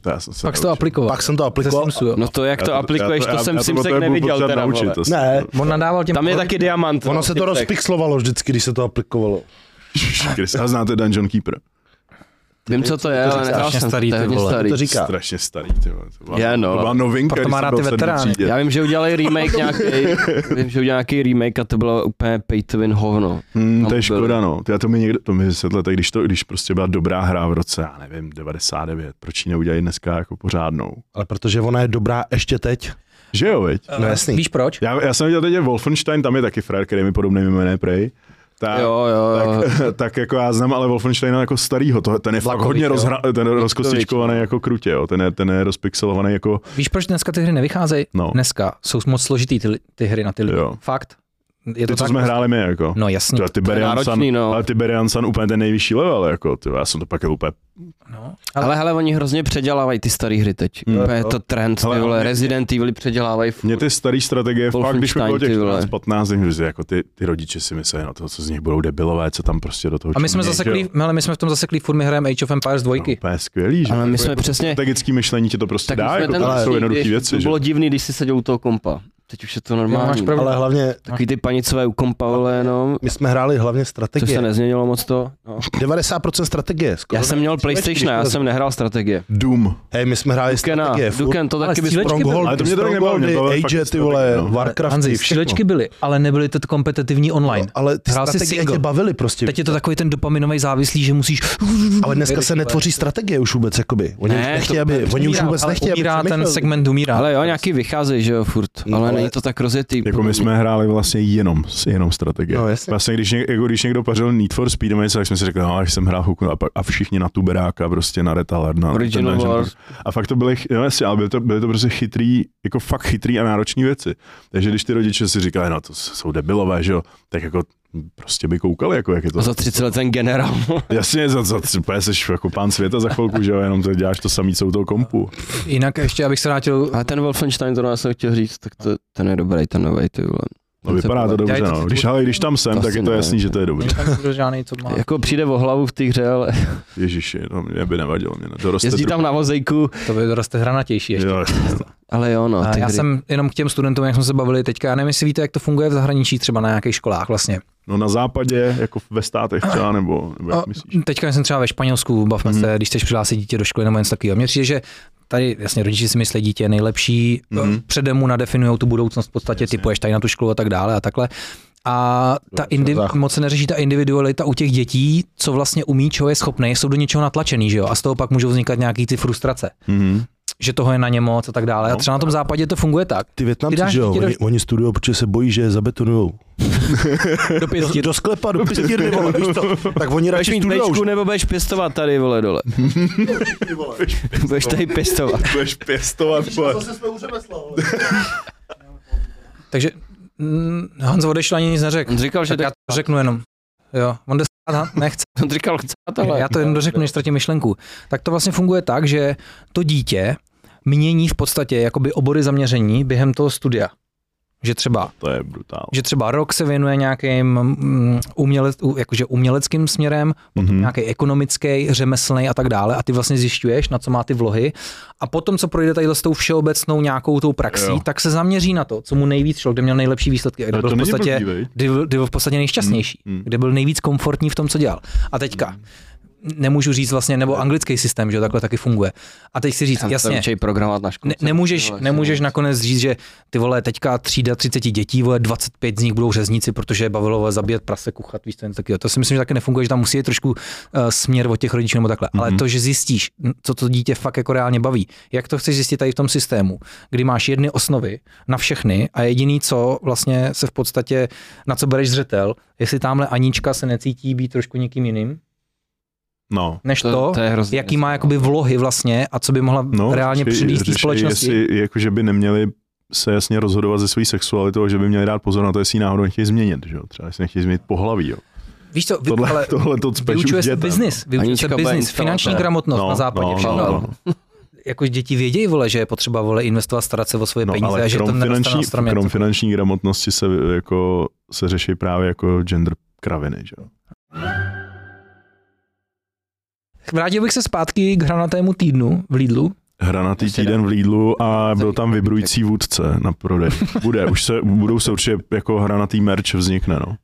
to já jsem se Pak jsi to aplikoval. pak jsem to aplikoval. Simsu. No to, jak Já to aplikuješ, já to jsem já Simsek potřebuji neviděl teda, naučit, vole. to si- Ne, On nadával těm... Tam je taky diamant. ono no, se to rozpixlovalo vždycky, když se to aplikovalo. Chris, A znáte Dungeon Keeper? Vím, co to je, ale strašně jsem. starý, to je hodně starý. To říká. Strašně starý, ty vole. To byla, Je, no. to byla novinka, Proto když má jsem rád byl ty veterány. Já vím, že udělali remake nějaký, vím, že udělali nějaký remake a to bylo úplně pay to win hovno. Hmm, Tam to je škoda, no. Ty, to mi někdo, to mi vysvětlete, když, to, když prostě byla dobrá hra v roce, já nevím, 99, proč ji neudělají dneska jako pořádnou? Ale protože ona je dobrá ještě teď. Že jo, veď? No jasný. Víš proč? Já, já jsem viděl teď je Wolfenstein, tam je taky frér, který mi podobný mimo jiné prej. Tak, Jo, jo, jo. tak, tak, jako já znám ale Wolfensteina jako starýho, to, ten je fakt Vlakových, hodně jo. rozhra, ten rozkostičkovaný jako krutě, jo. Ten, je, ten je rozpixelovaný jako, Víš, proč dneska ty hry nevycházejí? No. Dneska jsou moc složitý ty, ty hry na ty lidi. Jo. Fakt. Je to ty, co tak? jsme hráli my, jako. No jasně. To Tiberian náročný, Sun, no. ale Tiberian Sun úplně ten nejvyšší level, jako, ty, já jsem to pak je úplně No. Ale hele, oni hrozně předělávají ty staré hry teď. Hmm. Úplně je to trend, ty Hele, vole, ale- Resident Evil předělávají furt. Mě ty staré strategie, fakt, když mi bylo těch ty vole. 14, 15, že jako ty, ty rodiče si myslí na to, co z nich budou debilové, co tam prostě do toho A my jsme zaseklí, ale my jsme v tom zaseklí, furt my hrajeme Age of Empires 2. No, úplně skvělý, že? Ale my Jako jsme jako přesně- Strategický myšlení ti to prostě my dá, jsme jako to jsou jednoduché věci, To že? bylo divný, když si seděl u toho kompa. Teď už je to máš normální. pravdu. Ale hlavně, Takový ty panicové u kompa, vole, no. my jsme hráli hlavně To se strategie. nezměnilo moc to. No. 90% strategie. Skoro Já jsem měl PlayStation, já jsem nehrál strategie. Doom. Hej, my jsme hráli Dukena, strategie. Duken, to taky byly. Stronghold, Ale to mě to Strongholdy, Age, ty vole, strategie, no. Warcraft, Hanzi, střílečky byly, ale nebyly to kompetitivní online. Ale ty Hrál strategie single. tě bavily prostě. Teď je to takový ten dopaminový závislý, že musíš... Ale dneska se netvoří strategie už vůbec, jakoby. Oni Ne, už nechtějí, aby, oni už vůbec ale nechtějí, aby umírá ten segment umírá. Ale jo, nějaký vycházejí, že jo, furt. No, Ale ale- není to tak rozjetý. Jako my jsme hráli vlastně jenom, jenom strategie. No, jasně. Vlastně, když, něk, jako když někdo pařil Need for Speed, tak jsme si řekli, no, až jsem hrál chvilku a, a všichni na tuberáka, prostě na Red Alert, na Original ten. Wars. A fakt to byly, no jasně, ale byly to, byly to prostě chytrý, jako fakt chytrý a náročný věci. Takže když ty rodiče si říkali, no to jsou debilové, že jo, tak jako prostě by koukali, jako jak je to. A za 30 let ten generál. Jasně, za, za úplně jsi jako pán světa za chvilku, že jo, jenom to děláš to samý, co u toho kompu. Jinak ještě, abych se vrátil... Ale ten Wolfenstein, to já jsem chtěl říct, tak to, ten je dobrý, ten nový, ty vole. No, vypadá to dobře, no. Když, ale když tam jsem, To tak je to ne. jasný, že to je žádný, co má... Jako přijde o hlavu v té hře, ale Ježiši, to mě by nevadilo. Mě doroste jezdí tam na vozejku, To by doroste hranatější ještě. Jo, ale jo, no. A Ty já hry. jsem jenom k těm studentům, jak jsme se bavili teďka, já nevím, jestli víte, jak to funguje v zahraničí, třeba na nějakých školách vlastně. No na západě, jako ve státech třeba, nebo, nebo jak myslíš? teďka jsem třeba ve Španělsku, bavme Mhm. se, když chceš přihlásit dítě do školy nebo něco takového. Mně přijde, že tady jasně rodiči si myslí, dítě je nejlepší, Mhm. mm předem mu nadefinují tu budoucnost v podstatě, Jasně. typuješ tady na tu školu a tak dále a takhle. A ta Jo, indi- záchod. moc se neřeší ta individualita u těch dětí, co vlastně umí, čeho je schopný, jsou do něčeho natlačený, že jo? A z toho pak můžou vznikat nějaký ty frustrace, Mhm. Že toho je na ně moc a tak dále. A No. třeba na tom západě to funguje tak. Ty Větnamci, že jo, do- oni, oni studují, protože se bojí, že je zabetonujou. Do pěti. Do sklepa, do pěstírny, vole, víš to? Tak oni Budeš radši mít bečku, nebo budeš pěstovat tady, vole, dole. budeš tady pěstovat. Budeš pěstovat, vole. Takže mm, Hans odešel ani nic neřekl. On říkal, že Tak já to řeknu jenom. Jo, on jde nechce. on říkal, přátelé. Já to jen dořeknu, než ztratím myšlenku. Tak to vlastně funguje tak, že to dítě mění v podstatě jakoby obory zaměření během toho studia. Že třeba To je brutál. že třeba rok se věnuje nějakým mm, uměle, u- jakože uměleckým směrem, potom Mhm. nějaký ekonomický, řemeslný a tak dále a ty vlastně zjišťuješ, na co má ty vlohy a potom, co projde tady s tou všeobecnou nějakou tou praxí, Jo. tak se zaměří na to, co mu nejvíc šlo, kde měl nejlepší výsledky kde byl v podstatě, blbý, kdy, byl- kdy byl v podstatě nejšťastnější, Mm, mm. kde byl nejvíc komfortní v tom, co dělal. A teďka, nemůžu říct vlastně, nebo anglický systém, že jo, takhle taky funguje. A teď si říct, Tam se jasně, programovat na ne, školce. nemůžeš, Vole, nemůžeš nakonec říct, že ty vole, teďka třída 30 dětí, vole, 25 z nich budou řezníci, protože je bavilo vole, zabíjet prase, kuchat, víš, to, něco takového. To si myslím, že taky nefunguje, že tam musí jít trošku uh, směr od těch rodičů nebo takhle. Mm-hmm. Ale Mhm. to, že zjistíš, co to dítě fakt jako reálně baví, jak to chceš zjistit tady v tom systému, kdy máš jedny osnovy na všechny a jediný, co vlastně se v podstatě, na co bereš zřetel, jestli tamhle Anička se necítí být trošku někým jiným, No. než to, To- to je hrozně jaký má jakoby vlohy vlastně a co by mohla No, reálně řeší- přinést té společnosti. Jestli, jako, že by neměli se jasně rozhodovat ze své sexualitou, a že by měli dát pozor na to, jestli ji náhodou nechtějí změnit, že jo? Třeba jestli nechtějí změnit pohlaví, jo. Víš co, vy, Tohle, ale tohle to vyučuje se dětem. business, vyučuje se business, finanční gramotnost No, na západě, no, všechno. no, no. Jako děti vědějí, vole, že je potřeba vole, investovat, starat se o svoje No, peníze ale a že to finanční, stromě. krom finanční gramotnosti se, jako, se řeší právě jako gender kraviny, že jo. Vrátil bych se zpátky k hranatému týdnu v Lidlu. Hranatý týden v Lidlu a byl tam vibrující vůdce na prodej. Bude, už se, budou se určitě jako hranatý merch vznikne, no.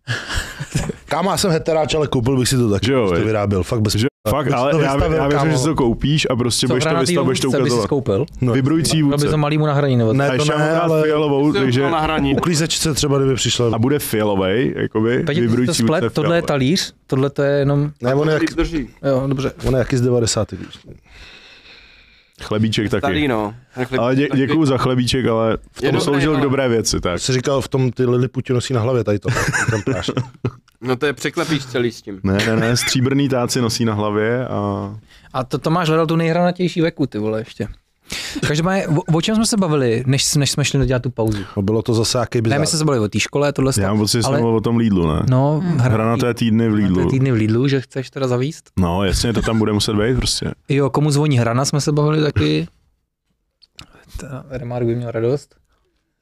Kámo, já jsem heteráč, ale koupil bych si to taky, Že jo, viď? vyráběl, fakt bez Že, fakt, ale to já, vystavil, já věřím, že si to koupíš a prostě budeš to, to, budeš to ukazovat. skoupil? No, Vibrující by vůdce. to malýmu na hraní, nebo Ne, to ne, ale fialovou, takže uklízečce třeba, kdyby přišla. a bude fialovej, jakoby, Petě, ty to vibrující splet, vůdce tohle je talíř, tohle to je jenom, Ne, on je, jak, drží. jo, dobře. on je jaký z 90. Chlebíček taky. Starý, no. Ale dě, děkuju za chlebíček, ale v tom dobrý, sloužil k dobré věci, tak. Jsi říkal, v tom ty Liliputi nosí na hlavě tady to. No to je překlepíš celý s tím. Ne, ne, ne, stříbrný táci nosí na hlavě a A to, to máš hledal tu nejhranatější veku, ty vole, ještě. Každopádně, o, o čem jsme se bavili, než, než jsme šli dělat tu pauzu? No, bylo to zase jaký Ne, bizár. my jsme se bavili o té škole, tohle já mám pocit, že jsem ale- mluvil o tom Lidlu, ne? No, Hranaté týdny v Lidlu. týdny v Lidlu, že chceš teda zavíst? No, jasně, to tam bude muset být prostě. Jo, komu zvoní hrana, jsme se bavili taky. Ta Remark by měl radost.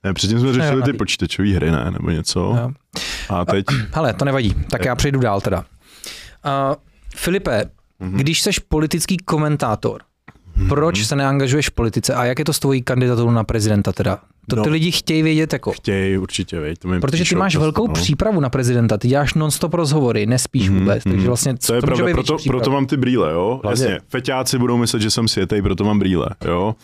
Ne, předtím jsme řešili ty počítačové hry, ne, nebo něco. Jo. A teď, Hele, to nevadí, tak já přejdu dál teda. Uh, Filipe, Mhm. když seš politický komentátor, proč se neangažuješ v politice a jak je to s tvojí kandidaturou na prezidenta teda? To ty No. lidi chtějí vědět jako. chtějí určitě, to mi Protože ty máš často, velkou no. přípravu na prezidenta, ty děláš non-stop rozhovory, nespíš Mhm, vůbec, takže mhm. vlastně To je pravda, proto, proto mám ty brýle, jo? Hlavně- Jasně, feťáci budou myslet, že jsem světej, proto mám brýle, jo?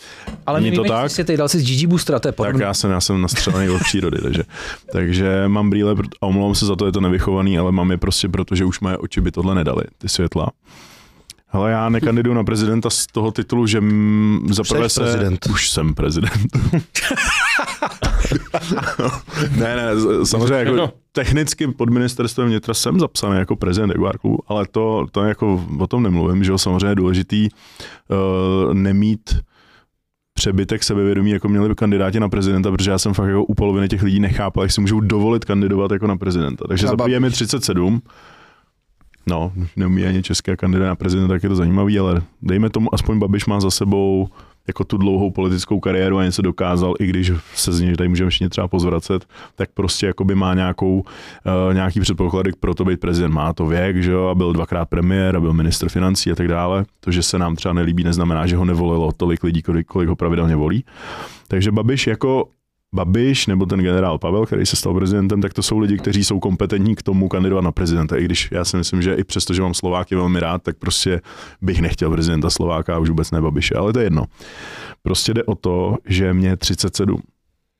Ale Není to víme, tak? tady dal si z Gigi Boostera, to je Tak podobný. já jsem, já jsem nastřelený od přírody, takže, takže mám brýle a omlouvám se za to, je to nevychovaný, ale mám je prostě proto, že už moje oči by tohle nedali, ty světla. Ale já nekandiduju na prezidenta z toho titulu, že za prvé se... prezident. Už jsem prezident. ne, ne, samozřejmě jako technicky pod ministerstvem vnitra jsem zapsaný jako prezident Jaguar klubu, ale to, to jako o tom nemluvím, že jo, samozřejmě je důležitý uh, nemít přebytek sebevědomí, jako měli by kandidáti na prezidenta, protože já jsem fakt jako u poloviny těch lidí nechápal, jak si můžou dovolit kandidovat jako na prezidenta. Takže za je mi Babiš. 37, No, neumí ani české kandidát na prezidenta, tak je to zajímavý, ale dejme tomu, aspoň Babiš má za sebou jako tu dlouhou politickou kariéru a něco dokázal, i když se z něj tady můžeme všichni třeba pozvracet, tak prostě jakoby má nějakou, uh, nějaký předpoklady pro to být prezident. Má to věk, že jo, a byl dvakrát premiér a byl ministr financí a tak dále. To, že se nám třeba nelíbí, neznamená, že ho nevolilo tolik lidí, kolik, kolik ho pravidelně volí. Takže Babiš jako Babiš nebo ten generál Pavel, který se stal prezidentem, tak to jsou lidi, kteří jsou kompetentní k tomu kandidovat na prezidenta. I když já si myslím, že i přesto, že mám Slováky velmi rád, tak prostě bych nechtěl prezidenta Slováka a už vůbec ne Babiše, ale to je jedno. Prostě jde o to, že mě je 37.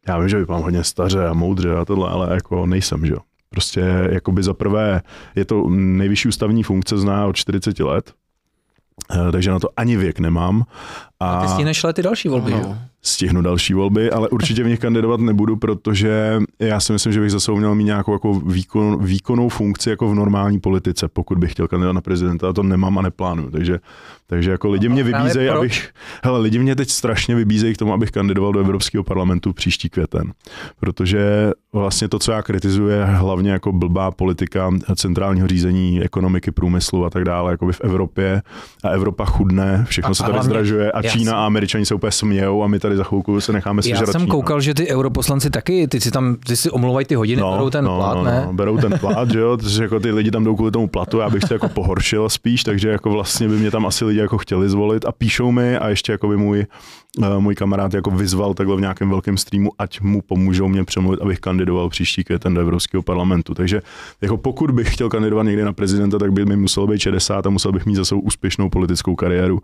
Já vím, že vypadám hodně staře a moudře a tohle, ale jako nejsem, že jo. Prostě jakoby za prvé je to nejvyšší ústavní funkce zná od 40 let, eh, takže na to ani věk nemám. A ty stihneš ty další volby, No. jo? Stihnu další volby, ale určitě v nich kandidovat nebudu, protože já si myslím, že bych zase měl mít nějakou jako výkon, výkonnou funkci jako v normální politice, pokud bych chtěl kandidovat na prezidenta a to nemám a neplánuju. Takže, takže jako lidi mě vybízejí, abych, hele, lidi mě teď strašně vybízejí k tomu, abych kandidoval do Evropského parlamentu příští květen, protože vlastně to, co já kritizuji, je hlavně jako blbá politika centrálního řízení ekonomiky, průmyslu a tak dále, jako v Evropě a Evropa chudne, všechno A- se tady hlavně- zdražuje a. Čína a Američani se úplně smějou a my tady tady za chvilku se necháme Já sežrat. jsem Čínou. koukal, že ty europoslanci taky, ty si tam, ty si omlouvají ty hodiny, no, berou ten no, plát, no, ne? No, berou ten plát, že jo, takže jako ty lidi tam jdou kvůli tomu platu, já bych se jako pohoršil spíš, takže jako vlastně by mě tam asi lidi jako chtěli zvolit a píšou mi a ještě jako by můj, uh, můj kamarád jako vyzval takhle v nějakém velkém streamu, ať mu pomůžou mě přemluvit, abych kandidoval příští květen do Evropského parlamentu. Takže jako pokud bych chtěl kandidovat někdy na prezidenta, tak by mi muselo být 60 a musel bych mít za sebou úspěšnou politickou kariéru,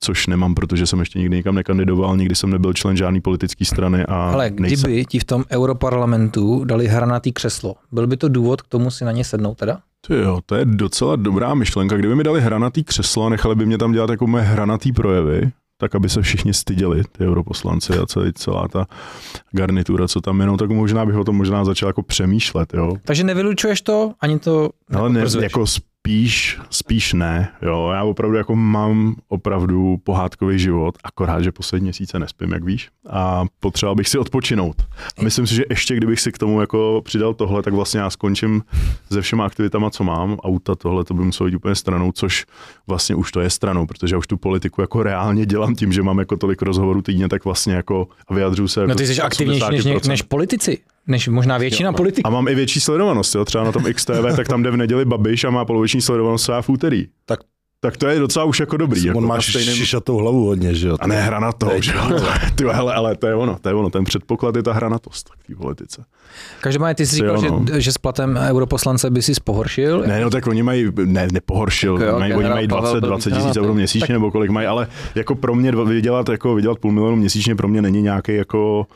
což nemám, protože jsem ještě nikdy nikam nekandidoval, nikdy jsem nebyl člen žádné politické strany a Ale nejsem. kdyby ti v tom europarlamentu dali hranatý křeslo, byl by to důvod k tomu si na ně sednout teda? Ty jo, to je docela dobrá myšlenka. Kdyby mi dali hranatý křeslo a nechali by mě tam dělat jako moje hranatý projevy, tak aby se všichni styděli, ty europoslanci a celý, celá ta garnitura, co tam jenom, tak možná bych o tom možná začal jako přemýšlet, jo. Takže nevylučuješ to, ani to Ale ne, jako spíš, spíš ne, jo. Já opravdu jako mám opravdu pohádkový život, akorát, že poslední měsíce nespím, jak víš, a potřeboval bych si odpočinout. A myslím si, že ještě kdybych si k tomu jako přidal tohle, tak vlastně já skončím se všema aktivitama, co mám. Auta, tohle, to by muselo jít úplně stranou, což vlastně už to je stranou, protože já už tu politiku jako reálně dělám tím, že mám jako tolik rozhovorů týdně, tak vlastně jako vyjadřuju se jako No ty jsi aktivnější než, 80%. než politici, než možná většina politiků. A mám i větší sledovanost, jo? třeba na tom XTV, tak tam jde v neděli Babiš a má poloviční sledovanost třeba v úterý. Tak- tak to je docela už jako dobrý. Jako On má na stejném... šišatou hlavu hodně, že jo. A ne hra na to, že jo. Ty, hele, ale to je ono, to je ono, ten předpoklad je ta hranatost v té politice. Každopádně ty jsi říkal, jo, no. že, že s platem europoslance by si pohoršil. Ne, no tak oni mají, ne, nepohoršil, Tak jo, mají, oni mají Pavel 20, byl 20 tisíc euro měsíčně, nebo kolik mají, ale jako pro mě vydělat, jako vydělat půl milionu měsíčně pro mě není nějaký jako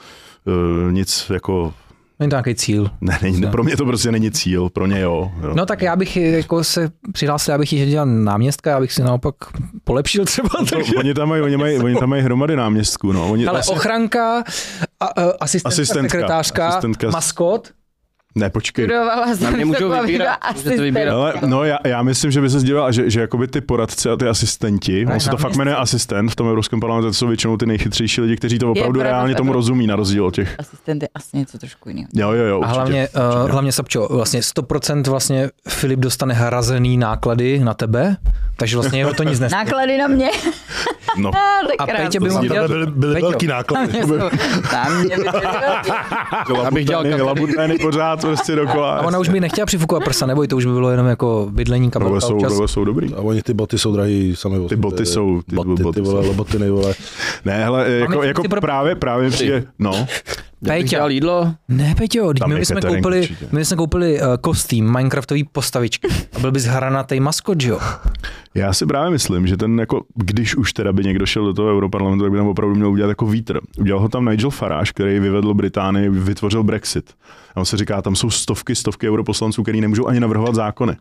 uh, nic jako, Není to nějaký cíl. ne, není, pro mě to prostě není cíl, pro ně jo. jo. No tak já bych jako se přihlásil, já bych ji dělal náměstka, já bych si naopak polepšil třeba. To, Takže... oni, tam mají, oni, mají, oni tam mají hromady náměstků. No. Oni, Ale vlastně- ochranka, a, a, asistentka, Asistentka, sekretářka, asistentka. maskot. Ne, počkej. Studovala jsem mě můžou to vybírat, můžete vybírat. Ale no já, já myslím, že by se sdělal, že, že jakoby ty poradci a ty asistenti, on se to fakt jmenuje asistent v tom Evropském parlamentu, to jsou většinou ty nejchytřejší lidi, kteří to opravdu pravda, reálně to tomu je- rozumí, na rozdíl od těch. Asistent je asi něco trošku jiného. Jo, jo, jo, A určitě, hlavně, určitě. uh, hlavně Sapčo, vlastně 100% vlastně Filip dostane hrazený náklady na tebe, takže vlastně jeho to nic nestane. Náklady na mě. No, tak A Pétě by To mohl dělat... Byly, byly velký náklady. Na mě by byly velký. bych dělal labutény, kapely. labutény pořád prostě dokola. A ona už by nechtěla přifukovat prsa, neboj, to už by bylo jenom jako bydlení, Tohle kabelka jsou, občas. jsou dobrý. A oni ty boty jsou drahý sami Ty boty jsou- ty boty, boty ty vole, boty nejvole. Ne, hele, jako, jako právě, právě přijde, no, Dělal jídlo, Ne, Peťo, my catering koupili, určitě. my bychom koupili uh, kostým Minecraftový postavičky a byl bys hranatý maskot, že jo? Já si právě myslím, že ten jako, když už teda by někdo šel do toho Europarlamentu, tak by tam opravdu měl udělat jako vítr. Udělal ho tam Nigel Farage, který vyvedl Británii, vytvořil Brexit. A on se říká, tam jsou stovky, stovky europoslanců, který nemůžou ani navrhovat zákony.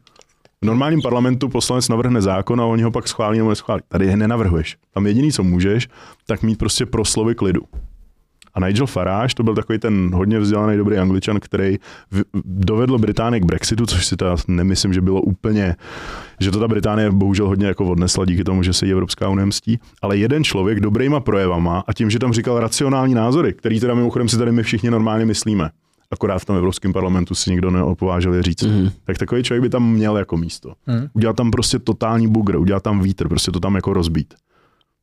V normálním parlamentu poslanec navrhne zákon a oni ho pak schválí nebo neschválí. Tady je nenavrhuješ. Tam jediný, co můžeš, tak mít prostě proslovy klidu. A Nigel Farage, to byl takový ten hodně vzdělaný dobrý angličan, který v- dovedl Británii k Brexitu, což si to nemyslím, že bylo úplně, že to ta Británie bohužel hodně jako odnesla díky tomu, že se jí Evropská unie mstí. Ale jeden člověk dobrýma projevama a tím, že tam říkal racionální názory, který teda mimochodem si tady my všichni normálně myslíme, akorát v tom Evropském parlamentu si nikdo neopovážil je říct. Mm-hmm. Tak takový člověk by tam měl jako místo. Mhm. Udělat tam prostě totální bugr, udělat tam vítr, prostě to tam jako rozbít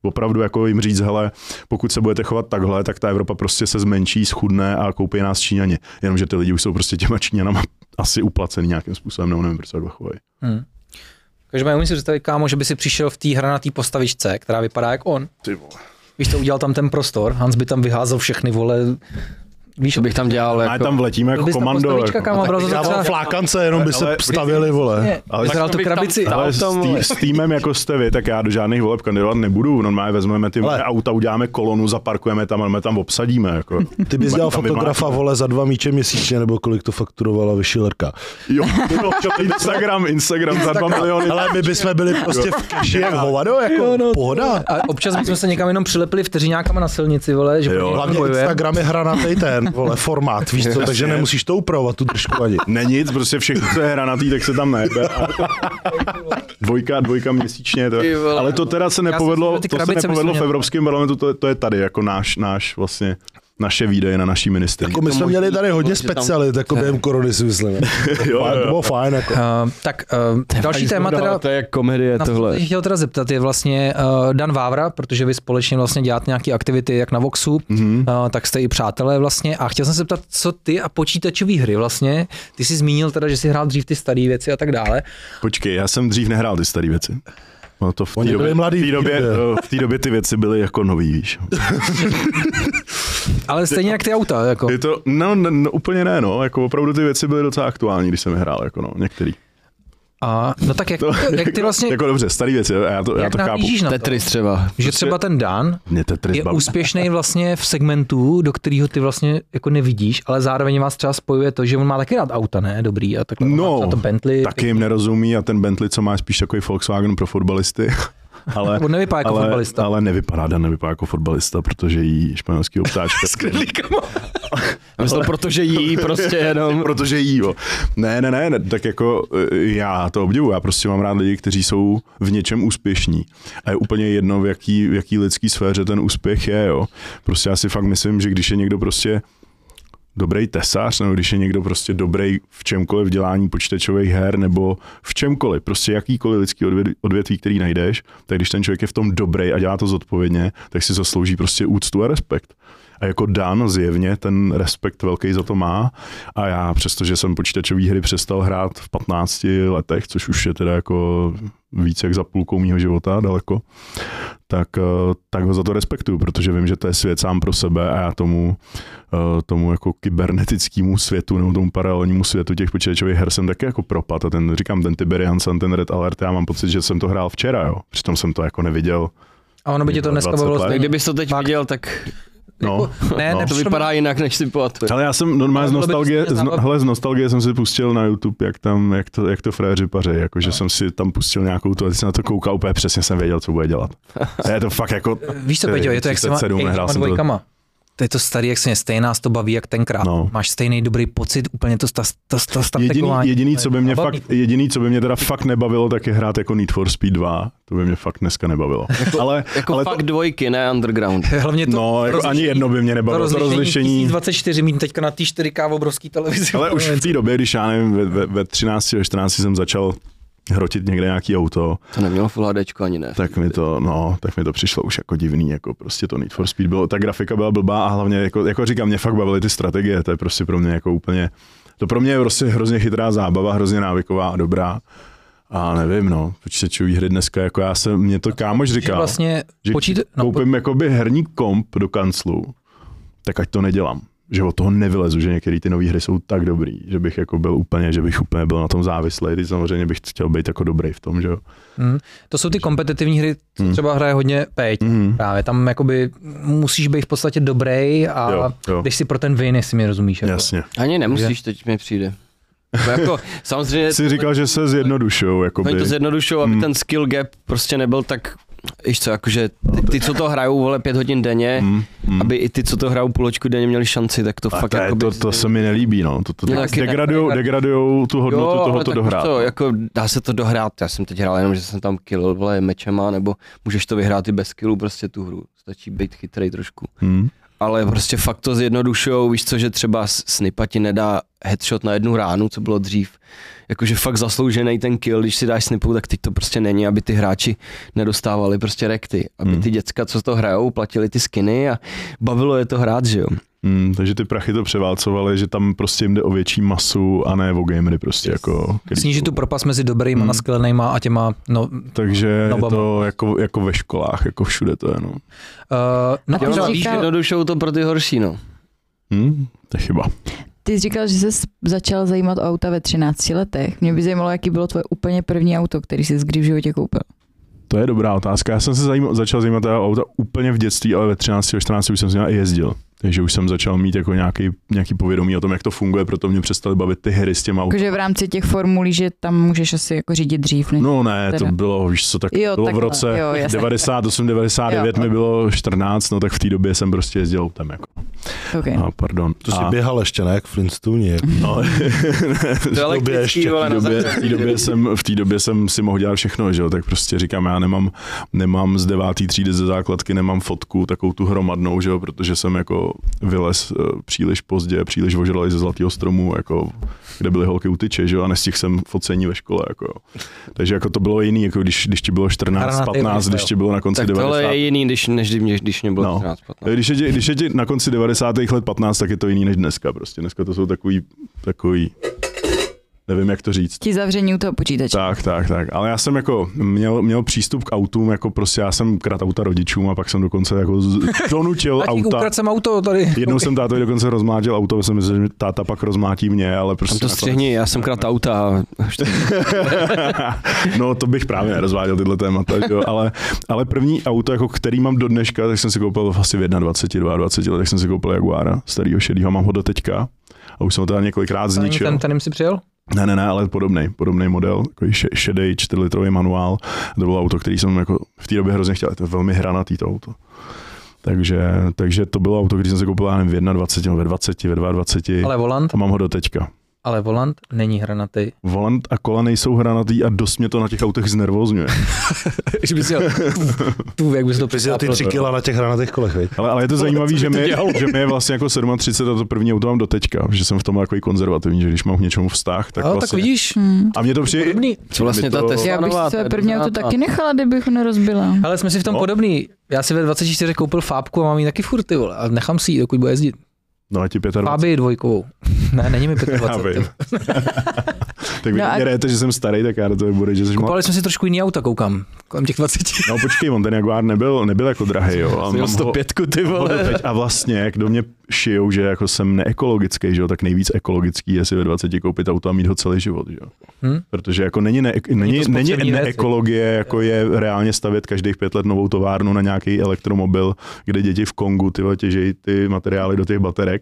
opravdu jako jim říct, hele, pokud se budete chovat takhle, tak ta Evropa prostě se zmenší, schudne a koupí nás Číňani. Jenomže ty lidi už jsou prostě těma Číňanama asi uplacený nějakým způsobem, nebo nevím, proč se chovají. Hmm. Každopádně umím si představit, kámo, že by si přišel v té hranatý postavičce, která vypadá jak on. Ty vole. Víš, to udělal tam ten prostor, Hans by tam vyházel všechny, vole, víš, co bych tam dělal, A jako... tam vletíme byl jako komando. Jako. to Dával třeba... flákance, jenom by se Ale- stavili, vole. Ale tak tu to tam krabici. stál. Ale s, tom, tý, s týmem jako jste vy, tak já do žádných voleb kandidovat nebudu. Normálně vezmeme ty Ale- auta, uděláme kolonu, zaparkujeme tam a my tam obsadíme. Jako. Ty bys dělal Tam fotografa, vole, za dva míče měsíčně, nebo kolik to fakturovala vyšilerka. Jo, Instagram, Instagram za dva miliony. Ale my bychom byli prostě v keši jak hovado, jako pohoda. A občas bychom se někam jenom přilepili vteřinákama na silnici, vole, že Hlavně. Instagram je hranatý ten, vole, formát, víš co, takže nemusíš to upravovat, tu držku ani. Není nic, prostě všechno, co je hranatý, tak se tam nejde. dvojka, dvojka měsíčně. To, ale to teda se nepovedlo, to se nepovedlo v Evropském parlamentu, to, je- to je tady jako náš, náš vlastně naše výdaje na naší ministry. Jako my jsme měli tady hodně že tam- specialit, jako během korony si myslím. jo, To jo. bylo fajn, jako. Uh, tak uh, další téma teda, To je jak komedie tohle. jsem se chtěl teda zeptat, je vlastně uh, Dan Vávra, protože vy společně vlastně děláte nějaké aktivity jak na Voxu, Mhm. uh, tak jste i přátelé vlastně a chtěl jsem se zeptat, co ty a počítačové hry vlastně, ty jsi zmínil teda, že jsi hrál dřív ty staré věci a tak dále, Počkej, já jsem dřív nehrál ty staré věci. No to v té době, v té době, době. v té době ty věci byly jako nový, víš. ale stejně jak ty auta, jako. Je to, no, no, no, úplně ne, no, jako opravdu ty věci byly docela aktuální, když jsem je hrál, jako no, některý. A, no tak jak, To, jak ty vlastně, Jako dobře, staré věci, já to, já jak to chápu. na to? Tetris třeba. Že třeba ten Dan Mě Tetris je baví. úspěšný vlastně v segmentu, do kterého ty vlastně jako nevidíš, ale zároveň vás třeba spojuje to, že on má taky rád auta, ne? Dobrý a takhle. No, to Bentley. Taky jim nerozumí a ten Bentley, co má je spíš takový Volkswagen pro fotbalisty. Ale, On nevypadá jako ale, fotbalista. ale nevypadá, Dan nevypadá jako fotbalista, protože jí španělský obtáčka. S knedlíkama. Já myslel, protože jí prostě jenom... protože jí, jo. Ne, ne, ne, ne, tak jako eh, já to obdivuji, já prostě mám rád lidi, kteří jsou v něčem úspěšní. A je úplně jedno, v jaký, v jaký lidský sféře ten úspěch je, jo. Prostě já si fakt myslím, že když je někdo prostě dobrý tesař, nebo když je někdo prostě dobrý v čemkoliv dělání počítačových her, nebo v čemkoliv, prostě jakýkoliv lidský odvět- odvětví, který najdeš, tak když ten člověk je v tom dobrý a dělá to zodpovědně, tak si zaslouží prostě úctu a respekt. A jako Dan zjevně ten respekt velký za to má. A já, přestože jsem počítačové hry přestal hrát v 15 letech, což už je teda jako víc jak za půlkou mýho života daleko, tak, eh, tak ho za to respektuju, protože vím, že to je svět sám pro sebe a já tomu, eh, tomu jako kybernetickému světu nebo tomu paralelnímu světu těch počítačových her jsem taky jako propad a ten, říkám, ten Tiberian Sun, ten Red Alert, já mám pocit, že jsem to hrál včera, jo. Přitom jsem to jako neviděl. A ono by tě to dneska 20 bavilo kdybys to teď Fakt. viděl, tak No, Ne, no. ne, to vypadá jinak, než si pamatuje. Ale já jsem normálně z nostalgie, z, no, hele, z nostalgie jsem si pustil na YouTube, jak, tam, jak, to, jak to fréři paří, jakože No. jsem si tam pustil nějakou tu, a jsem na to koukal, úplně přesně jsem věděl, co bude dělat. A je to fakt jako, Víš co, Peťo, je to jak s těma 37, nehrál jsem to. To je to starý, jak se nás to baví, jak tenkrát. No. Máš stejný dobrý pocit, úplně to, to, to, to jediný, strategování. jediný, co by mě fakt, jediný, co by mě teda fakt nebavilo, tak je hrát jako Need for Speed 2. To by mě fakt dneska nebavilo. ale, Jako ale fakt to, dvojky, ne underground. Hlavně to no, jako ani jedno by mě to nebavilo. To rozlišení, rozlišení 1024 mít teďka na té 4K v obrovský televizi. Ale už v té době, když já nevím, ve, ve, ve 13 ve 14 jsem začal hrotit někde nějaký auto, To nemělo Full HDčko ani ne. tak mi to, no, tak mi to přišlo už jako divný, jako prostě to Need for Speed bylo, ta grafika byla blbá a hlavně, jako, jako říkám, mě fakt bavily ty strategie, to je prostě pro mě jako úplně, to pro mě je prostě hrozně chytrá zábava, hrozně návyková a dobrá. A nevím, no, počítačový hry dneska, jako já jsem, mě to kámoš Že říkal, vlastně že počít, no, koupím jakoby herní komp do kanclu, tak ať to nedělám. Že od toho nevylezu, že některé ty nové hry jsou tak dobrý, že bych jako byl úplně, že bych úplně byl na tom závislý. Teď samozřejmě bych chtěl být jako dobrý v tom, že jo. hm, to jsou ty kompetitivní hry, co Hmm. třeba hraje hodně Peť. Mm. Právě tam jakoby musíš být v podstatě dobrý a Jo, jo. když si pro ten win, jestli mi rozumíš. Jako. Jasně. Ani nemusíš, teď mi přijde. To jako, samozřejmě, Jsi říkal, že se zjednodušujou, jakoby. oni to zjednodušují, aby Mm. ten skill gap prostě nebyl tak, víš co, jakože ty, ty co to hrajou, vole, pět hodin denně, Mm, mm. aby i ty, co to hrajou půločku denně, měli šanci, tak to A fakt to, je- jako to, to se mi nelíbí, no. To, to, Mně to taky ne. degradujou, degradujou tu hodnotu jo, tohoto dohrát. To, jako dá se to dohrát, já jsem teď hrál jenom, že jsem tam kill vole, mečema, nebo můžeš to vyhrát i bez killu prostě tu hru, stačí být chytrý trošku. Hmm. Ale prostě fakt to zjednodušujou, víš co, že třeba snipa ti nedá headshot na jednu ránu, co bylo dřív. Jakože fakt zasloužený ten kill, když si dáš snipu, tak teď to prostě není, aby ty hráči nedostávali prostě rekty. Aby Hmm. ty děcka, co to hrajou, platili ty skiny a bavilo je to hrát, že jo. Hmm, takže ty prachy to převálcovaly, že tam prostě jim jde o větší masu a ne o gamery prostě jako. který Snížit tu propast mezi dobrýma, Hmm. nasklenejma a těma, no, Takže je nobama. to jako, jako ve školách, jako všude to je, no. uh, no a víš, říkal- Zjednodušujou to pro ty horší, no. Hmm? To je chyba. Ty jsi říkal, že jsi začal zajímat o auta ve 13 letech. Mě by zajímalo, jaký bylo tvoje úplně první auto, který jsi kdy v životě koupil. To je dobrá otázka. Já jsem se zajímal, začal zajímat o auta úplně v dětství, ale ve 13, ve 14 už jsem s nimi i jezdil. Takže už jsem začal mít jako nějaký, nějaký povědomí o tom, jak to funguje, proto mě přestaly bavit ty hry s těma auty. Jakože v rámci těch formulí, že tam můžeš asi jako řídit dřív. Než... No ne, to Teda. bylo, víš co, tak Jo, bylo v roce jo, jasně. 98, 99 Jo. mi bylo 14, no tak v té době jsem prostě jezdil autem, jako. okay. A pardon. To si a, běhal ještě, ne, jak Flintstone. Jako. no, To je elektrický, ještě, v té době, v té době, jsem, v té době jsem si mohl dělat všechno, že jo, tak prostě říkám, já nemám, nemám z devátý třídy ze základky, nemám fotku, takovou tu hromadnou, že jo, protože jsem jako jako vylez uh, příliš pozdě, příliš ožralý ze zlatého stromu, jako, kde byly holky u tyče, že jo, a nestihl jsem focení ve škole, jako jo. Takže jako to bylo jiný, jako když, když ti bylo 14, Hranatý 15, freestyle. když ti bylo na konci Tak 90. tohle je jiný, když, než když, když mě bylo No. 13, 15. Když je, ti, když je ti na konci 90. let 15, tak je to jiný než dneska prostě. Dneska to jsou takový, takový nevím, jak to říct. Ti zavření u toho počítače. Tak, tak, tak. Ale já jsem jako měl, měl přístup k autům, jako prostě já jsem krát auta rodičům a pak jsem dokonce jako donutil auta. jsem auto tady. Jednou jsem tátovi dokonce rozmátil auto, jsem myslel, že táta pak rozmátí mě, ale prostě... Tam to nakonec- střihni, já jsem krát auta. no to bych právě nerozváděl tyhle témata, jo? Ale, ale první auto, jako který mám do dneška, tak jsem si koupil asi v 21, 22 letech jsem si koupil Jaguara, starýho šedýho, mám ho do teďka. A už jsem ho teda několikrát zničil. ten, ten jim si přijel? Ne, ne, ne, ale podobný, podobný model, takový še- šedý 4 litrový manuál. To bylo auto, který jsem jako v té době hrozně chtěl, je to velmi hranatý to auto. Takže, takže to bylo auto, který jsem si koupil nevím, v 21, ve 20, ve 22 Ale volant, a mám ho do teďka. Ale volant není hranatý. Volant a kola nejsou hranatý a dost mě to na těch autech znervozňuje. Že bys jel, tu, jak bys to jsi ty tři kila na těch hranatých kolech, viď? Ale, ale je to zajímavé, že mi, že mi je vlastně jako 37 a to první auto mám do teďka, že jsem v tom takový konzervativní, že když mám k něčemu vztah, tak No, vlastně... tak vidíš, Hmm. A mě to přijde... podobný. Co vlastně ta to- Tesla Já bych ta první auto taky nechala, kdybych ho nerozbila. Ale jsme si v tom No. podobný. Já si ve 24 koupil fábku a mám ji taky furt, ty vole, a nechám si ji, dokud bude jezdit. No a ti 25. Fáby dvojkovou. Ne, není mi Já 25. vím. tak vy No a- že jsem starý, tak já do toho bude, že jsi. Kupovali jsme si trošku jiný auta, koukám. Kolem těch 20. No počkej, on ten Jaguar nebyl, nebyl jako drahý, jo. A, Měl mám ho- 105 ty vole. a vlastně, jak do mě šijou, že jako jsem neekologický, že jo, tak nejvíc ekologický je si ve 20 koupit auto a mít ho celý život, že jo. Hm? Protože jako není, ne, není, to není spotřební věc, neekologie, jako je reálně stavět každých pět let novou továrnu na nějaký elektromobil, kde děti v Kongu ty vole, těžejí ty materiály do těch baterek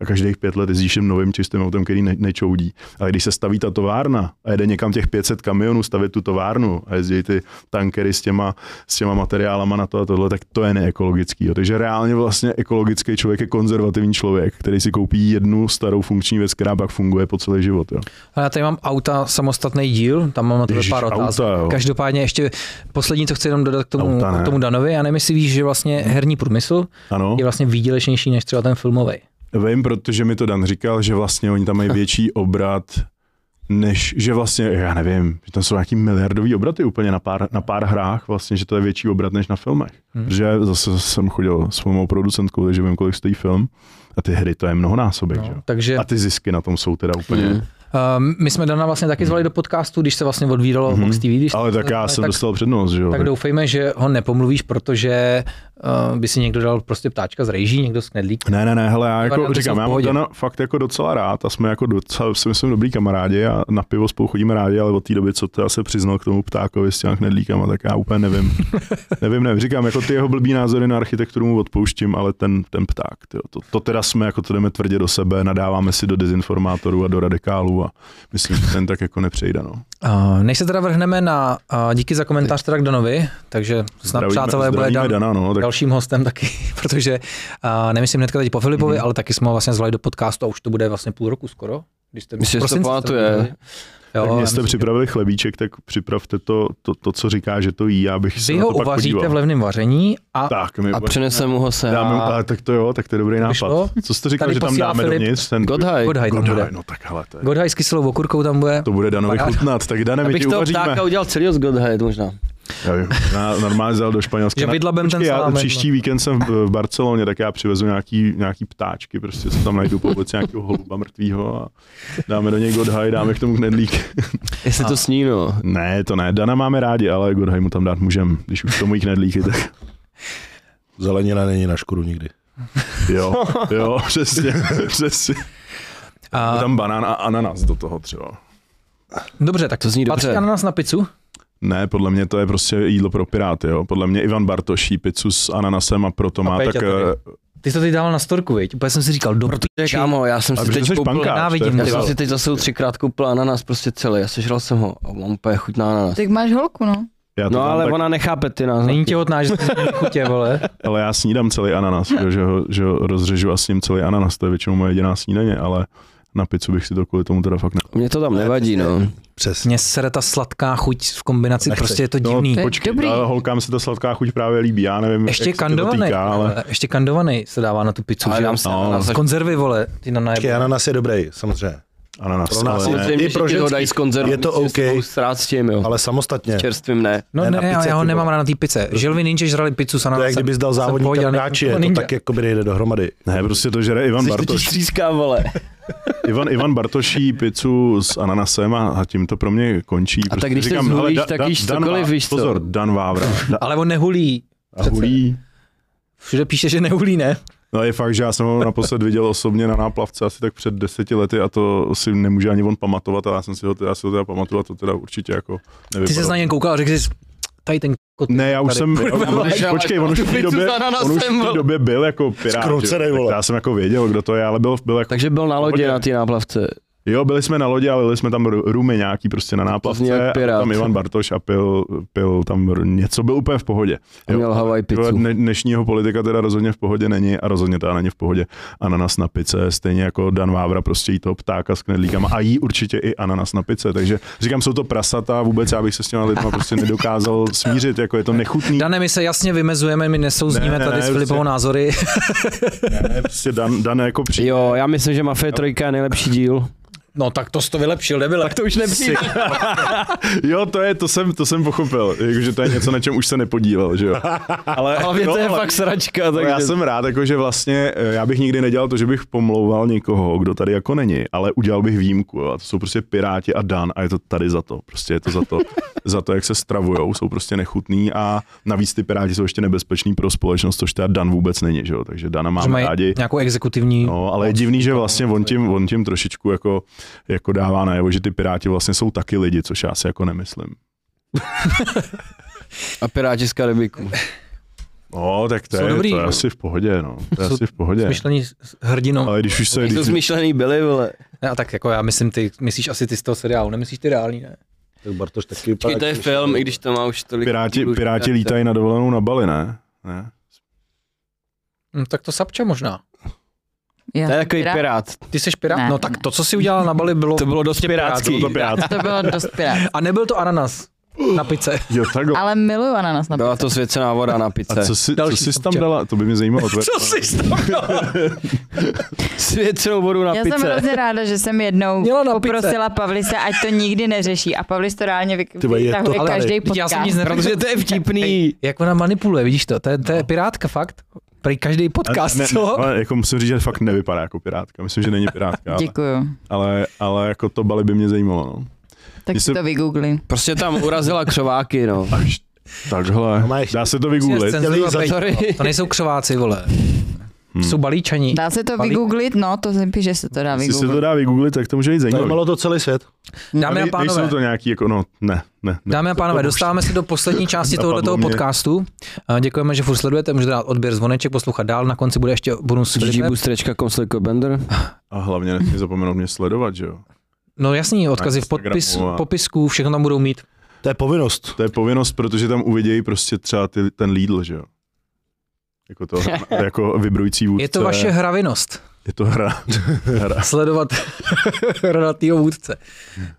a každých pět let jezdíš novým čistým autem, který ne, nečoudí. Ale když se staví ta továrna a jede někam těch 500 kamionů stavět tu továrnu a jezdí ty tankery s těma, s těma materiálama na to a tohle, tak to je neekologický. Jo. Takže reálně vlastně ekologický člověk je konzervativní člověk, který si koupí jednu starou funkční věc, která pak funguje po celý život. Jo. A já tady mám auta samostatný díl, tam mám na Ježiš, pár otázek. Každopádně ještě poslední, co chci jenom dodat k tomu, Auta, k tomu Danovi, já nevím, jestli víš, že vlastně herní průmysl Ano. je vlastně výdělečnější než třeba ten filmový. Vím, protože mi to Dan říkal, že vlastně oni tam mají větší obrat, než, že vlastně, já nevím, že tam jsou nějaký miliardový obraty úplně na pár, na pár hrách, vlastně, že to je větší obrat než na filmech. Hmm. Protože zase jsem chodil s mou producentkou, takže vím, kolik stojí film. A ty hry, to je mnohonásobek, že? No, takže A ty zisky na tom jsou teda úplně... Hmm. Um, my jsme Dana vlastně taky zvali do podcastu, když se vlastně odvídalo Mhm. Vox TV. Když Ale tak já jsem tak, dostal přednost, že jo. tak doufejme, že ho nepomluvíš, protože uh, by si někdo dal prostě ptáčka z rejží, někdo z knedlík. Ne, ne, ne, hele, já jako říkám, já mám. Dana fakt jako docela rád a jsme jako docela, si myslím, dobrý kamarádi a na pivo spolu chodíme rádi, ale od té doby, co teda se přiznal k tomu ptákovi s těma knedlíkama, tak já úplně nevím. nevím, nevím, říkám, jako ty jeho blbý názory na architekturu mu odpouštím, ale ten, ten pták, tyjo, to, to, teda jsme, jako to jdeme tvrdě do sebe, nadáváme si do dezinformátorů a do radikálů a myslím, že ten tak jako nepřejde, no. Uh, než se teda vrhneme na, uh, díky za komentář teda k Danovi, takže snad Zdravíme- přátelé bude Dan, Dana, no, tak dalším hostem taky, protože uh, nemyslím hnedka teď po Filipovi, Mhm. ale taky jsme ho vlastně zvali do podcastu a už to bude vlastně půl roku skoro. Když jste, Myslím, že to pamatuje. Jo, tak mě jste myslím, že- připravili chlebíček, tak připravte to, to, to, co říká, že to jí, já bych se Vy na ho to pak uvaříte podíval. v levném vaření a Tak, my A přinesem mu ho sem. dáme, A- ale tak to jo, tak to je dobrý nápad. vyšlo? Co jste říkal, Tady že tam dáme Filip. dovnitř? Ten Godhaj. Godhaj tam Godhaj, bude. no tak hele, to, je, Godhaj s kyselou okurkou tam bude. to bude Danovi chutnat, tak Dane, my Abych ti toho uvaříme. ptáka udělal celý z Godhaj možná. Já na, normálně zjel do Španělska. Že Na- vydlabem ten já salám, příští no. víkend jsem v, v Barceloně, tak já přivezu nějaký, nějaký ptáčky, prostě co tam najdu po ulici nějakého holuba mrtvýho a dáme do něj Godhaj, dáme k tomu knedlík. Jestli to sní, no. ne, to ne, Dana máme rádi, ale Godhaj mu tam dát můžem, když už tomu jí knedlíky, tak Zelenina není na škodu nikdy. jo, jo, přesně, přesně. A, Tam banán a ananas do toho třeba. dobře, tak To zní patří dobře. ananas na pizzu? Ne, podle mě to je prostě jídlo pro piráty, jo. Podle mě Ivan Bartoš jí pizzu s ananasem a proto má Péťa tak... tady. eh, Ty jsi to teď dával na storku, viď? Úplně jsem si říkal, do Protože kámo, já jsem si teď koupil, já ty jsem si teď zase třikrát koupil ananas prostě celý, já sežral jsem ho a mám úplně chuť na ananas. Tak máš holku, no. Já to No ale tak, ona nechápe ty náznaky. Není těhotná, že jsi chutě, vole. ale já snídám celý ananas, jo, že, ho, že ho rozřežu a s ním celý ananas, to je většinou moje jediná snídaně, ale Na pizzu bych si to kvůli tomu teda fakt ne. Mě to tam nevadí, no. Přesně. Mně sere ta sladká chuť v kombinaci, Nechci. prostě je to No, divný. Je počkej, dobrý. ale holkám se ta sladká chuť právě líbí, já nevím, ještě jak se to kandovaný, týká, ale... ještě kandovaný se dává na tu pizzu, Ale že? dám se No, konzervy, vole, ty na Počkej, ananas je dobrý, samozřejmě. Ananas, Pro nás ale je- ne. I pro ženský dají z konzervy, je to OK. s tím, jo. Ale samostatně. Čerstvým ne. No Ne, ne, na ne, pizze, já ho nemám rád na té pice. Želvy ninja žrali pizzu s To je, ananasem. kdybys dal jako je to tak jako by nejde dohromady. Ne, prostě to žere Ivan Jsi Bartoš. tříská, vole. Ivan, Ivan Bartoší pizzu s ananasem a, a tím to pro mě končí. Prostě A tak když se hele, zhulíš, Da- tak jíš cokoliv, víš co? Pozor, Dan Vávra. Ale on nehulí. a hulí. Všude píše, že nehulí, ne? No je fakt, že já jsem ho naposled viděl osobně na náplavce asi tak před deseti lety a to si nemůže ani on pamatovat, ale já jsem si ho, teda, si ho teda pamatuju a to teda určitě jako Ty nevypadalo. se na něj koukal a řekl jsi, tady ten kot. Ne, já už tady. jsem, počkej, on už v té době, on už v té době byl jako pirát, Skroucenej, vole. Já jsem jako věděl, kdo to je, ale byl, byl jako, Takže byl na lodě na té náplavce. Jo, byli jsme na lodi, ale jeli jsme tam ru- rumy nějaký prostě na náplavce a tam Ivan Bartoš a pil, pil tam něco, byl úplně v pohodě. A měl Hawaii pizzu. Dne, dnešního politika teda rozhodně v pohodě není a rozhodně teda není v pohodě ananas na pice, stejně jako Dan Vávra prostě jí toho ptáka s knedlíkama a jí určitě i ananas na pice, takže říkám, jsou to prasata, vůbec já bych se s těma lidma prostě nedokázal smířit, jako je to nechutný. Dane, my se jasně vymezujeme, my nesouzníme Ne, ne, tady ne, s Filipovou prostě- názory. Ne, prostě Dan, Dan jako při... Jo, já myslím, že Mafie 3 je nejlepší díl. No tak to jsi to vylepšil, nebyl. Tak to už nepřijde. Jo, to je, to jsem, to jsem pochopil, jako, že to je něco, na čem už se nepodílel, že jo. Ale, Hlavně to je ale- fakt sračka, ale takže... já jsem rád, jako, že vlastně eh, já bych nikdy nedělal to, že bych pomlouval někoho, kdo tady jako není, ale udělal bych výjimku. Jo. A to jsou prostě Piráti a Dan a je to tady za to. Prostě je to za to, za to jak se stravujou, jsou prostě nechutný a navíc ty Piráti jsou ještě nebezpeční pro společnost, což teda Dan vůbec není, že jo. Takže Dana mají rádi. nějakou exekutivní... No, ale je divný, že vlastně on tím, on tím trošičku jako, jako dává najevo, že ty Piráti vlastně jsou taky lidi, což já si jako nemyslím. A Piráti z Karibiku. No, tak to Jsou je, dobrý, to je no. asi v pohodě, no. To je Jsou asi v pohodě. Smyšlení s hrdinou. Ale když už se... Když, to zmyšlený byli, vole. A tak jako já myslím, ty myslíš asi ty z toho seriálu, nemyslíš ty reální, ne? Tak Bartoš taky Počkej, to je film, i když to má už tolik... piráti, piráti lítají na dovolenou na Bali, ne? ne? No, tak to Sapča možná. Já To je takový pirát. pirát. Ty jsi pirát? Ne, No tak ne. to, co jsi udělal na Bali, bylo... To bylo dost pirátský. Byl to pirát. To bylo dost pirát. A nebyl to ananas na pice. Jo, takhle. Ale miluju ananas na Byla pice. to svěcená voda na A pice. co jsi, co jsi tam dala? To by mě zajímalo. tvoje- Co jsi tam dal? Svěcenou vodu na Já jsem pice. hrozně ráda, že jsem jednou Měla na pice. poprosila Pavlise, ať to nikdy neřeší. A Pavlis to reálně vy- Ty vole, je to vytahuje každý Já podcast. jsem nic neřekl. Protože to je vtipný. Ej, jak ona manipuluje, vidíš to? To je, to je pirátka fakt. Prý každý podcast, ne, co? ale jako musím říct, že fakt nevypadá jako pirátka. Myslím, že není pirátka. Ale, Děkuju. ale, ale jako to Bali by mě zajímalo. No. Tak si se- to vygoogli. Prostě tam urazila křováky, no. Až takhle. No Dá se to vygooglit. Sorry. To nejsou křováci, vole. Hmm. Jsou balíčaní. Dá se to Balí- vygooglit? No, to jsem píše, že se to dá Jestli se to vygooglit. dá vygooglit, tak to může být zajímavé. Zajímalo to celý svět. Dámy a pánové, Nejsou to nějaký, jako, no, ne, ne. ne. Dámy a pánové, dostáváme se do poslední části tohoto podcastu. A Děkujeme, že furt sledujete, můžete dát odběr zvoneček, poslouchat dál, na konci bude ještě bonus ggboostrečka.com sliko bender. A hlavně nesmí zapomenout mě sledovat, že jo. No jasný, odkazy v podpis, a- popisku, všechno tam budou mít. To je povinnost. To je povinnost, protože tam uvidějí prostě třeba ty, ten Lidl, že jo. Jako to, jako vybrující vůdce. Je to vaše hravinost. Je to hra. hra. Sledovat hranatýho vůdce.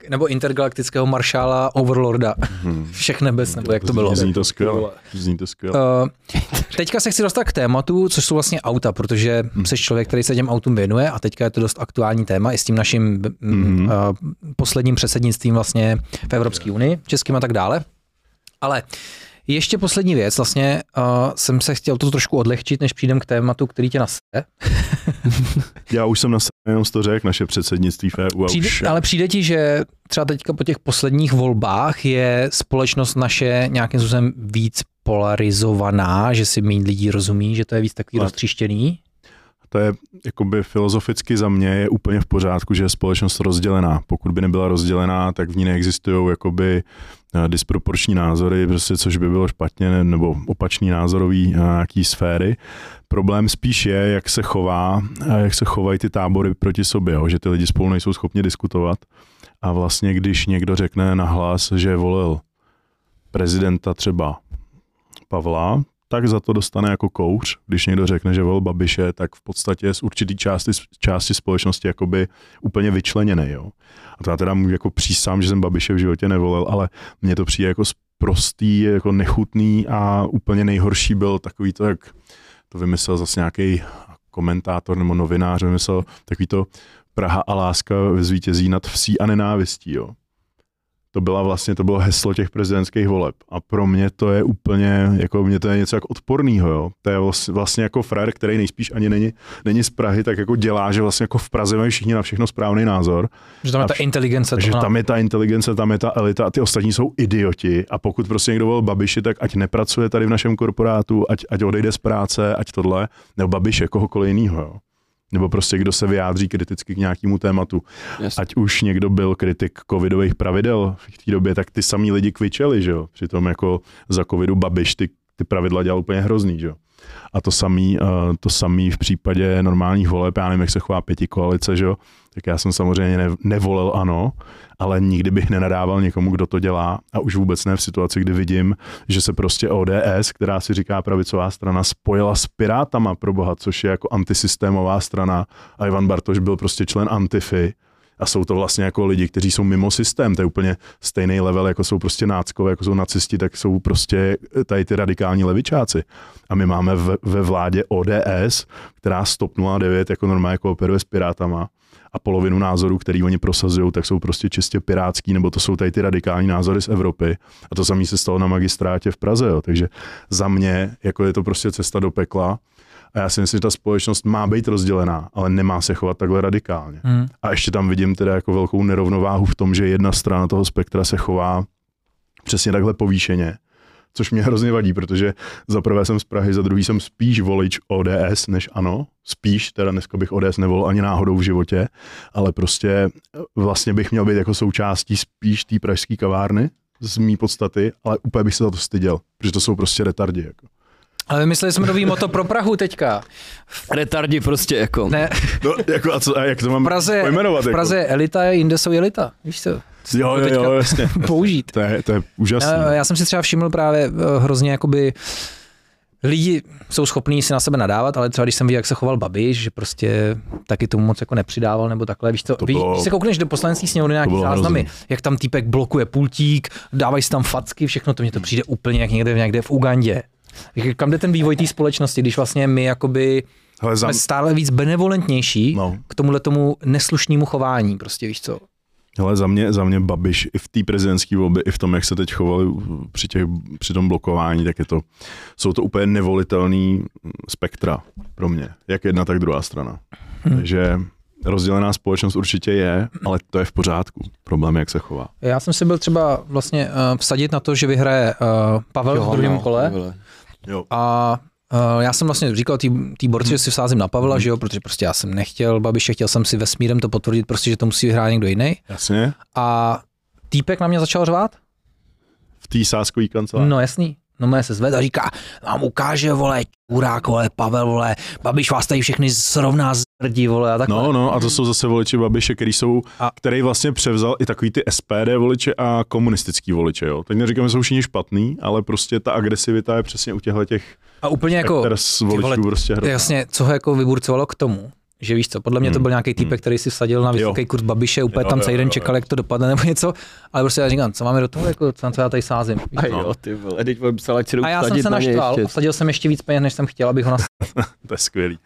Nebo intergalaktického maršála Overlorda. Hmm. Všech nebes, nebo jak to bylo. Zní to skvěle. Zní to skvěle. Uh, teďka se chci dostat k tématu, což jsou vlastně auta, protože Hmm. jsi člověk, který se těm autům věnuje a teďka je to dost aktuální téma i s tím naším mm, Mhm. uh, posledním předsednictvím vlastně v Evropské unii, českým a tak dále. Ale ještě poslední věc, vlastně uh, jsem se chtěl to trošku odlehčit, než přijdem k tématu, který tě nase. Já už jsem na jenom to řekl, naše předsednictví v EU Přijde, už. ale přijde ti, že třeba teďka po těch posledních volbách je společnost naše nějakým způsobem víc polarizovaná, že si méně lidí rozumí, že to je víc takový Ale- roztříštěný? To je jakoby filozoficky za mě je úplně v pořádku, že je společnost rozdělená. Pokud by nebyla rozdělená, tak v ní neexistují jakoby disproporční názory, prostě, což by bylo špatně, ne- nebo opačný názorový eh, nějaký sféry. Problém spíš je, jak se chová, eh, jak se chovají ty tábory proti sobě, jo? že ty lidi spolu nejsou schopni diskutovat. A vlastně, když někdo řekne nahlas, že volil prezidenta třeba Pavla, tak za to dostane jako kouř. Když někdo řekne, že vol Babiše, tak v podstatě z určitý části, části společnosti jakoby úplně vyčleněný. Jo. A to já teda můžu jako přísám, že jsem Babiše v životě nevolil, ale mně to přijde jako prostý, jako nechutný a úplně nejhorší byl takový to, jak to vymyslel zase nějaký komentátor nebo novinář, vymyslel takový to Praha a láska zvítězí nad vsí a nenávistí. Jo to byla vlastně, to bylo heslo těch prezidentských voleb. A pro mě to je úplně, jako mě to je něco jako odporného, jo. To je vlastně jako frajer, který nejspíš ani není, není z Prahy, tak jako dělá, že vlastně jako v Praze mají všichni na všechno správný názor. Že tam je ta inteligence. Že tam je ta inteligence, tam je ta elita a ty ostatní jsou idioti. A pokud prostě někdo vol Babiši, tak ať nepracuje tady v našem korporátu, ať, ať odejde z práce, ať tohle, nebo Babiše, kohokoliv jiného, jo nebo prostě kdo se vyjádří kriticky k nějakému tématu. Yes. Ať už někdo byl kritik covidových pravidel v té době, tak ty samý lidi kvičeli, že jo. Přitom jako za covidu Babiš ty, ty pravidla dělal úplně hrozný, že jo. A to samý, uh, to samý v případě normálních voleb, já nevím, jak se chová pěti koalice, že jo, tak já jsem samozřejmě ne, nevolil ano, ale nikdy bych nenadával někomu, kdo to dělá. A už vůbec ne v situaci, kdy vidím, že se prostě ODS, která si říká pravicová strana, spojila s Pirátama pro boha, což je jako antisystémová strana. A Ivan Bartoš byl prostě člen Antify, a jsou to vlastně jako lidi, kteří jsou mimo systém, to je úplně stejný level, jako jsou prostě náckové, jako jsou nacisti, tak jsou prostě tady ty radikální levičáci. A my máme v, ve vládě ODS, která stop 09 jako normálně kooperuje s Pirátama a polovinu názorů, který oni prosazují, tak jsou prostě čistě pirátský, nebo to jsou tady ty radikální názory z Evropy. A to samé se stalo na magistrátě v Praze. Jo. Takže za mě jako je to prostě cesta do pekla. A já si myslím, že ta společnost má být rozdělená, ale nemá se chovat takhle radikálně. Hmm. A ještě tam vidím teda jako velkou nerovnováhu v tom, že jedna strana toho spektra se chová přesně takhle povýšeně což mě hrozně vadí, protože za prvé jsem z Prahy, za druhý jsem spíš volič ODS než ano, spíš, teda dneska bych ODS nevolil ani náhodou v životě, ale prostě vlastně bych měl být jako součástí spíš té pražské kavárny z mý podstaty, ale úplně bych se za to styděl, protože to jsou prostě retardi. Jako. Ale vymysleli jsme nový moto pro Prahu teďka. Retardi prostě jako. Ne. No, jako a, co, a jak to mám v Praze, pojmenovat? V Praze jako? je elita, jinde jsou elita. Víš co? Jo, jo, jo, jasně. použít. To je, to je úžasné. Já, já jsem si třeba všiml právě eh, hrozně jakoby lidi jsou schopní si na sebe nadávat, ale třeba když jsem viděl, jak se choval Babiš, že prostě taky tomu moc jako nepřidával nebo takhle. Víš, to, to bylo, když se koukneš do poslanecký sněmovny nějaký záznamy, hrozný. jak tam týpek blokuje pultík, dávají si tam facky, všechno to mně to přijde úplně jak někde, někde v Ugandě. Kam jde ten vývoj té společnosti, když vlastně my jakoby Hele, zam... jsme stále víc benevolentnější no. k tomuhle tomu neslušnému chování, prostě víš co. Ale za mě, za mě Babiš i v té prezidentské volbě, i v tom, jak se teď chovali při, těch, při tom blokování, tak je to, jsou to úplně nevolitelný spektra pro mě, jak jedna, tak druhá strana. Hmm. Takže rozdělená společnost určitě je, ale to je v pořádku. Problém je, jak se chová. Já jsem si byl třeba vlastně uh, vsadit na to, že vyhraje uh, Pavel jo, v druhém no, kole. Jo. A Uh, já jsem vlastně říkal té borci, hmm. že si vsázím na Pavla, hmm. že jo, protože prostě já jsem nechtěl Babiše, chtěl jsem si vesmírem to potvrdit, prostě, že to musí vyhrát někdo jiný. Jasně. A týpek na mě začal řvát. V té sáskový kanceláři. No jasný. No mě se zvedá a říká, vám ukáže, vole, Urák, vole, Pavel, vole, Babiš vás tady všechny srovná z rdí, vole, a takhle. No, no, a to jsou zase voliči Babiše, který jsou, a... který vlastně převzal i takový ty SPD voliče a komunistický voliče, jo. Teď neříkám, že jsou všichni špatný, ale prostě ta agresivita je přesně u těchto těch a úplně jako, vole, prostě jasně, co ho jako vyburcovalo k tomu, že víš co, podle mě to hmm. byl nějaký typek, hmm. který si vsadil na vysoký kurz Babiše, úplně jo, tam celý den čekal, jak to dopadne nebo něco, ale prostě já říkám, co máme do toho, jako, co, co já tady sázím. A jo, ty vole, teď psal, ať a já jsem se naštval, vsadil jsem ještě víc peněz, než jsem chtěl, abych ho nas... to je skvělý.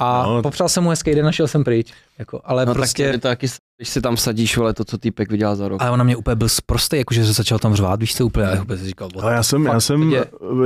A no. popřál jsem mu hezký den, našel jsem pryč. Jako, ale no, prostě... Tak, taky, když si tam sadíš, ale to, co týpek vydělal za rok. Ale on na mě úplně byl sprostý, jakože se začal tam řvát, víš co, úplně, já úplně říkal, ale já jsem, já jsem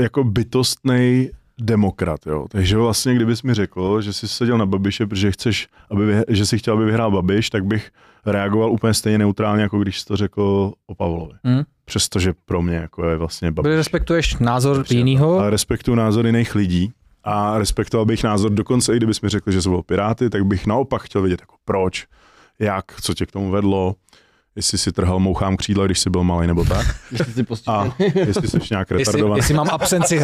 jako bytostný demokrat, jo. Takže vlastně, kdybys mi řekl, že jsi seděl na Babiše, protože chceš, aby vyhr, že si chtěl, aby vyhrál Babiš, tak bych reagoval úplně stejně neutrálně, jako když jsi to řekl o Pavlovi. Hmm. Přestože pro mě jako je vlastně Babiš. Ty respektuješ názor jiného? Ale respektuju názor jiných lidí a respektoval bych názor dokonce, i kdybys mi řekl, že jsou Piráty, tak bych naopak chtěl vědět, jako proč, jak, co tě k tomu vedlo, jestli si trhal mouchám křídla, když jsi byl malý nebo tak. a jestli jsi nějak retardovaný. Jestli, jestli, mám absenci,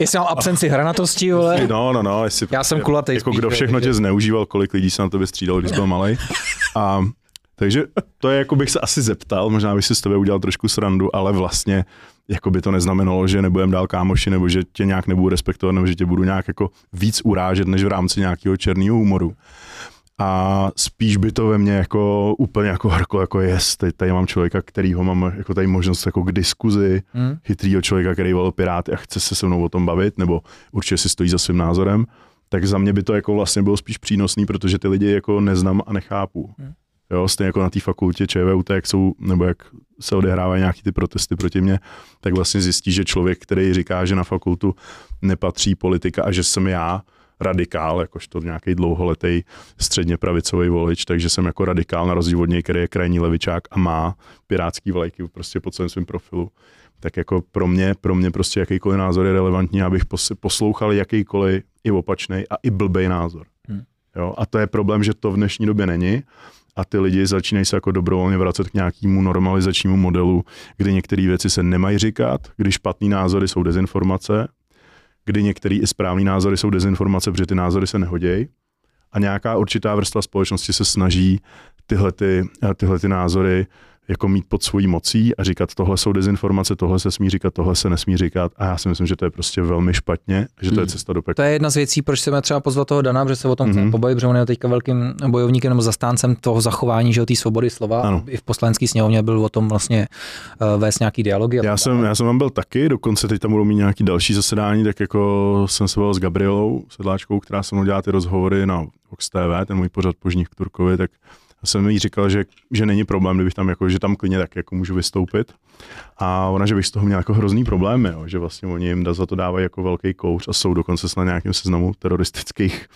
jestli mám absenci hranatosti, vole. No, no, no. Jestli, Já jsem kulatý. Jako kdo všechno tě zneužíval, kolik lidí se na tebe střídalo, když jsi byl malý. A takže to je, jako bych se asi zeptal, možná bych si z tebe udělal trošku srandu, ale vlastně jako by to neznamenalo, že nebudem dál kámoši, nebo že tě nějak nebudu respektovat, nebo že tě budu nějak jako víc urážet, než v rámci nějakého černého humoru. A spíš by to ve mně jako úplně jako hrklo, jako jest, tady, tady mám člověka, kterýho mám jako tady možnost jako k diskuzi, Hmm. chytrýho člověka, který volil Piráty a chce se se mnou o tom bavit, nebo určitě si stojí za svým názorem, tak za mě by to jako vlastně bylo spíš přínosný, protože ty lidi jako neznám a nechápu. Hmm. Jo, stejně jako na té fakultě ČVUT, jak jsou, nebo jak se odehrávají nějaký ty protesty proti mně, tak vlastně zjistí, že člověk, který říká, že na fakultu nepatří politika a že jsem já radikál, jakožto nějaký dlouholetý středně pravicový volič, takže jsem jako radikál na rozdíl od něj, který je krajní levičák a má pirátský vlajky prostě po celém svém profilu. Tak jako pro mě, pro mě prostě jakýkoliv názor je relevantní, abych pos- poslouchal jakýkoliv i opačný a i blbej názor. Hmm. Jo? A to je problém, že to v dnešní době není a ty lidi začínají se jako dobrovolně vracet k nějakému normalizačnímu modelu, kdy některé věci se nemají říkat, kdy špatný názory jsou dezinformace, kdy některé i správný názory jsou dezinformace, protože ty názory se nehodějí. A nějaká určitá vrstva společnosti se snaží tyhle, ty, tyhle ty názory jako mít pod svojí mocí a říkat, tohle jsou dezinformace, tohle se smí říkat, tohle se nesmí říkat. A já si myslím, že to je prostě velmi špatně, že to je Hmm. cesta do To pekla. je jedna z věcí, proč chceme třeba pozvat toho Dana, protože se o tom chceme Mhm. pobavit, protože on je teďka velkým bojovníkem nebo zastáncem toho zachování, že té svobody slova. Ano. I v poslanecké sněmovně byl o tom vlastně uh, vést nějaký dialogy. Já jsem, dále. já jsem tam byl taky, dokonce teď tam budou mít nějaký další zasedání, tak jako jsem se byl s Gabrielou Sedláčkou, která se mnou dělá ty rozhovory na Vox TV, ten můj pořad Požních k Turkovi, tak jsem jí říkal, že, že není problém, kdybych tam jako, že tam klidně tak jako můžu vystoupit. A ona, že bych z toho měl jako hrozný problém, jo, že vlastně oni jim za to dávají jako velký kouř a jsou dokonce na nějakém seznamu teroristických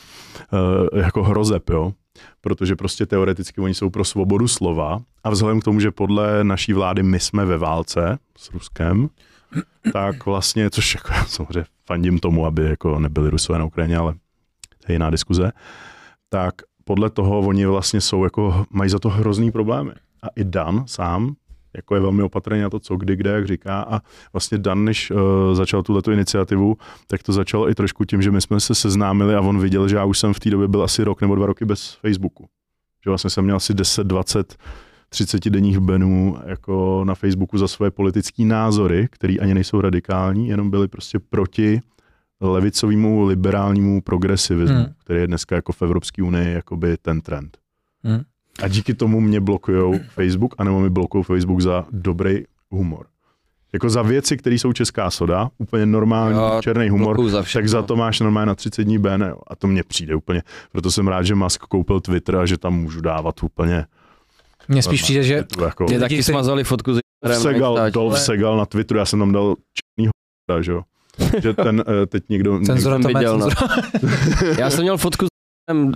uh, jako hrozeb, jo. Protože prostě teoreticky oni jsou pro svobodu slova a vzhledem k tomu, že podle naší vlády my jsme ve válce s Ruskem, tak vlastně, což jako já samozřejmě fandím tomu, aby jako nebyli Rusové na Ukrajině, ale to je jiná diskuze, tak podle toho oni vlastně jsou jako, mají za to hrozný problémy. A i Dan sám jako je velmi opatrný na to, co kdy, kde, jak říká. A vlastně Dan, než uh, začal tuto iniciativu, tak to začalo i trošku tím, že my jsme se seznámili a on viděl, že já už jsem v té době byl asi rok nebo dva roky bez Facebooku. Že vlastně jsem měl asi 10, 20, 30 denních benů jako na Facebooku za svoje politické názory, které ani nejsou radikální, jenom byly prostě proti levicovému liberálnímu progresivismu, Hmm. který je dneska jako v Evropské unii jakoby ten trend. Hmm. A díky tomu mě blokují Facebook, anebo mi blokují Facebook za dobrý humor. Jako za věci, které jsou česká soda, úplně normální Jo, černý humor, za tak za to máš normálně na 30 dní Ben, jo. A to mně přijde úplně. Proto jsem rád, že Musk koupil Twitter a že tam můžu dávat úplně. Mně spíš přijde, že jako, Mě taky smazali fotku s Dolph Segal, Dolph Segal na Twitteru, já jsem tam dal černýho že jo. Že ten eh, teď někdo... to má viděl, no. cenzura. Já jsem měl fotku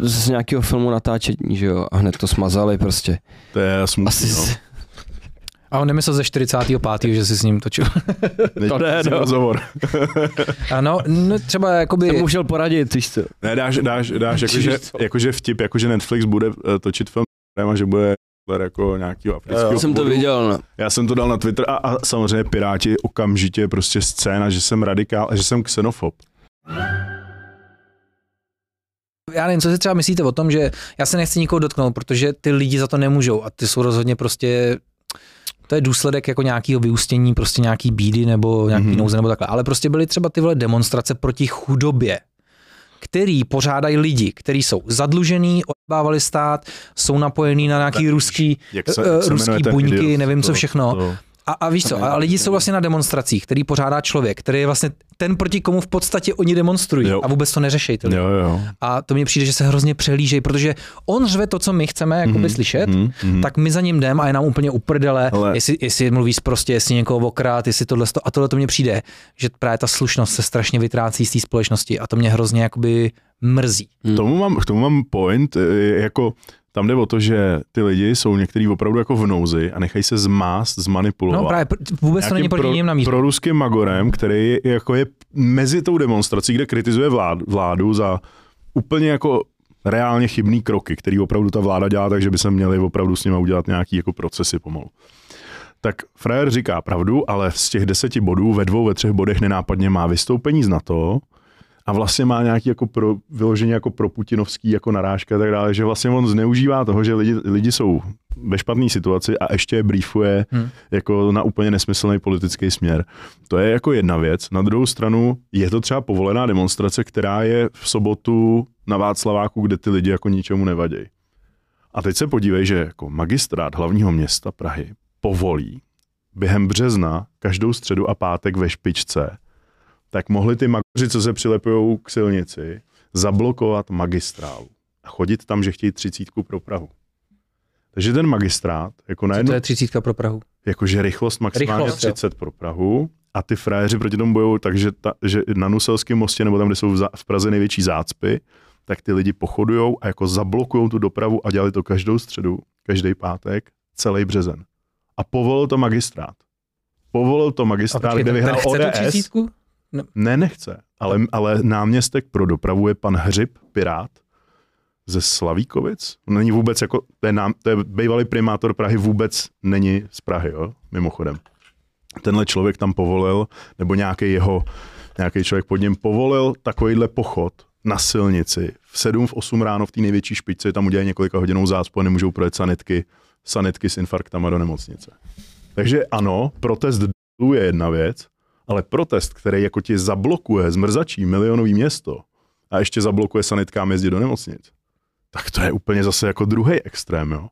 z nějakého filmu natáčení, že jo, a hned to smazali prostě. To je smutný, Asi no. A on nemyslel ze 45. že si s ním točil. Teď ne, no. rozhovor. Ano, no, třeba jakoby... jsem musel poradit, víš co. Ne, dáš, dáš, dáš jakože, jakože vtip, jakože Netflix bude eh, točit film a že bude jako nějakýho afrického Já jsem to viděl, no. Já jsem to dal na Twitter a, a samozřejmě Piráti okamžitě prostě scéna, že jsem radikál a že jsem xenofob. já nevím, co si třeba myslíte o tom, že já se nechci nikoho dotknout, protože ty lidi za to nemůžou a ty jsou rozhodně prostě to je důsledek jako nějakého vyústění, prostě nějaký bídy nebo nějaký mm-hmm. Mhm. nouze nebo takhle. Ale prostě byly třeba ty vole demonstrace proti chudobě, který pořádají lidi, kteří jsou zadlužený, odbávali stát, jsou napojení na nějaký ruský, Jak Eh, eh, ruský jmenuje ten buňky, nevím co všechno. To, A, a víš co, a lidi jsou vlastně na demonstracích, který pořádá člověk, který je vlastně ten, proti komu v podstatě oni demonstrují Jo. a vůbec to. Ty lidi. jo, jo. A to mně přijde, že se hrozně přehlížejí, protože on řve to, co my chceme jakoby Mhm, slyšet, mhm, mhm. tak my za ním jdeme a je nám úplně uprdele, Ale- jestli, jestli mluví prostě, jestli někoho okrát, jestli tohle a tohle to mně přijde, že právě ta slušnost se strašně vytrácí z té společnosti a to mě hrozně jakoby mrzí. K tomu mám, k tomu mám point, eh, jako tam jde o to, že ty lidi jsou některý opravdu jako v nouzi a nechají se zmást, zmanipulovat. No právě pr- vůbec to není proti pro, ním namířené. pro ruským magorem, který je, jako je mezi tou demonstrací, kde kritizuje vlád, vládu za úplně jako reálně chybný kroky, který opravdu ta vláda dělá, takže by se měli opravdu s nimi udělat nějaký jako procesy pomalu. Tak frajer říká pravdu, ale z těch deseti bodů ve dvou, ve třech bodech nenápadně má vystoupení z NATO a vlastně má nějaký jako pro, vyloženě jako pro putinovský jako narážka a tak dále, že vlastně on zneužívá toho, že lidi, lidi jsou ve špatné situaci a ještě je briefuje Hmm. jako na úplně nesmyslný politický směr. To je jako jedna věc. Na druhou stranu je to třeba povolená demonstrace, která je v sobotu na Václaváku, kde ty lidi jako ničemu nevadějí. A teď se podívej, že jako magistrát hlavního města Prahy povolí během března každou středu a pátek ve špičce, tak mohli ty magoři, co se přilepují k silnici, zablokovat magistrálu a chodit tam, že chtějí třicítku pro Prahu. Takže ten magistrát, jako Co najednou, to je třicítka pro Prahu? jakože rychlost maximálně Rychlost, jo. 30 pro Prahu a ty frajeři proti tomu bojují tak, že, ta, že na Nuselském mostě nebo tam, kde jsou v, za, v Praze největší zácpy, tak ty lidi pochodujou a jako zablokujou tu dopravu a dělali to každou středu, každý pátek, celý březen. A povolil to magistrát. Povolil to magistrát, počkej, kde vyhrál chce tu Třicítku? Ne, nechce. Ale, ale náměstek pro dopravu je pan Hřib, Pirát, ze Slavíkovic. Není vůbec jako, to je, nám, to je bývalý primátor Prahy, vůbec není z Prahy, jo, mimochodem. Tenhle člověk tam povolil, nebo nějaký jeho, nějaký člověk pod něm povolil takovýhle pochod na silnici v 7, v 8 ráno v té největší špičce, tam udělají několika hodinou zácpu a nemůžou projet sanitky, sanitky s infarktama do nemocnice. Takže ano, protest je jedna věc, ale protest, který jako ti zablokuje zmrzačí milionový město a ještě zablokuje sanitkám jezdit do nemocnic, tak to je úplně zase jako druhý extrém, jo.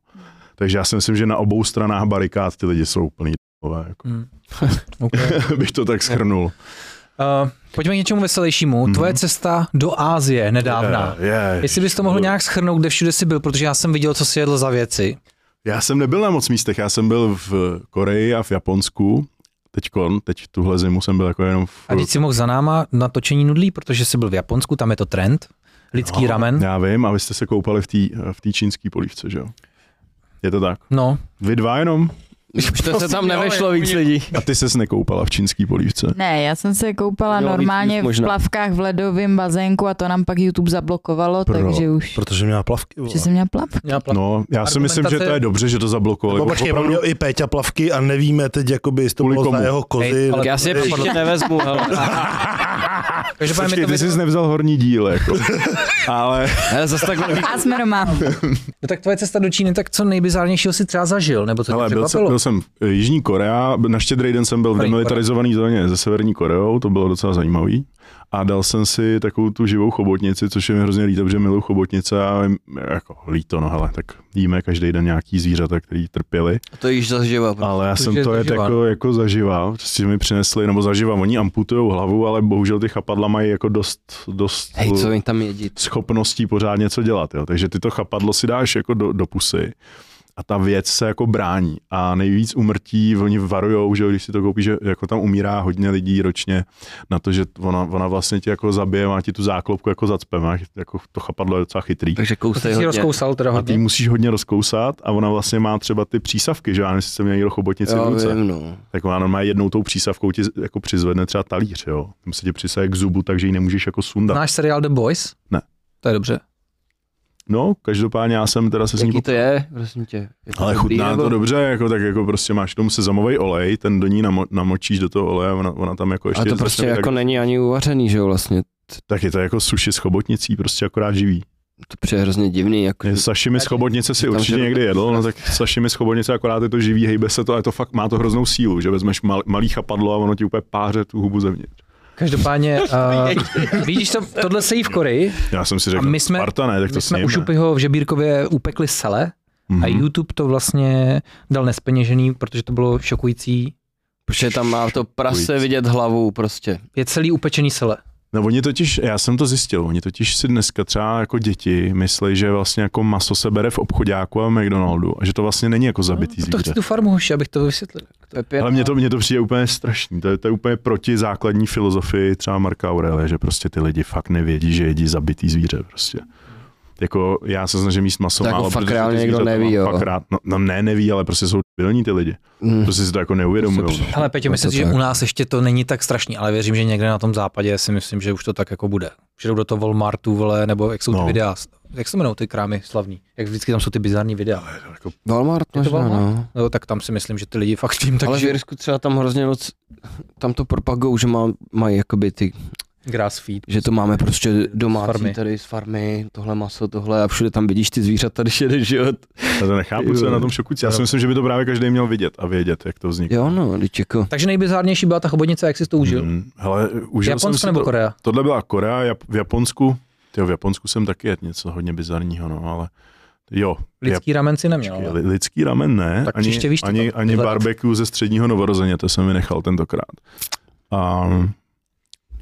Takže já si myslím, že na obou stranách barikád ty lidi jsou úplný d***ové, jako. Hmm. okay. bych to tak schrnul. uh, pojďme k něčemu veselějšímu. Mhm. Tvoje cesta do Ázie nedávna. Je, je. Jestli bys to mohl nějak schrnout, kde všude jsi byl, protože já jsem viděl, co si jedl za věci. Já jsem nebyl na moc místech, já jsem byl v Koreji a v Japonsku, teďkon, teď tuhle zimu jsem byl jako jenom v... A teď si mohl za náma na točení nudlí, protože jsi byl v Japonsku, tam je to trend. Lidský ramen. Já vím, a vy jste se koupali v té v čínské polívce, že jo? Je to tak. No, Vy dva jenom? Už to se Prosím, tam nevešlo víc lidí. A ty ses nekoupala v čínské polívce? Ne, já jsem se koupala Jo, normálně víc v plavkách v ledovém bazénku a to nám pak YouTube zablokovalo, Pro- takže už, Protože měla plavky. vole. že jsem měla plav. já pla- No, já si myslím, že to je dobře, že to zablokovali. No, Jako počkej, opravdu- měl i Péťa plavky a nevíme teď, jakoby, jestli to bylo jeho kozy. Hej, ale Tak já si je příště nevezmu, hele. Každopádně Počkej, ty jsi nevzal horní díl, jako. Ale hele zase takhle A jsme doma. No tak tvoje cesta do Číny, tak co nejbizárnějšího si třeba zažil, nebo co tě Ale byl jsem, překvapilo? Byl jsem v Jižní Korea, na štědrý den jsem byl v demilitarizované zóně se Severní Koreou, to bylo docela zajímavý. A dal jsem si takovou tu živou chobotnici, což je mi hrozně líto, protože miluji chobotnice a jako líto, no hele, tak jíme každý den nějaký zvířata, který trpěli. to již zaživa. Ale já To jsem to je jako, jako zaživa, prostě mi přinesli, nebo zaživa, oni amputujou hlavu, ale bohužel ty chapadla mají jako dost, dost Hej, co tam jedí? schopností pořád něco dělat. Jo. Takže ty to chapadlo si dáš jako do, do pusy a ta věc se jako brání. A nejvíc umrtí, oni varujou, že jo, když si to koupíš, že jako tam umírá hodně lidí ročně na to, že ona, ona vlastně ti jako zabije, má ti tu záklopku jako zacpe, má, jako to chapadlo je docela chytrý. Takže kousej hodně. rozkousal teda A ty hodně. musíš hodně rozkousat a ona vlastně má třeba ty přísavky, že já nevím, jestli jsem měl někdo chobotnici v Já ruce. vím, no. Tak ona normálně jednou tou přísavkou ti jako přizvedne třeba talíř, jo. Tam se ti přisaje k zubu, takže ji nemůžeš jako sundat. Znáš seriál The Boys? Ne. To je dobře. No, každopádně já jsem teda se s ní Jaký to je, prosím tě? Je to Ale dobrý, chutná nebo- to dobře, jako, tak jako prostě máš k tomu sezamový olej, ten do ní namo, namočíš do toho oleje, ona, ona tam jako ještě Ale to prostě jako tak, není ani uvařený, že jo, vlastně. tak je to jako suši s chobotnicí, prostě akorát živý. To přijde hrozně divný, jako Je Sashimi z chobotnice si Tam určitě někdy jedl, no tak sashimi z chobotnice akorát je to živý, hejbe se to, ale to fakt má to hroznou sílu, že vezmeš mal, malý chapadlo a ono ti úplně páře tu hubu zevnitř. Každopádně, uh, vidíš, to, tohle se jí v Koreji Já jsem si a řekl, my jsme, Sparta ne, tak to my jsme u. Šupyho v Žebírkově upekli sele Mhm. a YouTube to vlastně dal nespeněžený, protože to bylo šokující. Protože tam má to prase vidět hlavu prostě. Je celý upečený sele. No oni totiž, já jsem to zjistil, oni totiž si dneska třeba jako děti myslí, že vlastně jako maso se bere v obchodáku a v McDonaldu a že to vlastně není jako zabitý No, to chci zvíře. tu farmu, hoši, abych to vysvětlil. Pepe, Ale mně to, mně to přijde úplně strašný. To je, to je úplně proti základní filozofii třeba Marka Aurelie, že prostě ty lidi fakt nevědí, že jedí zabitý zvíře prostě. Jako já se snažím jíst maso To jako málo, fakt protože reálně ty někdo neví, jo. Fakt rád. No, no, ne, neví, ale prostě jsou debilní ty lidi. mm, Prostě si to jako neuvědomují. No. Hele, Peťo, No myslím že tak. u nás ještě to není tak strašný, ale věřím, že někde na tom západě si myslím, že už to tak jako bude. Přijdou do toho Walmartu, vole, nebo jak jsou ty No. videa, jak se jmenují ty krámy slavní, jak vždycky tam jsou ty bizarní videa. Jako, Walmart Je to možná, Walmart? no. No, tak tam si myslím, že ty lidi fakt tím tak Ale v. Jirsku třeba tam hrozně moc, tam to propagou, že má, mají jakoby ty Grass feed. že to máme prostě domácí farmy. farmy. tady z farmy, tohle maso, tohle a všude tam vidíš ty zvířata, když jedeš, že jo. Já to nechápu, co je na tom šokující. Já si myslím, že by to právě každý měl vidět a vědět, jak to vzniklo. Jo no, jako, Takže nejbizárnější byla ta chobotnice, jak jsi to užil? Mm, hele, užil jsem Japonsko si nebo to, Korea? Tohle byla Korea, Jap- v Japonsku, tyjo, v Japonsku jsem taky jedl něco hodně bizarního, no, ale jo. Lidský ramen si neměl. Jap- ale- li- lidský ramen ne, Tak ani, víš to ani, ani barbecue ze středního novorozeně, to jsem vynechal tentokrát. A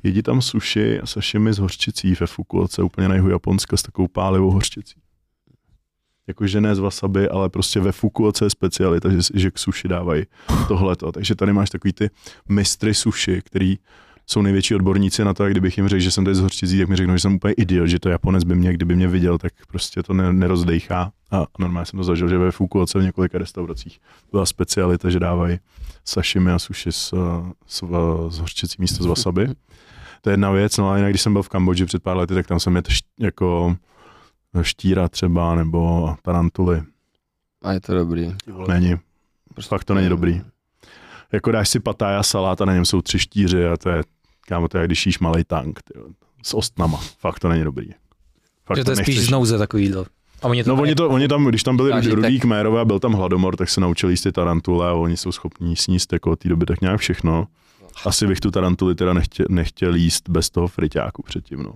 jedí tam sushi a sashimi z hořčicí ve Fukuoce, úplně na jihu Japonska s takovou pálivou hořčicí. Jakože ne z wasabi, ale prostě ve Fukuoce je specialita, že, že k sushi dávají tohleto. Takže tady máš takový ty mistry sushi, který jsou největší odborníci na to, a kdybych jim řekl, že jsem tady z hořčicí, tak mi řeknou, že jsem úplně idiot, že to Japonec by mě, kdyby mě viděl, tak prostě to ne, nerozdejchá. A normálně jsem to zažil, že ve Fukuoce v několika restauracích byla specialita, že dávají sashimi a sushi s, s, s hořčicí místo z wasabi. To je jedna věc, no a jinak, když jsem byl v Kambodži před pár lety, tak tam jsem jedl št- jako štíra třeba, nebo tarantuly. a je to dobrý. Není. Fakt to není dobrý. Jako dáš si patája salát a na něm jsou tři štíři a to je, kámo, to je, když jíš malý tank, tyjo, s ostnama. Fakt to není dobrý. Fakt Že to je spíš nechceš. z nouze takový jídlo. A oni to No oni, to, oni tam, když tam byli Zážitek. rudý kmérové a byl tam hladomor, tak se naučili jíst ty tarantule a oni jsou schopní sníst jako od té doby tak nějak všechno. Asi bych tu tarantuli teda nechtěl, nechtěl jíst bez toho friťáku předtím, no.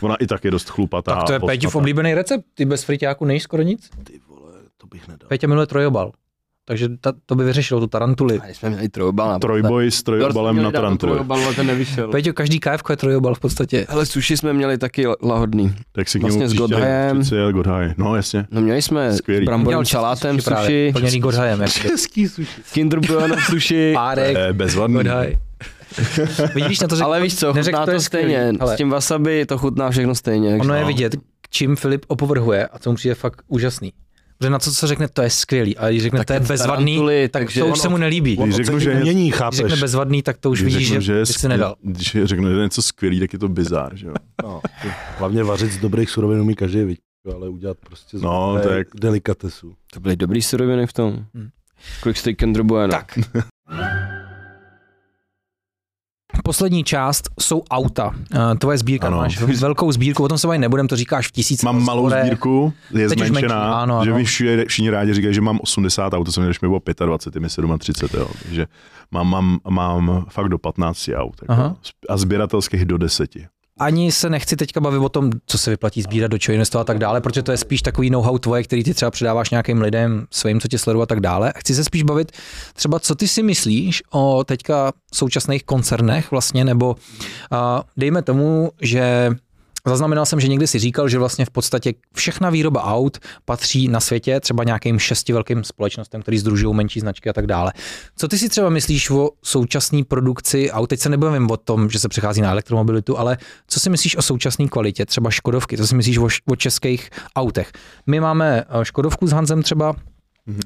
Ona i tak je dost chlupatá. Tak to je Péťův oblíbený recept. Ty bez friťáku nejíš skoro nic. Ty vole, to bych nedal. Péťa miluje trojobal. Takže ta, to by vyřešilo tu tarantuli. A jsme měli trojobal na Trojboj s trojobalem na tarantuli. Trojobal, ale ten nevyšel. Péťo, každý KF je trojobal v podstatě. Hele, sushi jsme měli taky la- lahodný. Tak si k Vlastně němu s příště- Godhajem. Godhaj. No jasně. No měli jsme Skvělý. s bramborovým Měl salátem sushi právě, Plněný Godhajem. Český sushi. Kinder Bueno sushi, Párek, Eh, bezvadný. Godhaj. Vidíš na to, řekl, ale víš co, chutná to to stejně. S tím wasabi to chutná všechno stejně. ono je vidět, čím Filip opovrhuje a co mu přijde fakt úžasný. Protože na to, co řekne, to je skvělý, ale když řekne, Tak to je bezvadný, tak takže to už se mu nelíbí. Když řeknu, že je- Mění, Když řekne chápeš? bezvadný, tak to už Když vidíš, řeknu, že, je že si nedal. Když řeknu, že je něco skvělý, tak je to bizár, že jo. No, to- hlavně vařit z dobrých surovin umí každý, viď? ale udělat prostě z No, to je- delikatesu. To byly dobrý suroviny v tom. Hmm. Kolik Kinder Bueno? Tak. Poslední část jsou auta. Eh, Tvoje sbírka, Ano. máš velkou sbírku, o tom se bavit nebudem, to říkáš v tisíc. Mám malou rozporech. sbírku, je Teď zmenšená, menší, ano, že ano. mi všichni, všichni rádi říkají, že mám 80 aut, to jsem měl, když mi bylo 25, mi 37, jo. takže mám, mám, mám fakt do 15 aut jako, a sběratelských do 10. Ani se nechci teďka bavit o tom, co se vyplatí sbírat, do čeho investovat a tak dále, protože to je spíš takový know-how tvoje, který ty třeba předáváš nějakým lidem, svým, co tě sledují a tak dále. Chci se spíš bavit třeba, co ty si myslíš o teďka současných koncernech vlastně, nebo uh, dejme tomu, že Zaznamenal jsem, že někdy si říkal, že vlastně v podstatě všechna výroba aut patří na světě třeba nějakým šesti velkým společnostem, který združují menší značky a tak dále. Co ty si třeba myslíš o současné produkci aut? Teď se nebavím o tom, že se přechází na elektromobilitu, ale co si myslíš o současné kvalitě, třeba Škodovky? Co si myslíš o, o českých autech? My máme eh, Škodovku s Hanzem třeba.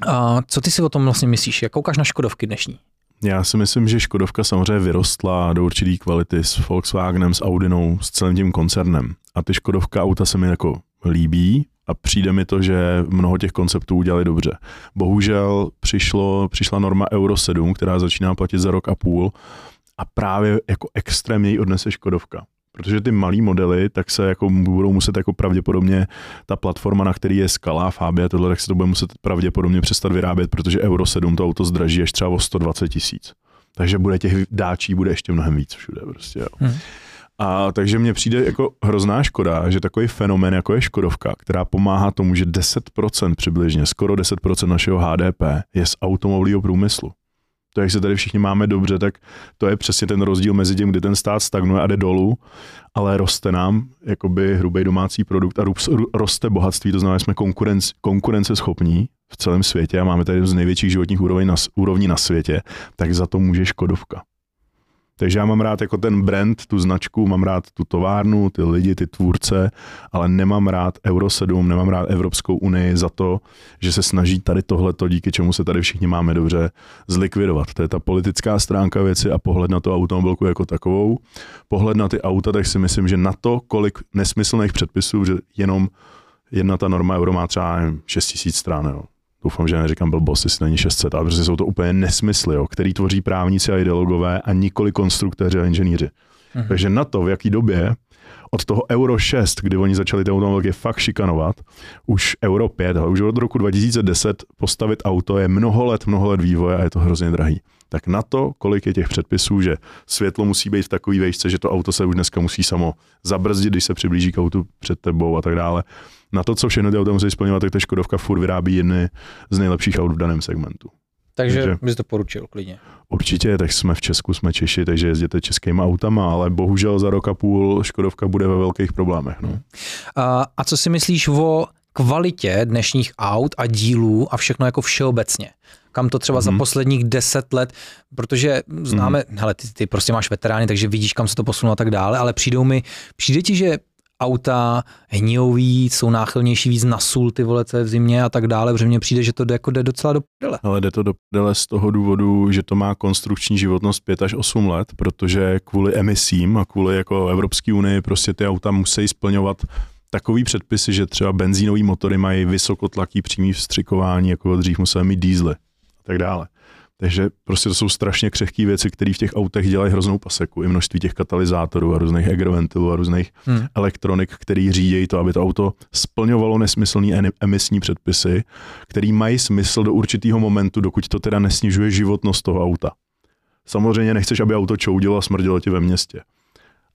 A co ty si o tom vlastně myslíš? Jak koukáš na Škodovky dnešní? Já si myslím, že Škodovka samozřejmě vyrostla do určitý kvality s Volkswagenem, s Audinou, s celým tím koncernem. A ty Škodovka auta se mi jako líbí a přijde mi to, že mnoho těch konceptů udělali dobře. Bohužel přišlo, přišla norma Euro 7, která začíná platit za rok a půl a právě jako extrémně ji odnese Škodovka. Protože ty malý modely, tak se jako budou muset jako pravděpodobně ta platforma, na který je Skala, Fabia, tohle, tak se to bude muset pravděpodobně přestat vyrábět, protože Euro 7 to auto zdraží až třeba o 120 tisíc. Takže bude těch dáčí bude ještě mnohem víc všude. Prostě, jo. Hmm. A takže mně přijde jako hrozná škoda, že takový fenomén, jako je Škodovka, která pomáhá tomu, že 10% přibližně, skoro 10% našeho HDP je z automobilového průmyslu. To, jak se tady všichni máme dobře, tak to je přesně ten rozdíl mezi tím, kdy ten stát stagnuje a jde dolů, ale roste nám jakoby hrubý domácí produkt a roste bohatství, to znamená, že jsme konkurenc, konkurenceschopní v celém světě a máme tady z největších životních úrovní na, úrovní na světě, tak za to může Škodovka. Takže já mám rád jako ten brand, tu značku, mám rád tu továrnu, ty lidi, ty tvůrce, ale nemám rád Euro 7, nemám rád Evropskou unii za to, že se snaží tady tohleto, díky čemu se tady všichni máme dobře, zlikvidovat. To je ta politická stránka věci a pohled na tu automobilku jako takovou. Pohled na ty auta, tak si myslím, že na to, kolik nesmyslných předpisů, že jenom jedna ta norma euro má třeba nevím, 6 000 stran, jo. Doufám, že neříkám blbost, jestli není 600, ale prostě jsou to úplně nesmysly, jo, který tvoří právníci a ideologové a nikoli konstruktéři a inženýři. Mhm. Takže na to, v jaký době od toho Euro 6, kdy oni začali ty automobilky fakt šikanovat, už Euro 5, ale už od roku 2010 postavit auto je mnoho let, mnoho let vývoje a je to hrozně drahý. Tak na to, kolik je těch předpisů, že světlo musí být v takové vejšce, že to auto se už dneska musí samo zabrzdit, když se přiblíží k autu před tebou a tak dále. Na to, co všechno ty auta musí splňovat, tak ta Škodovka furt vyrábí jedny z nejlepších aut v daném segmentu. Takže, Takže- bys to poručil klidně. Určitě, tak jsme v Česku, jsme Češi, takže jezděte českýma autama, ale bohužel za rok a půl Škodovka bude ve velkých problémech. No. A, a co si myslíš o kvalitě dnešních aut a dílů a všechno jako všeobecně? Kam to třeba mm-hmm. za Mhm. posledních deset let, protože známe, mm-hmm. hele, ty, ty prostě máš veterány, takže vidíš, kam se to posunulo a tak dále, ale přijdou mi, přijde ti, že auta hnijou víc, jsou náchylnější víc na sůl, ty vole, co je v zimě a tak dále, protože mně přijde, že to jde, jako jde docela do prdele. Ale jde to do prdele z toho důvodu, že to má konstrukční životnost 5 až 8 let, protože kvůli emisím a kvůli jako Evropské unii prostě ty auta musí splňovat takový předpisy, že třeba benzínový motory mají vysokotlaký přímý vstřikování, jako dřív museli mít dízly a tak dále. Takže prostě to jsou strašně křehké věci, které v těch autech dělají hroznou paseku. I množství těch katalyzátorů a různých agroventilů a různých Hmm. elektronik, který řídí to, aby to auto splňovalo nesmyslný eni- emisní předpisy, který mají smysl do určitého momentu, dokud to teda nesnižuje životnost toho auta. Samozřejmě nechceš, aby auto čoudilo a smrdilo ti ve městě.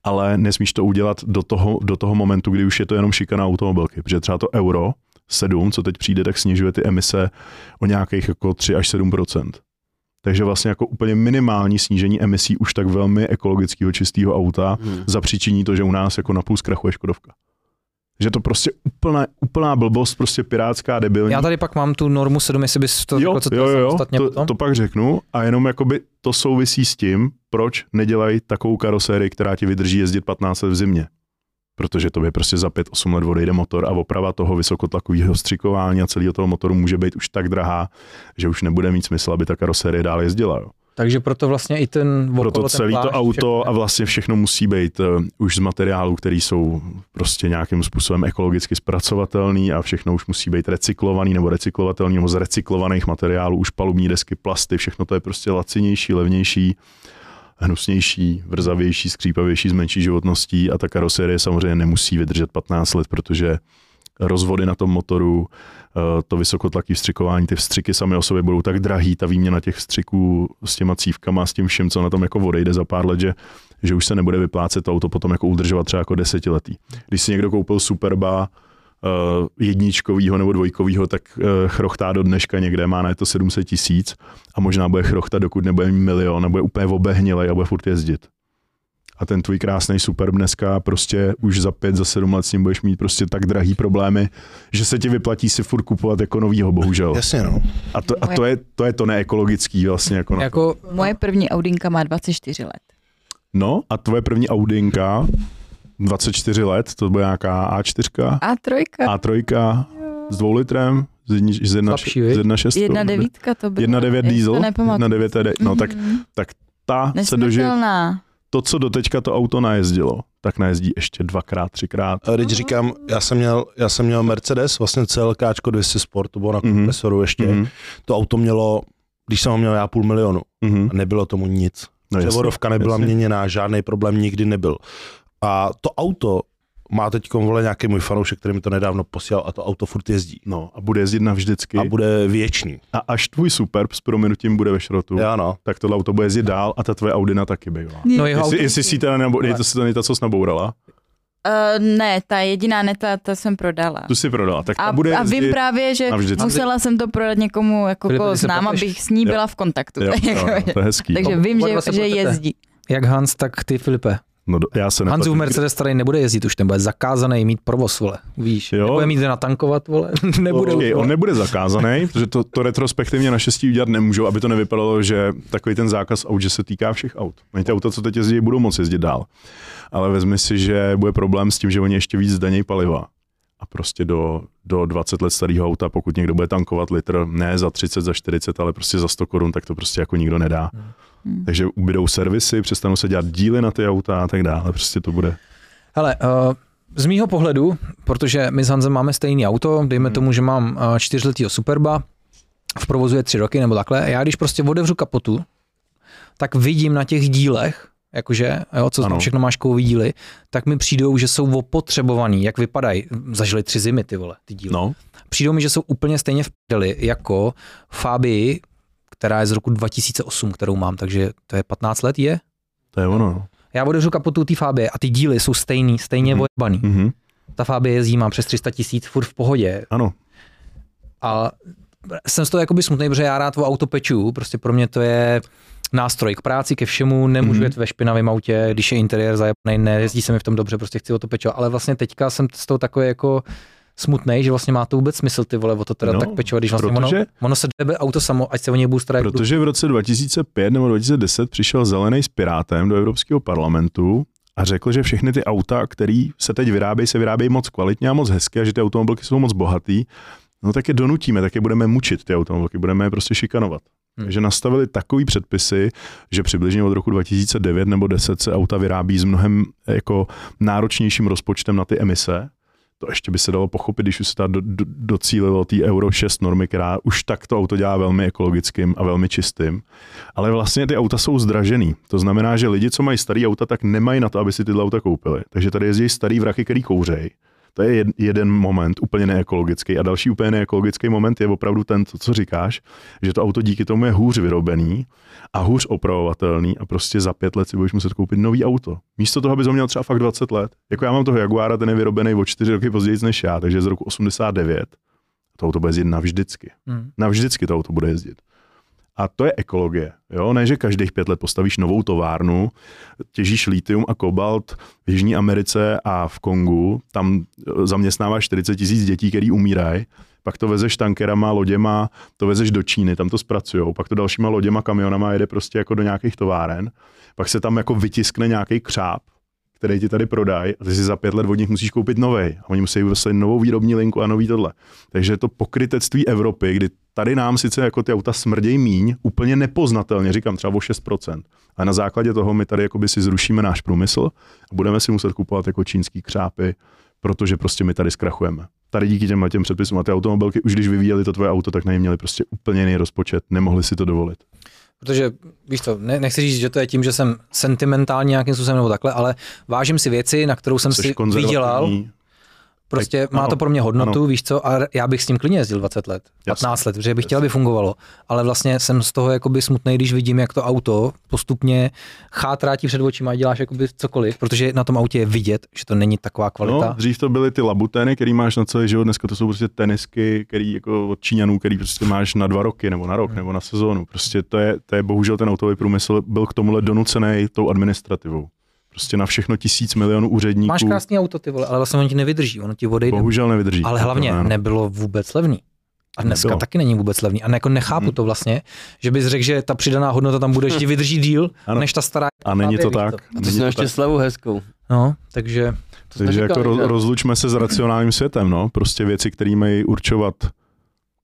Ale nesmíš to udělat do toho, do toho momentu, kdy už je to jenom šikana automobilky. Protože třeba to euro 7, co teď přijde, tak snižuje ty emise o nějakých jako 3 až 7 takže vlastně jako úplně minimální snížení emisí už tak velmi ekologického čistého auta Hmm. zapříčiní to, že u nás jako napůl zkrachuje Škodovka. Že to prostě úplná, úplná blbost, prostě pirátská, debilní. Já tady pak mám tu normu 7, jestli bys to jo, řekl, co to jo, jo, samostatně to, potom. to, pak řeknu a jenom jakoby to souvisí s tím, proč nedělají takovou karosérii, která ti vydrží jezdit 15 let v zimě. Protože to je prostě za 5-8 let odejde motor a oprava toho vysokotlakového střikování a celého toho motoru může být už tak drahá, že už nebude mít smysl, aby ta karosérie dál jezdila. Jo. Takže proto vlastně i ten okolo, Proto ten celé to auto všechno. a vlastně všechno musí být uh, už z materiálů, které jsou prostě nějakým způsobem ekologicky zpracovatelný a všechno už musí být recyklovaný nebo recyklovatelný nebo z recyklovaných materiálů, už palubní desky, plasty, všechno to je prostě lacinější, levnější, hnusnější, vrzavější, skřípavější, s menší životností a ta karosérie samozřejmě nemusí vydržet 15 let, protože rozvody na tom motoru, eh, to vysokotlaký vstřikování, ty vstřiky sami o sobě budou tak drahý, ta výměna těch vstřiků s těma cívkama, s tím všem, co na tom jako odejde za pár let, že, že už se nebude vyplácet to auto potom jako udržovat třeba jako desetiletí. Když si někdo koupil Superba jedničkovýho nebo dvojkovýho, tak uh, chrochtá do dneška někde, má na to 700 tisíc a možná bude chrochtat, dokud nebude mít milion a bude úplně obehnilej a bude furt jezdit. A ten tvůj krásný Superb dneska prostě už za pět, za sedm let s ním budeš mít prostě tak drahý problémy, že se ti vyplatí si furt kupovat jako novýho, bohužel. Jasně, no. A to, a to, je, to je to neekologický vlastně. Jako Jako, Moje první Audinka má 24 let. No a tvoje první Audinka, 24 let, to bude nějaká A4, A trojka. A3 s dvou litrem, z jedni- z jedna- Slabší, z jedna šest- Jedna devítka to byla. 1.9 Já si diesel, nepamatuju. 1.9 TD, no tak Mhm. ta se dožije, to, co doteďka to auto najezdilo, tak najezdí ještě dvakrát, třikrát. A teď říkám, já jsem měl, já jsem měl Mercedes, vlastně CLK 200 Sport, to bylo na Mhm. kompresoru ještě. Mhm, To auto mělo, když jsem ho měl já půl milionu, mhm. a nebylo tomu nic. No Převodovka nebyla jasně. měněná, žádný problém nikdy nebyl. A to auto má teď vole nějaký můj fanoušek, který mi to nedávno posílal a to auto furt jezdí. No a bude jezdit navždycky. A bude věčný. A až tvůj Superb s prominutím bude ve šrotu, Já no. tak tohle auto bude jezdit dál a ta tvoje Audina taky bývá. no jeho Jestli, jestli si teda nebo, je to si to nejta, co jsi nabourala, Uh, ne, ta jediná neta, ta jsem prodala. tu si prodala, tak ta A, bude a vím právě, že navždycky. musela jsem to prodat někomu, jako koho znám, abych s ní Jo. byla v kontaktu. jo, jo, jo, to je hezký. Takže vím, že, že jezdí. jak Hans, tak ty Filipe. No, já se Hanzův nepletu. Mercedes tady nebude jezdit už, ten bude zakázaný mít provoz, vole. Víš, Jo. nebude mít kde natankovat, vole. nebude už, Okay, on vole. nebude zakázaný, protože to, to retrospektivně naštěstí udělat nemůžou, aby to nevypadalo, že takový ten zákaz aut, že se týká všech aut. Oni ty auta, co teď jezdí, budou moci jezdit dál. Ale vezmi si, že bude problém s tím, že oni ještě víc zdanějí paliva. A prostě do, do 20 let starého auta, pokud někdo bude tankovat litr, ne za 30, za 40, ale prostě za 100 korun, tak to prostě jako nikdo nedá. Hmm. Takže ubydou servisy, přestanou se dělat díly na ty auta a tak dále. Prostě to bude. Hele, uh, z mýho pohledu, protože my s Hanzem máme stejný auto, dejme Hmm. tomu, že mám uh, čtyřletýho Superba, v provozu je tři roky nebo takhle, já když prostě otevřu kapotu, tak vidím na těch dílech, jakože, jo, co tam Ano. všechno máš kovový díly, tak mi přijdou, že jsou opotřebovaný, jak vypadají. Zažili tři zimy, ty vole, ty díly. No, Přijdou mi, že jsou úplně stejně v prdeli jako Fabii, která je z roku 2008, kterou mám, takže to je 15 let je. to je ono. no. Já otevřu kapotu té Fabie a ty díly jsou stejný, stejně Mhm. mm. Mhm. Ta Fabie jezdí, má přes 300 tisíc, furt v pohodě. Ano, A jsem z toho jakoby smutný, protože já rád o auto peču, prostě pro mě to je nástroj k práci, ke všemu, nemůžu Mhm. jet ve špinavém autě, když je interiér zajebaný, nejezdí se mi v tom dobře, prostě chci o to pečovat, ale vlastně teďka jsem z toho takový jako smutný, že vlastně má to vůbec smysl ty vole o to teda No, tak pečovat, když vlastně ono, protože- ono se jebe auto samo, ať se o něj budu starat. protože v roce 2005 nebo 2010 přišel zelený s Pirátem do Evropského parlamentu a řekl, že všechny ty auta, které se teď vyrábějí, se vyrábějí moc kvalitně a moc hezky a že ty automobilky jsou moc bohatý, no tak je donutíme, tak je budeme mučit ty automobilky, budeme je prostě šikanovat. Hmm. Takže nastavili takový předpisy, že přibližně od roku 2009 nebo 10 se auta vyrábí s mnohem jako náročnějším rozpočtem na ty emise. To ještě by se dalo pochopit, když už se ta do, do, docílilo té Euro 6 normy, která už tak to auto dělá velmi ekologickým a velmi čistým. Ale vlastně ty auta jsou zdražený. To znamená, že lidi, co mají starý auta, tak nemají na to, aby si tyhle auta koupili. Takže tady jezdí starý vrachy, který kouřej. To je jed- jeden moment úplně neekologický. A další úplně neekologický moment je opravdu ten, co, co říkáš, že to auto díky tomu je hůř vyrobený a hůř opravovatelný a prostě za pět let si budeš muset koupit nový auto. Místo toho, abys ho měl třeba fakt 20 let. Jako já mám toho Jaguara, ten je vyrobený o 4 roky později než já, takže z roku 89. To auto bude jezdit navždycky. Hmm. Navždycky to auto bude jezdit. A to je ekologie. Jo? Ne, že každých pět let postavíš novou továrnu, těžíš litium a kobalt v Jižní Americe a v Kongu, tam eh, zaměstnáváš 40 tisíc dětí, který umírají, pak to vezeš tankerama, loděma, to vezeš do Číny, tam to zpracujou, pak to dalšíma loděma, kamionama jede prostě jako do nějakých továren, pak se tam jako vytiskne nějaký křáp, který ti tady prodají a ty si za pět let od nich musíš koupit novej. A oni musí vyslat novou výrobní linku a nový tohle. Takže to pokrytectví Evropy, kdy tady nám sice jako ty auta smrdějí míň, úplně nepoznatelně, říkám třeba o 6%. A na základě toho my tady jakoby si zrušíme náš průmysl a budeme si muset kupovat jako čínský křápy, protože prostě my tady zkrachujeme. Tady díky těm těm předpisům a ty automobilky, už když vyvíjeli to tvoje auto, tak na měli prostě úplně jiný rozpočet, nemohli si to dovolit. Protože, víš co, ne, nechci říct, že to je tím, že jsem sentimentální nějakým způsobem nebo takhle, ale vážím si věci, na kterou jsem Což si vydělal, Prostě Tak, má ano, to pro mě hodnotu, ano. víš co, a já bych s tím klidně jezdil 20 let, 15 let, protože bych chtěl, aby fungovalo. Ale vlastně jsem z toho jakoby smutný, když vidím, jak to auto postupně chátrá ti před očima a děláš jakoby cokoliv, protože na tom autě je vidět, že to není taková kvalita. No, dřív to byly ty labuteny, který máš na celý život, dneska to jsou prostě tenisky, který jako od Číňanů, který prostě máš na dva roky, nebo na rok, nebo na sezónu. Prostě to je, to je bohužel ten autový průmysl byl k tomuhle donucený tou administrativou. Prostě na všechno tisíc milionů úředníků. Máš krásný auto, ty vole, ale vlastně on ti nevydrží, ono ti odejde. Bohužel nevydrží. Ale hlavně no. nebylo vůbec levný. A dneska Nebylo. taky není vůbec levný. A jako nechápu Mhm. to vlastně, že bys řekl, že ta přidaná hodnota tam bude ještě vydrží díl, Ano. než ta stará. A není to tak. to. A to Není jsem ještě slevu hezkou. No, takže To Takže jako říkali, ro- že? rozlučme se s racionálním světem, no. Prostě věci, které mají určovat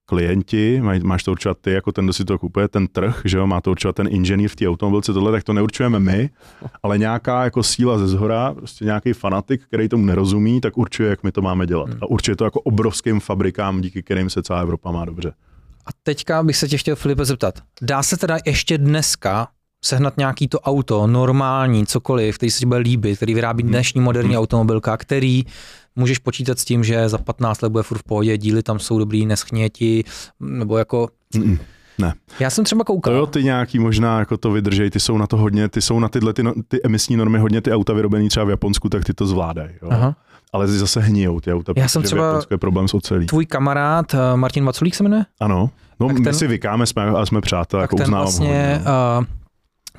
klienti, maj, máš to určovat ty, jako ten, kdo si to kupuje, ten trh, že jo, má to určovat ten inženýr v té automobilce, tohle, tak to neurčujeme my, ale nějaká jako síla ze zhora, prostě nějaký fanatik, který tomu nerozumí, tak určuje, jak my to máme dělat. A určuje to jako obrovským fabrikám, díky kterým se celá Evropa má dobře. A teďka bych se tě chtěl, Filipe, zeptat. Dá se teda ještě dneska sehnat nějaký to auto, normální, cokoliv, který se ti bude líbit, který vyrábí dnešní moderní automobilka, který můžeš počítat s tím, že za 15 let bude furt v pohodě, díly tam jsou dobrý, neschně ti, nebo jako... Mm-mm. Ne. Já jsem třeba koukal. Toyoty nějaký možná jako to vydržej, ty jsou na to hodně, ty jsou na tyhle ty, no, ty emisní normy hodně ty auta vyrobený třeba v Japonsku, tak ty to zvládají. Jo. Aha. Ale ty zase hnijou ty auta, Já jsem v třeba- Japonsku je problém s ocelí. Tvůj kamarád eh, Martin Vaculík se jmenuje? Ano, no Tak my ten- si vykáme, jsme, a jsme přátelé, jako uznávám vlastně, ho, no. uh,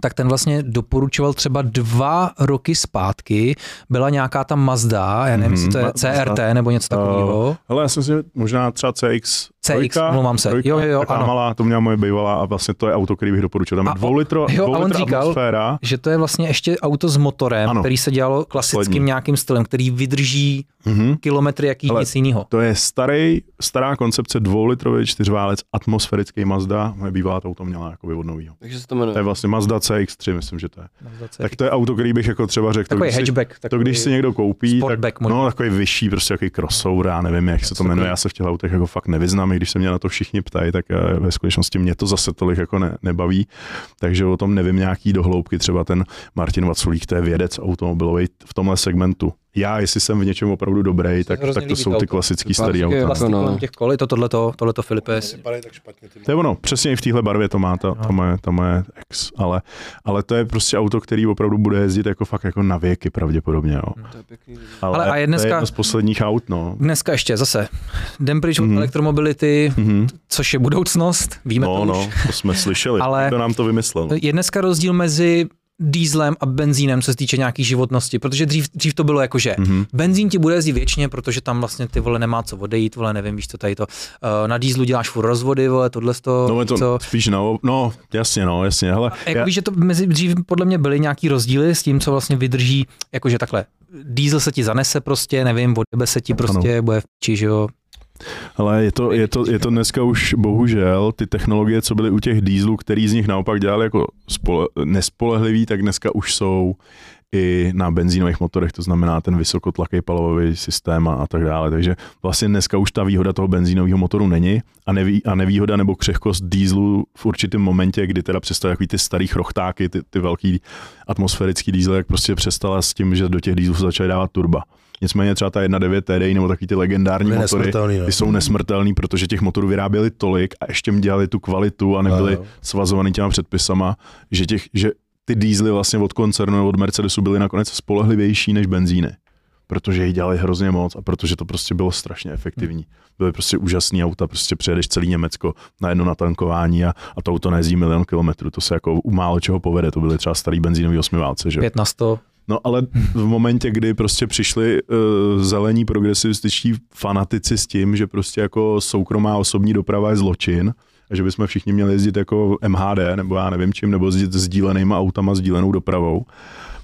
tak ten vlastně doporučoval třeba dva roky zpátky, byla nějaká ta Mazda, já nevím, Mhm, jestli to je Ma- CRT nebo něco takového. Ale já jsem si možná třeba CX, CX, omlouvám se. Jo, jo, jo, ano. malá, to měla moje bývalá a vlastně to je auto, který bych doporučil. Tam A dvou litro, jo, dvou a on říkal- atmosféra. Že to je vlastně ještě auto s motorem, Ano. který se dělalo klasickým Poslední. nějakým stylem, který vydrží Mhm. kilometry jaký Ale- nic jiného. To je starý, stará koncepce dvoulitrový čtyřválec, atmosférický Mazda. Moje bývalá to auto měla jakoby od novýho. Takže se to jmenuje. To je vlastně Mazda CX-3, myslím, že to je. Tak to je auto, který bych jako třeba řekl, to, Takový když si, hatchback. to Takový když si někdo koupí, tak, no takový vyšší, prostě takový crossover, já nevím, jak se to jmenuje, já se v těch autech jako fakt nevyznám, i když se mě na to všichni ptají, tak eh, ve skutečnosti mě to zase tolik jako ne, nebaví, takže o tom nevím nějaký dohloubky, třeba ten Martin Vaculík, to je vědec automobilový v tomhle segmentu. Já, jestli jsem v něčem opravdu dobrý, tak, tak to jsou to ty Klasické auta. Vlastně no. kolem těch kol, je to tohleto, tohleto Filipe. To je ono, přesně i v téhle barvě to má ta, ta, moje, ta moje ex, ale, ale to je prostě auto, který opravdu bude jezdit jako fakt jako na věky pravděpodobně, jo. To je pěkný. Ale, Ale a je to dneska- je jedno z posledních aut, no. Dneska ještě zase. Jdem pryč od Mhm. elektromobility, Mhm. což je budoucnost, víme No, to no, už. to jsme slyšeli, Ale- kdo nám to vymyslel. no. Je dneska rozdíl mezi dýzlem a benzínem, co se týče nějaký životnosti, protože dřív, dřív to bylo jako, že Mhm. benzín ti bude jezdit věčně, protože tam vlastně ty vole nemá co odejít, vole nevím, víš co tady to. Uh, na dýzlu děláš furt rozvody, vole, tohle to, No, to co. spíš no, no, jasně, no, jasně, hele, Jako já, víš, že to mezi dřív podle mě byly nějaký rozdíly s tím, co vlastně vydrží, jakože takhle, diesel se ti zanese prostě, nevím, odjebe se ti prostě, ano. bude v či, že jo. Hele, je to, je, to, je to dneska už bohužel, ty technologie, co byly u těch dieselů, který z nich naopak dělali jako spole, nespolehlivý, tak dneska už jsou i na benzínových motorech, to znamená ten vysokotlaký palový systém a, a tak dále. Takže vlastně dneska už ta výhoda toho benzínového motoru není a, neví, a nevýhoda nebo křehkost dieselu v určitém momentě, kdy teda přestali takový ty starý chrochtáky, ty, ty velký atmosférický diesel, jak prostě přestala s tím, že do těch dieselů se začaly dávat turba. Nicméně třeba ta 1.9 TDI nebo takový ty legendární motory, no. ty jsou nesmrtelný, protože těch motorů vyráběli tolik a ještě jim dělali tu kvalitu a nebyli Ano. svazovaný těma předpisama, že, těch, že ty dízly vlastně od koncernu nebo od Mercedesu byly nakonec spolehlivější než benzíny. Protože ji dělali hrozně moc a protože to prostě bylo strašně efektivní. Byly prostě úžasný auta, prostě přijedeš celý Německo na jedno natankování a, a to auto nejezdí milion kilometrů. To se jako u málo čeho povede, to byly třeba starý benzínový osmiválce, že. 5 na 100. No ale v momentě, kdy prostě přišli uh, zelení progresivističtí fanatici s tím, že prostě jako soukromá osobní doprava je zločin, a že bychom všichni měli jezdit jako MHD, nebo já nevím čím, nebo jezdit s dílenýma autama, s dílenou dopravou,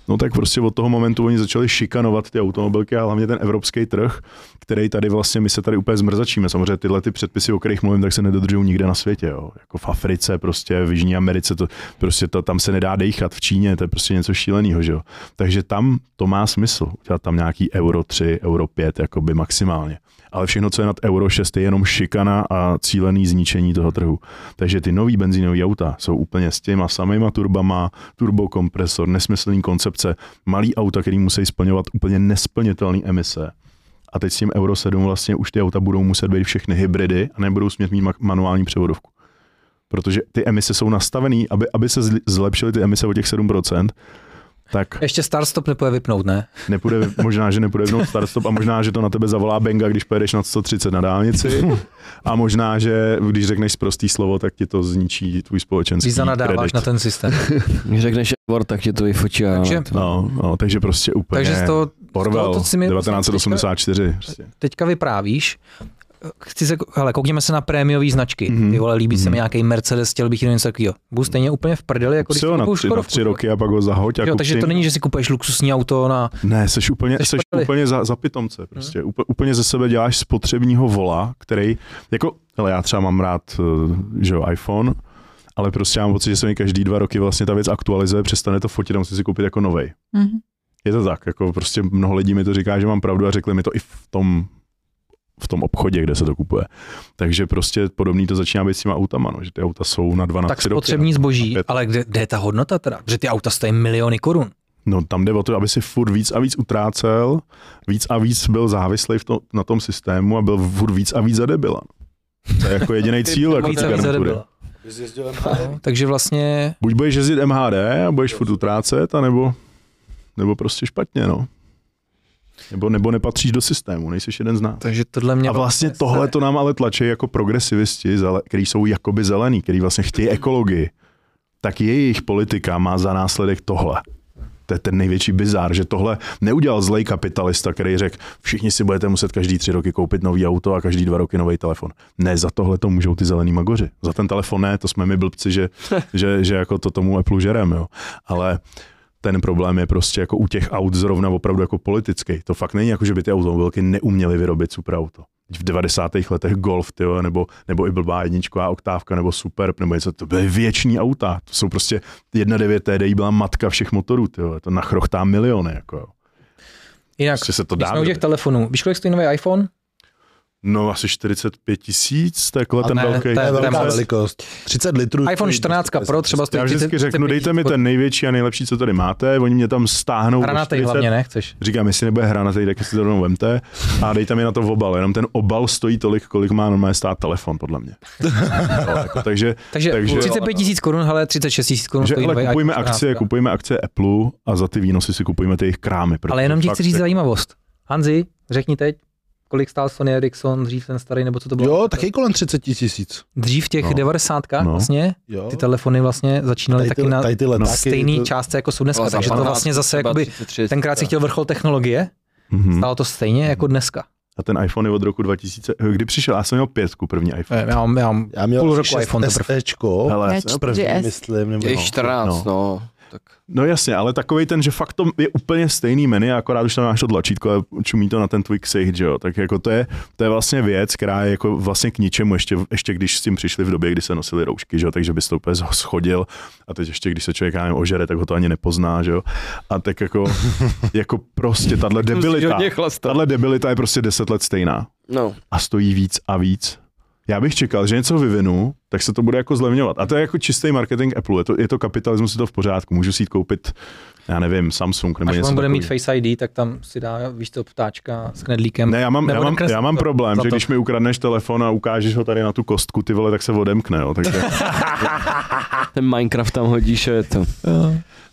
No tak prostě od toho momentu oni začali šikanovat ty automobilky a hlavně ten evropský trh, který tady vlastně my se tady úplně zmrzačíme. Samozřejmě tyhle ty předpisy, o kterých mluvím, tak se nedodržují nikde na světě. Jo. Jako v Africe, prostě v Jižní Americe, to, prostě to, tam se nedá dejchat, v Číně, to je prostě něco šíleného. Že jo. Takže tam to má smysl, udělat tam nějaký euro 3, euro 5, jakoby maximálně. Ale všechno, co je nad euro 6, je jenom šikana a cílený zničení toho trhu. Takže ty nový benzínové auta jsou úplně s těma samýma turbama, turbokompresor, nesmyslný koncepce, malý auta, který musí splňovat úplně nesplnitelné emise. A teď s tím Euro 7 vlastně už ty auta budou muset být všechny hybridy a nebudou smět mít ma- manuální převodovku. Protože ty emise jsou nastavené, aby, aby se zlepšily ty emise o těch 7%, tak Ještě start-stop nepůjde vypnout, ne? nepůjde, možná, že nepůjde vypnout start stop a možná, že to na tebe zavolá Benga, když pojedeš na 130 na dálnici a možná, že když řekneš prostý slovo, tak ti to zničí tvůj společenský Když zanadáváš kredit. na ten systém. Když řekneš Evor, tak tě to vyfotí. a- Takže- No, no, takže prostě úplně Takže z toho, Orwell, to si mi- 1984. Prostě. teďka vyprávíš, chci se, hele, koukněme se na prémiové značky. Mhm. Ty vole, líbí se Mhm. mi nějaký Mercedes, chtěl bych něco takového. Budu stejně úplně v prdeli, jako když na tři, na tři roky a pak ho zahoď. Jo, jako takže to není, že si kupuješ luxusní auto na... Ne, jsi úplně, Seš seš úplně za, za pitomce. Prostě. Úplně, úplně ze sebe děláš spotřebního vola, který, jako, hele, já třeba mám rád, eh, že jo, iPhone, ale prostě mám pocit, že se mi každý dva roky vlastně ta věc aktualizuje, přestane to fotit a musím si koupit jako novej. Mhm. Je to tak, jako prostě mnoho lidí mi to říká, že mám pravdu a řekli mi to i v tom v tom obchodě, kde se to kupuje. Takže prostě podobný to začíná být s těma autama, no, že ty auta jsou na dva, na tak tři roky, spotřební no, zboží, na ale kde, kde je ta hodnota teda? Že ty auta stojí miliony korun. No tam jde o to, aby si furt víc a víc utrácel, víc a víc byl závislý v to, na tom systému a byl furt víc a víc zadebila. To je jako jediný cíl jako Víc a víc garnitury. zadebil. No, takže vlastně Buď budeš jezdit MHD a budeš furt utrácet, anebo, nebo prostě špatně, no. Nebo, nebo nepatříš do systému, nejsi jeden z nás. takže tohle mě A vlastně tohle to nám ale tlačí jako progresivisti, který jsou jakoby zelený, který vlastně chtějí ekologii, tak jejich politika má za následek tohle. To je ten největší bizár, že tohle neudělal zlej kapitalista, který řekl, všichni si budete muset každý tři roky koupit nový auto a každý dva roky nový telefon. Ne, za tohle to můžou ty zelený magoři. Za ten telefon ne, to jsme my blbci, že, že, že jako to tomu Apple žerem, jo. Ale ten problém je prostě jako u těch aut zrovna opravdu jako politický. To fakt není jako, že by ty automobilky neuměly vyrobit super auto. V 90. letech Golf, tyjo, nebo, nebo i blbá jedničková oktávka, nebo Superb, nebo něco, to byly věční auta. To jsou prostě 1.9 TDI byla matka všech motorů, tyjo. to nachrochtá miliony. Jako. jo. Jinak, Prostě se to když dá. jsme u těch telefonů, víš, kolik stojí nový iPhone? No asi 45 tisíc, takhle Ale ten ne, velký. to je- To je velká velikost. 30 litrů. iPhone stojí 14 prostě Pro třeba stojí Já vždycky 30, řeknu, dejte mi ten největší a nejlepší, co tady máte, oni mě tam stáhnou. Hranatej 40 hlavně, ne? Chceš? Říkám, jestli nebude hranatej, tak si to rovnou vemte a dejte mi na to v obal. Jenom ten obal stojí tolik, kolik má normálně stát telefon, podle mě. no, jako, takže, Takže, Takže- 35 tisíc korun, hele, 36 tisíc korun stojí ale akcie, 14. kupujeme akcie Apple a za ty výnosy si kupujeme ty jejich krámy. protože Ale jenom ti chci říct jako- zajímavost. Hanzi, řekni teď, kolik stál Sony Ericsson, dřív ten starý, nebo co to bylo? Jo, taky kolem 30 tisíc. Dřív v těch No. 90 No. vlastně Jo. ty telefony vlastně začínaly Tady taky ty, na tady ty letáky, stejné to- částce, jako jsou dneska, takže to vlastně zase třeba jakoby, 33, tenkrát si chtěl vrchol technologie, Mhm. stálo to stejně jako dneska. A ten iPhone je od roku 2000, kdy přišel, já jsem měl pětku, první iPhone. Já mám, já mám Já měl půl roku 6 iPhone teprve. Hele, Já no, první, 4S. myslím, nebo Je no. 14, no. no. Tak No jasně, ale takový ten, že fakt to je úplně stejný menu, akorát už tam máš to tlačítko a čumí to na ten tvůj ksicht, že jo. Tak jako to je, to je vlastně věc, která je jako vlastně k ničemu, ještě, ještě když s tím přišli v době, kdy se nosili roušky, že jo, takže bys to úplně schodil a teď ještě, když se člověk já nevím, ožere, tak ho to ani nepozná, že jo. A tak jako, jako prostě tahle debilita, tahle debilita je prostě 10 let stejná No, a stojí víc a víc. Já bych čekal, že něco vyvinu, tak se to bude jako zlevňovat. A to je jako čistý marketing Apple. Je to, je to kapitalismus, je to v pořádku. Můžu si jít koupit, já nevím, Samsung nebo Až něco on bude mít takového. Face ID, tak tam si dá, víš to, ptáčka s knedlíkem. Ne, já mám, já mám, já mám to problém, za že to. když mi ukradneš telefon a ukážeš ho tady na tu kostku, ty vole, tak se odemkne, jo. Takže, ten Minecraft tam hodíš je to.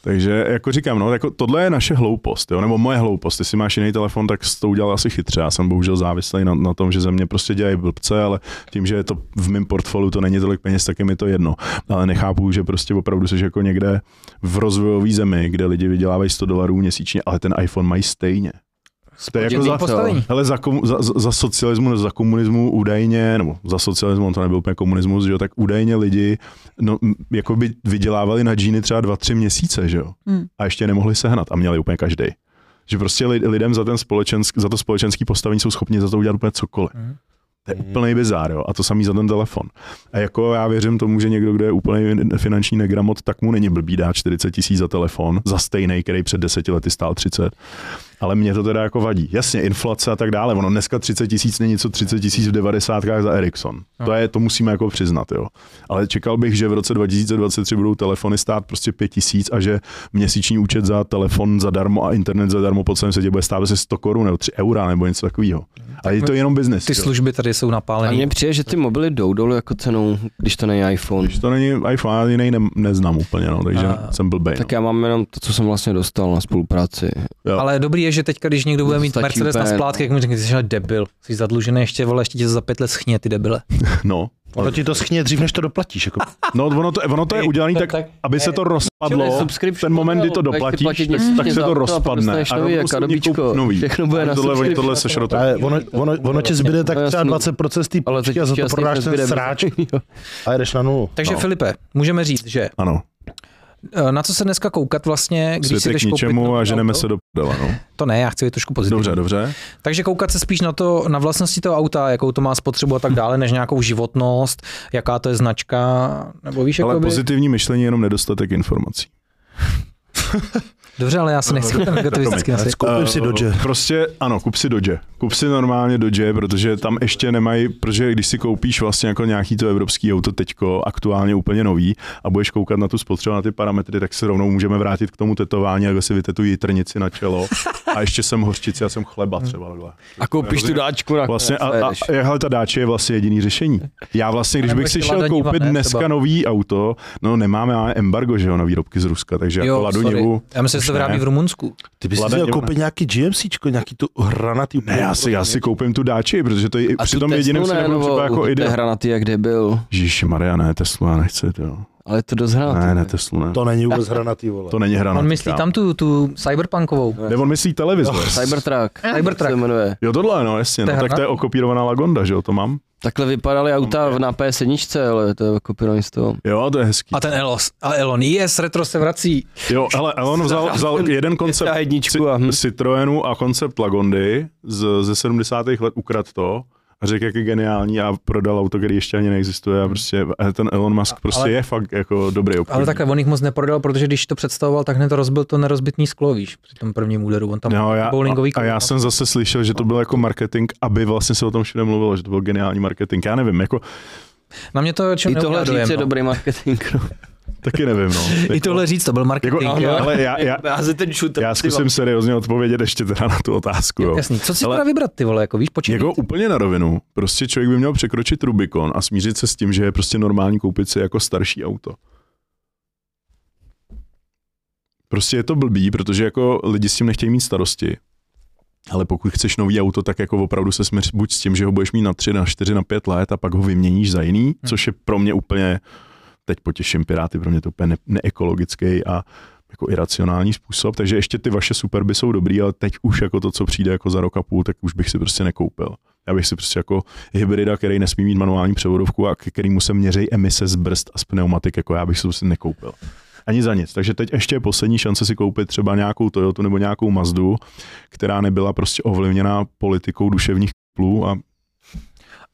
Takže jako říkám, no, jako tohle je naše hloupost, jo, nebo moje hloupost. Jestli máš jiný telefon, tak jsi to udělal asi chytře. Já jsem bohužel závislý na, na tom, že ze mě prostě dělají blbce, ale tím, že je to v mém portfoliu, to není tolik peněz, tak je mi to jedno. Ale nechápu, že prostě opravdu jsi jako někde v rozvojové zemi, kde lidi vydělávají 100 dolarů měsíčně, ale ten iPhone mají stejně. To je jako za, postavení. Hele, za, komu, za, za, socialismu, za komunismu údajně, nebo za socialismu, on to nebyl úplně komunismus, že jo, tak údajně lidi no, jako by vydělávali na džíny třeba dva, tři měsíce, že jo, Hmm. a ještě nemohli sehnat a měli úplně každý. Že prostě li- lidem za, ten společensk, za to společenský postavení jsou schopni za to udělat úplně cokoliv. Mhm. To je úplný bizár, jo, a to samý za ten telefon. A jako já věřím tomu, že někdo, kdo je úplně finanční negramot, tak mu není blbý dát 40 tisíc za telefon, za stejný, který před deseti lety stál 30. Ale mě to teda jako vadí. Jasně, inflace a tak dále. Ono dneska 30 tisíc není co 30 tisíc v 90 za Ericsson. No. To, je, to musíme jako přiznat, jo. Ale čekal bych, že v roce 2023 budou telefony stát prostě 5 tisíc a že měsíční účet za telefon zadarmo a internet zadarmo po celém světě bude stát asi 100 korun nebo 3 eura nebo něco takového. Ale je to jenom biznes. Ty jo. služby tady jsou A napálené. mně přijde, že ty mobily jdou dolů jako cenou, když to není iPhone. Když to není iPhone, já jiný ne, neznám úplně, no, takže A- jsem blbej. Tak já mám jenom to, co jsem vlastně dostal na spolupráci. jo. Ale dobrý je, že teďka, když někdo bude mít Mercedes na úplně, splátky, jak mu řekne, ty jsi debil, jsi zadlužený ještě, vole, ještě tě za pět let schně, ty debile. No. Ono ti to schně dřív, než to doplatíš. Jako. no, ono to, ono to je udělané tak, tak- aby se to Čili rozpadlo. Ten moment, kdy to doplatíš, tak, měsíčně tak se to a rozpadne. A nový kadobíčko. koup nový. Všechno bude na tohle, subscription. tohle se šrotem. Ale ono, ono, ono ti zbyde tak No, třeba jasný. 20% z té půjčky a za to prodáš ten sráč Jo. a jdeš na nulu. Takže No. Filipe, můžeme říct, že Ano, eh, na co se dneska koukat vlastně, když si svět je jdeš k koupit ničemu nový a ženeme auto? se do prdele, no. To ne, já chci být trošku pozitivní. Dobře, dobře. Takže koukat se spíš na to, na vlastnosti toho auta, jakou to má spotřebu a tak dále, než nějakou životnost, jaká to je značka, nebo víš, Ale jakoby... pozitivní myšlení je jenom nedostatek informací. Dobře, ale já se nechci ten negativisticky nasyt. Koupím si Eh, Dodge. Prostě ano, kup si Dodge. Kup si normálně Dodge, protože tam ještě nemají, protože když si koupíš vlastně jako nějaký to evropský auto teďko, aktuálně úplně nový a budeš koukat na tu spotřebu, na ty parametry, tak se rovnou můžeme vrátit k tomu tetování, jak si vytetují jitrnici na čelo a ještě jsem hořčici a jsem chleba třeba. Takhle. A koupíš tu dáčku na Vlastně a, a, a hele, ta dáče je vlastně jediný řešení. Já vlastně, když bych si šel koupit ne, dneska třeba. nový auto, no nemáme, máme embargo, že jo, na výrobky z Ruska, takže jako Ladu sorry. Nivu, Já myslím, že už se to vyrábí v Rumunsku. Ty bys si Lada koupit nějaký GMCčko, nějaký tu hranatý. Ne, já si, já si koupím tu dáči, protože to je A při tom jediném se ne, nebudu třeba nebo jako ide. hranatý, jak kde byl. Ježíši Maria, ne, Teslu já nechci, to jo. Ale je to dost hranatý. Ne, ne, Teslu ne. To není vůbec hranatý, vole. To není hra. On myslí tam tu, tu cyberpunkovou. Ne, on myslí televizor. Cybertruck. Cybertruck. se jmenuje. Jo, tohle, no, jasně, To no, tak to je okopírovaná Lagonda, že jo, to mám. Takhle vypadaly auta v- na PS1, ale to je kopírovaný z toho. Jo, to je hezký. A ten Elos, a Elon, yes, retro se vrací. Jo, ale Elon vzal, vzal jeden koncept jedničku a hm. Citroenu a koncept Lagondy z, ze 70. let ukrad to a řekl, jak je geniální a prodal auto, který ještě ani neexistuje a prostě a ten Elon Musk prostě Ale- je fakt jako dobrý obchodník. Ale takhle on jich moc neprodal, protože když to představoval, tak hned to rozbil to nerozbitný sklo, víš, při tom prvním úderu. On tam No, já, bowlingový a, a já jsem zase slyšel, že to byl jako marketing, aby vlastně se o tom všude mluvilo, že to byl geniální marketing. Já nevím, jako Na mě to čem I tohle říct je no. dobrý marketing. No. taky nevím, no. I tohle říct, to byl marketing. Jako, jo. ale já, já, ten shooter. já zkusím seriózně odpovědět ještě teda na tu otázku. Jo. Jasný. Co si Ale- teda vybrat, ty vole, jako víš, počít? Jako úplně na rovinu. Prostě člověk by měl překročit Rubikon a smířit se s tím, že je prostě normální koupit si jako starší auto. Prostě je to blbý, protože jako lidi s tím nechtějí mít starosti. Ale pokud chceš nový auto, tak jako opravdu se smíř buď s tím, že ho budeš mít na 3, na 4, na 5 let a pak ho vyměníš za jiný, což je pro mě úplně, teď potěším Piráty, pro mě to úplně ne- neekologický a jako iracionální způsob, takže ještě ty vaše superby jsou dobrý, ale teď už jako to, co přijde jako za rok a půl, tak už bych si prostě nekoupil. Já bych si prostě jako hybrida, který nesmí mít manuální převodovku a kterýmu se měří emise z brzd a z pneumatik, jako já bych si prostě nekoupil. Ani za nic. Takže teď ještě je poslední šance si koupit třeba nějakou Toyotu nebo nějakou Mazdu, která nebyla prostě ovlivněná politikou duševních plů a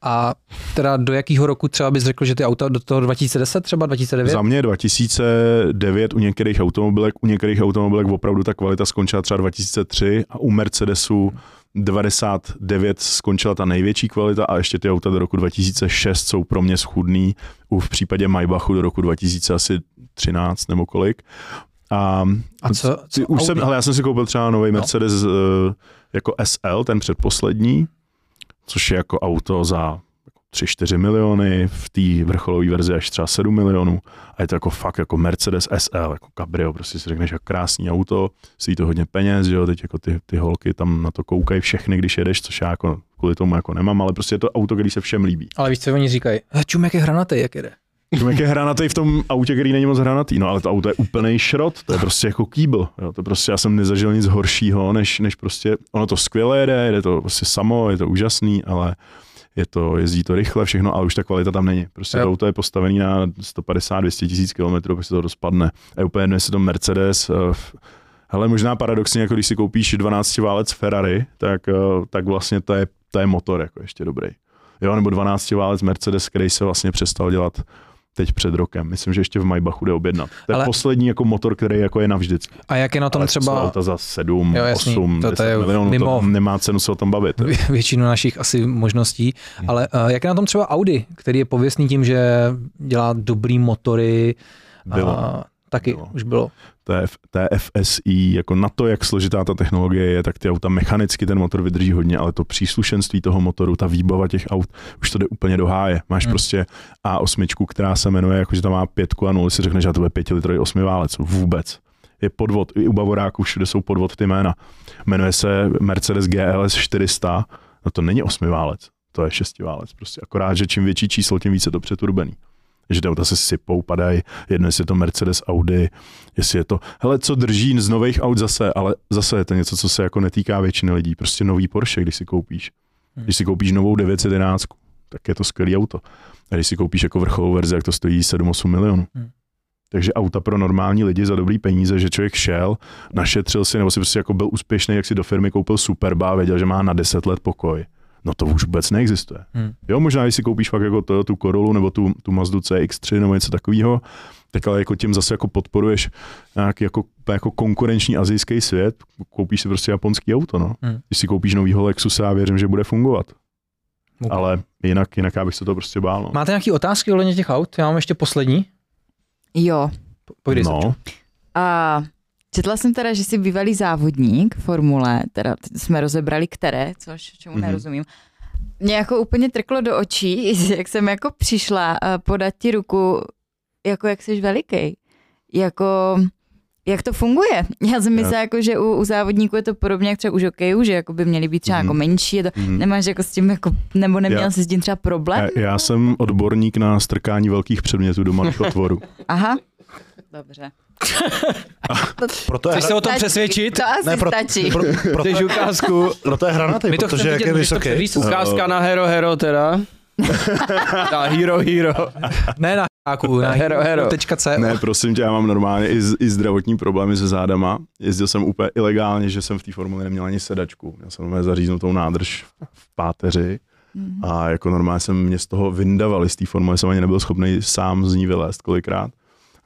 A teda do jakého roku třeba bys řekl, že ty auta do toho 2010 třeba, 2009? Za mě 2009 u některých automobilek, u některých automobilek opravdu ta kvalita skončila třeba 2003 a u Mercedesu 99 skončila ta největší kvalita a ještě ty auta do roku 2006 jsou pro mě schudný. U v případě Maybachu do roku 2013 nebo kolik. A, A co, co už jsem, Audi? hele, já jsem si koupil třeba nový No. Mercedes uh, jako SL, ten předposlední, což je jako auto za 3-4 miliony, v té vrcholové verzi až třeba 7 milionů a je to jako fakt jako Mercedes SL, jako cabrio, prostě si řekneš, jak krásný auto, stojí to hodně peněz, jo, teď jako ty, ty holky tam na to koukají všechny, když jedeš, což já jako kvůli tomu jako nemám, ale prostě je to auto, který se všem líbí. Ale víš, co oni říkají? "Eh, Čum, jak je hranatý, jak jede. Jak je hranatý v tom autě, který není moc hranatý, no ale to auto je úplný šrot, to je prostě jako kýbl, jo, to prostě já jsem nezažil nic horšího, než, než prostě, ono to skvěle jede, jede to prostě samo, je to úžasný, ale je to, jezdí to rychle, všechno, ale už ta kvalita tam není. Prostě Jo. to auto je postavený na 150-200 tisíc kilometrů, pak se to rozpadne. A je úplně jedno, jestli to Mercedes, eh, ale možná paradoxně, jako když si koupíš 12 válec Ferrari, tak, eh, tak vlastně to je, to je motor jako ještě dobrý. Jo, nebo 12 válec Mercedes, který se vlastně přestal dělat teď před rokem. Myslím, že ještě v Maybachu jde objednat. To je Ale- Ale... poslední jako motor, který jako je navždycky. A jak je na tom Ale to třeba auta za 7, Jo, jasný. 8, To- to 10 je milionů, mimo. to nemá cenu se o tom bavit. vě- většinu našich asi možností, ale uh, jak je na tom třeba Audi, který je pověstný tím, že dělá dobrý motory, Bylo. A, taky Bylo. už bylo. TF, TFSI, jako na to, jak složitá ta technologie je, tak ty auta mechanicky ten motor vydrží hodně, ale to příslušenství toho motoru, ta výbava těch aut, už to jde úplně do háje. Máš Hmm. prostě A8, která se jmenuje, jakože tam má pětku a nul, si řekneš, že to bude pětilitrový osmiválec. Vůbec. Je podvod. I u Bavoráků všude jsou podvod ty jména. Jmenuje se Mercedes GLS 400, no to není osmiválec, to je šestiválec. Prostě akorát, že čím větší číslo, tím více to přeturbený že ty auta se sypou, padají, jedno jestli je to Mercedes, Audi, jestli je to, hele, co drží z nových aut zase, ale zase je to něco, co se jako netýká většiny lidí, prostě nový Porsche, když si koupíš. Hmm. Když si koupíš novou 911, tak je to skvělý auto. A když si koupíš jako vrcholovou verzi, jak to stojí 7-8 milionů. Hmm. Takže auta pro normální lidi za dobrý peníze, že člověk šel, našetřil si, nebo si prostě jako byl úspěšný, jak si do firmy koupil Superba a věděl, že má na 10 let pokoj. No to už vůbec neexistuje. Hmm. Jo, možná, když si koupíš fakt jako to, tu Corolu nebo tu, tu Mazdu CX-3 nebo něco takového, tak ale jako tím zase jako podporuješ nějaký jako, jako konkurenční azijský svět, koupíš si prostě japonský auto, no. Hmm. Když si koupíš novýho Lexusa, já věřím, že bude fungovat. Okay. Ale jinak, jinak já bych se to prostě bál. No. Máte nějaké otázky ohledně těch aut? Já mám ještě poslední. Jo. Pojdej no. A četla jsem teda, že jsi bývalý závodník formule, teda jsme rozebrali které, což čemu Mhm. mm-hmm. nerozumím. Mě jako úplně trklo do očí, jak jsem jako přišla podat ti ruku, jako jak jsi veliký. Jako, jak to funguje? Já jsem myslela, jako, že u, u závodníků je to podobně jak třeba u žokejů, že jako by měli být třeba Mhm. jako menší, je to, Mhm. nemáš jako s tím jako, nebo neměl Já- jsi s tím třeba problém? Já, já jsem odborník na strkání velkých předmětů do malých otvorů. Aha. Dobře. Proto je, Chceš se o tom přesvědčit? To asi ne, pro, stačí. pro, proto, Chceš ukázku, proto je hranatý, My to protože chceme jak vidět, je vysoký. předvíš. ukázka na Hero Hero teda. Na Hero Hero. Ne na háku, na Hero, hero. hero.co. Ne, prosím tě, já mám normálně i, z- i zdravotní problémy se zádama. Jezdil jsem úplně ilegálně, že jsem v té formuli neměl ani sedačku. Měl jsem normálně zaříznutou nádrž v páteři Mhm. A jako normálně jsem mě z toho vyndavali z té formule, jsem ani nebyl schopný sám z ní vylézt kolikrát.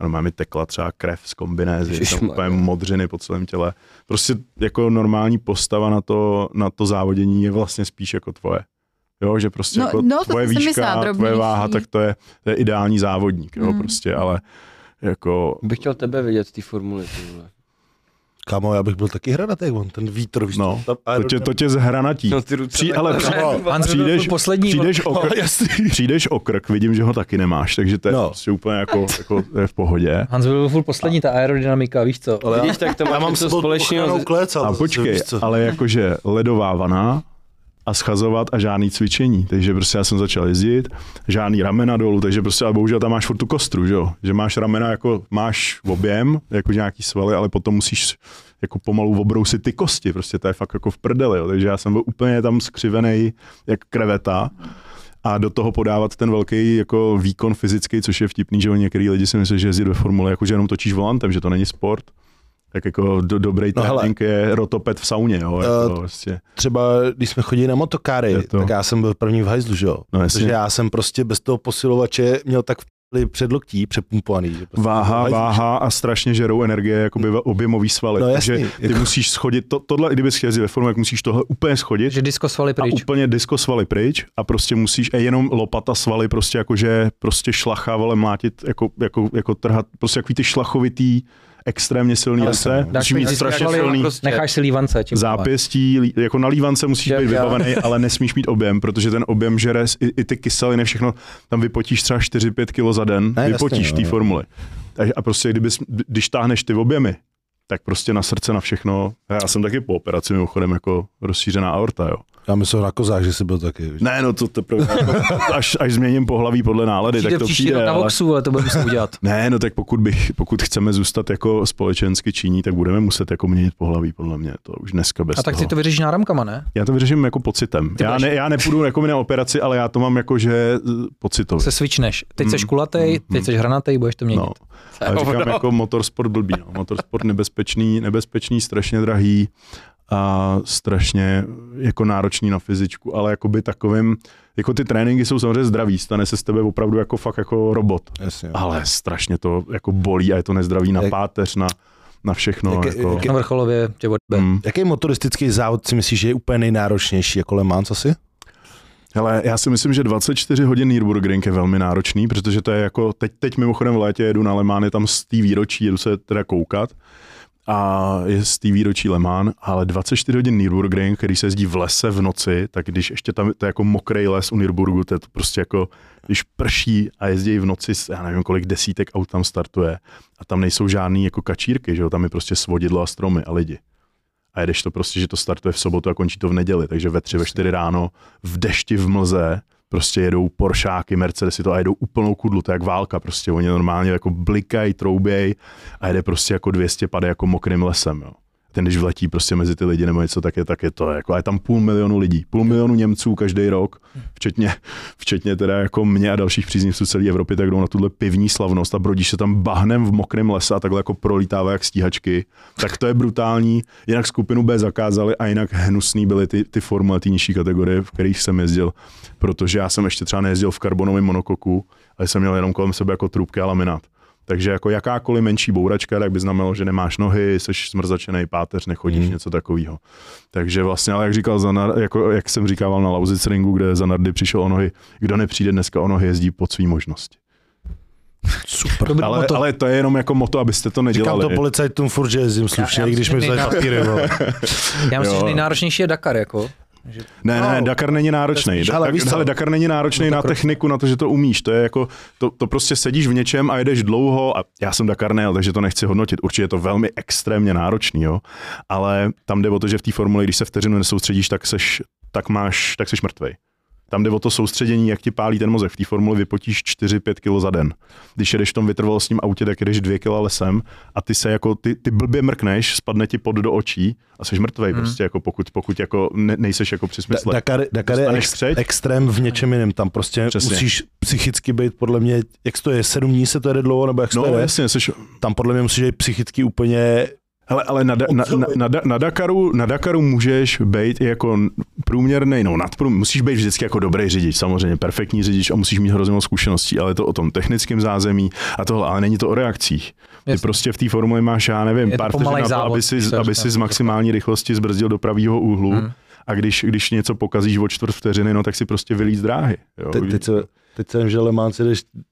Normálně mi tekla třeba krev z kombinézy, tam Ježišmarja. úplně modřiny po celém těle. Prostě jako normální postava na to, na to závodění je vlastně spíš jako tvoje. Jo, že prostě No- jako no, to tvoje výška, tvoje váha, tak to je, to je ideální závodník, jo, Mm. prostě, ale jako Bych chtěl tebe vidět v té formuli. ty Kamo, já bych byl taky hranatý, on ten vítr, víš, No, tam to tě, to tě zhranatí. No, ty ruce Při, ale při. Hans přijdeš, poslední. přijdeš, o krk, jasný. přijdeš o krk, vidím, že ho taky nemáš, takže to je No. prostě úplně jako, jako to je v pohodě. Hans byl furt poslední, ta aerodynamika, víš co? Ale Vidíš, tak to já máš mám sebou společného. klec, ale A počkej, ale jakože ledová vana a schazovat a žádný cvičení. Takže prostě já jsem začal jezdit, žádný ramena dolů, takže prostě, ale bohužel tam máš furt tu kostru, že jo? Že máš ramena jako, máš objem, jako nějaký svaly, ale potom musíš jako pomalu obrousit ty kosti, prostě to je fakt jako v prdeli, jo? takže já jsem byl úplně tam skřivený jak kreveta a do toho podávat ten velký jako výkon fyzický, což je vtipný, že některý lidi si myslí, že jezdit ve formule, jako že jenom točíš volantem, že to není sport. Tak jako do, dobrý No hele. trénink je rotopet v sauně, jo, jako Eh, prostě. třeba když jsme chodili na motokáry, to- tak já jsem byl první v hajzlu, že jo? No jasně. Protože já jsem prostě bez toho posilovače měl tak předloktí přepumpovaný. Že prostě Váha, hajzlu, váha a strašně žerou energie, jakoby objemový svaly. No Takže jasný, ty jako- musíš schodit, to, tohle, i kdybys chtěl ve formu, tak musíš tohle úplně schodit Že disko svaly a pryč. úplně disko svaly pryč a prostě musíš a jenom lopata svaly prostě jakože prostě šlacha, vole, mlátit, jako, jako, jako trhat, prostě takový ty šlachovitý, extrémně silný ruce, musí mít strašně silný prostě. Necháš si lívance. Čím zápěstí, jako na lívance musíš být vybavený, ale nesmíš mít objem, protože ten objem žere i, i ty kyseliny, všechno, tam vypotíš třeba 4-5 kilo za den, Ne, vypotíš v té jo. formuli. Takže A prostě kdybys, když táhneš ty objemy, tak prostě na srdce, na všechno. Já jsem taky po operaci mimochodem jako rozšířená aorta, jo. Já myslel na kozách, že jsi byl taky. víš. Ne, no to teprve, až, až změním pohlaví podle nálady, Přijde tak to přijde, na ale... Voxu, ale to budeme muset udělat. Ne, no tak pokud, bych, pokud chceme zůstat jako společensky činní, tak budeme muset jako měnit pohlaví, podle mě, to už dneska bez A tak toho. si to vyřešíš náramkama, ne? Já to vyřeším jako pocitem. Ty Já, budeš- ne, já nepůjdu jako na operaci, ale já to mám jako, že eh, pocitově. Se switchneš. Teď Mm, seš kulatej, mm, teď mm. seš hranatej, budeš to měnit. No. Ale říkám jako motorsport blbý. No. Motorsport nebezpečný, nebezpečný, strašně drahý a strašně jako náročný na fyzičku, ale jakoby takovým, jako ty tréninky jsou samozřejmě zdraví, stane se z tebe opravdu jako fakt jako robot, Jasně. ale strašně to jako bolí a je to nezdraví na Jak- páteř, na, na všechno. Jak- jako, jak- Na vrcholově tě odbe. mm. Jaký motoristický závod si myslíš, že je úplně nejnáročnější jako Le Mans asi? Hele, já si myslím, že 24 hodin Nürburgring je velmi náročný, protože to je jako, teď, teď mimochodem v létě jedu na Le Mans, je tam z té výročí, jedu se teda koukat a je z té výročí Le Mans, ale 24 hodin Nürburgring, který se jezdí v lese v noci, tak když ještě tam to je jako mokrý les u Nürburgu, to je to prostě jako, když prší a jezdí v noci, já nevím kolik desítek aut tam startuje a tam nejsou žádný jako kačírky, že jo, tam je prostě svodidlo a stromy a lidi. A jedeš to prostě, že to startuje v sobotu a končí to v neděli, takže ve tři, ve čtyři ráno v dešti, v mlze, prostě jedou Poršáky, Mercedesy to a jedou úplnou kudlu, to je jak válka, prostě oni normálně jako blikají, trouběj a jede prostě jako 200 pade jako mokrým lesem, jo. Ten, když vletí prostě mezi ty lidi nebo něco, tak je, tak je to jako, a je tam půl milionu lidí, půl milionu Němců každý rok, včetně, včetně teda jako mě a dalších příznivců celé Evropy, tak jdou na tuhle pivní slavnost a brodíš se tam bahnem v mokrém lese a takhle jako prolítává jak stíhačky, tak to je brutální. Jinak skupinu B zakázali a jinak hnusný byly ty, ty formule, ty nižší kategorie, v kterých jsem jezdil, protože já jsem ještě třeba nejezdil v karbonovém monokoku, ale jsem měl jenom kolem sebe jako trubky a laminát. Takže jako jakákoliv menší bouračka, tak by znamenalo, že nemáš nohy, jsi smrzačený páteř, nechodíš, mm. něco takového. Takže vlastně, ale jak říkal Zanar, jako, jak jsem říkával na Lauzic ringu, kde Zanardy přišel o nohy, kdo nepřijde dneska o nohy, jezdí pod svý možnosti. Super. Dobrý Ale, moto. ale to je jenom jako moto, abyste to Říkám nedělali. to policajtům furt, že jezdím slušně, když mi myslím, vzali že papíry. Já myslím, že nejnáročnější je Dakar, jako. Ne, ne, No. Dakar není náročný. ale ale, víš co? hele, Dakar není náročný na Motocross. techniku, na to, že to umíš. To je jako, to, to prostě sedíš v něčem a jedeš dlouho a já jsem Dakar nejel, takže to nechci hodnotit. Určitě je to velmi extrémně náročný, jo. Ale tam jde o to, že v té formuli, když se vteřinu nesoustředíš, tak seš, tak máš, tak seš mrtvej. Tam jde o to soustředění, jak ti pálí ten mozek. V té formuli vypotíš 4-5 kg za den. Když jedeš v tom vytrvalostním autě, tak jedeš 2 kg lesem a ty se jako, ty, ty blbě mrkneš, spadne ti pod do očí a jsi mrtvej Hmm. prostě, jako pokud, pokud jako ne, nejseš jako při Da- smysle. Dakar, Dakar je ex, extrém v něčem jiném. Tam prostě Přesně. musíš psychicky být podle mě, jak to je, sedm dní se to jede dlouho, nebo jak se No to jede? jasně, jsi, Tam podle mě musíš být psychicky úplně Ale, ale na, na, na, na, na, Dakaru, na Dakaru můžeš být i jako průměrný, no nadprůměrný, musíš být vždycky jako dobrý řidič, samozřejmě perfektní řidič a musíš mít hrozně moc zkušeností, ale je to o tom technickém zázemí a tohle, ale není to o reakcích. Ty Jasně. prostě v té formuli máš, já nevím, pár vteřin na to, aby si, aby si z maximální rychlosti zbrzdil do pravého úhlu Hmm. a když, když něco pokazíš o čtvrt vteřiny, no tak si prostě vylíz z dráhy. Jo? Teď, teď, se, teď jsem, že Le Mans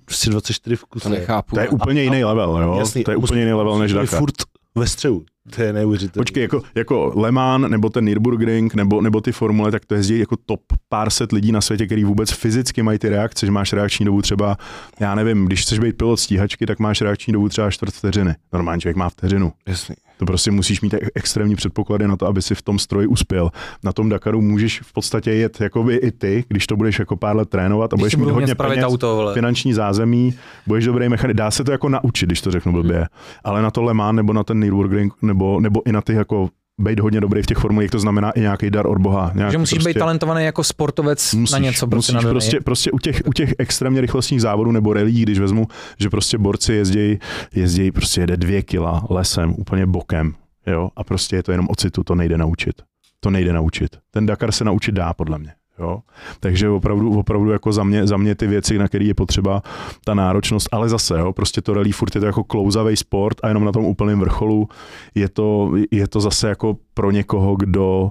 prostě 24 v kuse. To nechápu. to je úplně jiný level, jo? Jasný, to je úplně jiný level než Dakar. furt ve střehu. To je neuvěřitelné. Počkej, jako, jako Le Mans, nebo ten Nürburgring, nebo, nebo ty formule, tak to jezdí jako top pár set lidí na světě, který vůbec fyzicky mají ty reakce, že máš reakční dobu třeba, já nevím, když chceš být pilot stíhačky, tak máš reakční dobu třeba čtvrt vteřiny. Normální člověk má vteřinu. Jasný. To prostě musíš mít e- extrémní předpoklady na to, aby si v tom stroji uspěl. Na tom Dakaru můžeš v podstatě jet jakoby i ty, když to budeš jako pár let trénovat a Když budeš mít hodně peněz, auto, vole. finanční zázemí, budeš dobrý mechanik. Dá se to jako naučit, když to řeknu blbě. Ale na to Le Mans nebo na ten Nürburgring nebo, nebo i na ty jako být hodně dobrý v těch formulích, to znamená i nějaký dar od Boha. Nějaký Že musíš prostě, být talentovaný jako sportovec musíš, na něco. Prostě, musíš na prostě, prostě u, těch, u těch extrémně rychlostních závodů nebo relí, když vezmu, že prostě borci jezdí, jezdí prostě jede dvě kila lesem, úplně bokem, jo, a prostě je to jenom ocitu, to nejde naučit. To nejde naučit. Ten Dakar se naučit dá, podle mě. Jo? Takže opravdu, opravdu jako za mě, za mě ty věci, na které je potřeba ta náročnost, ale zase, jo, prostě to rally furt je to jako klouzavý sport a jenom na tom úplném vrcholu je to, je to zase jako pro někoho, kdo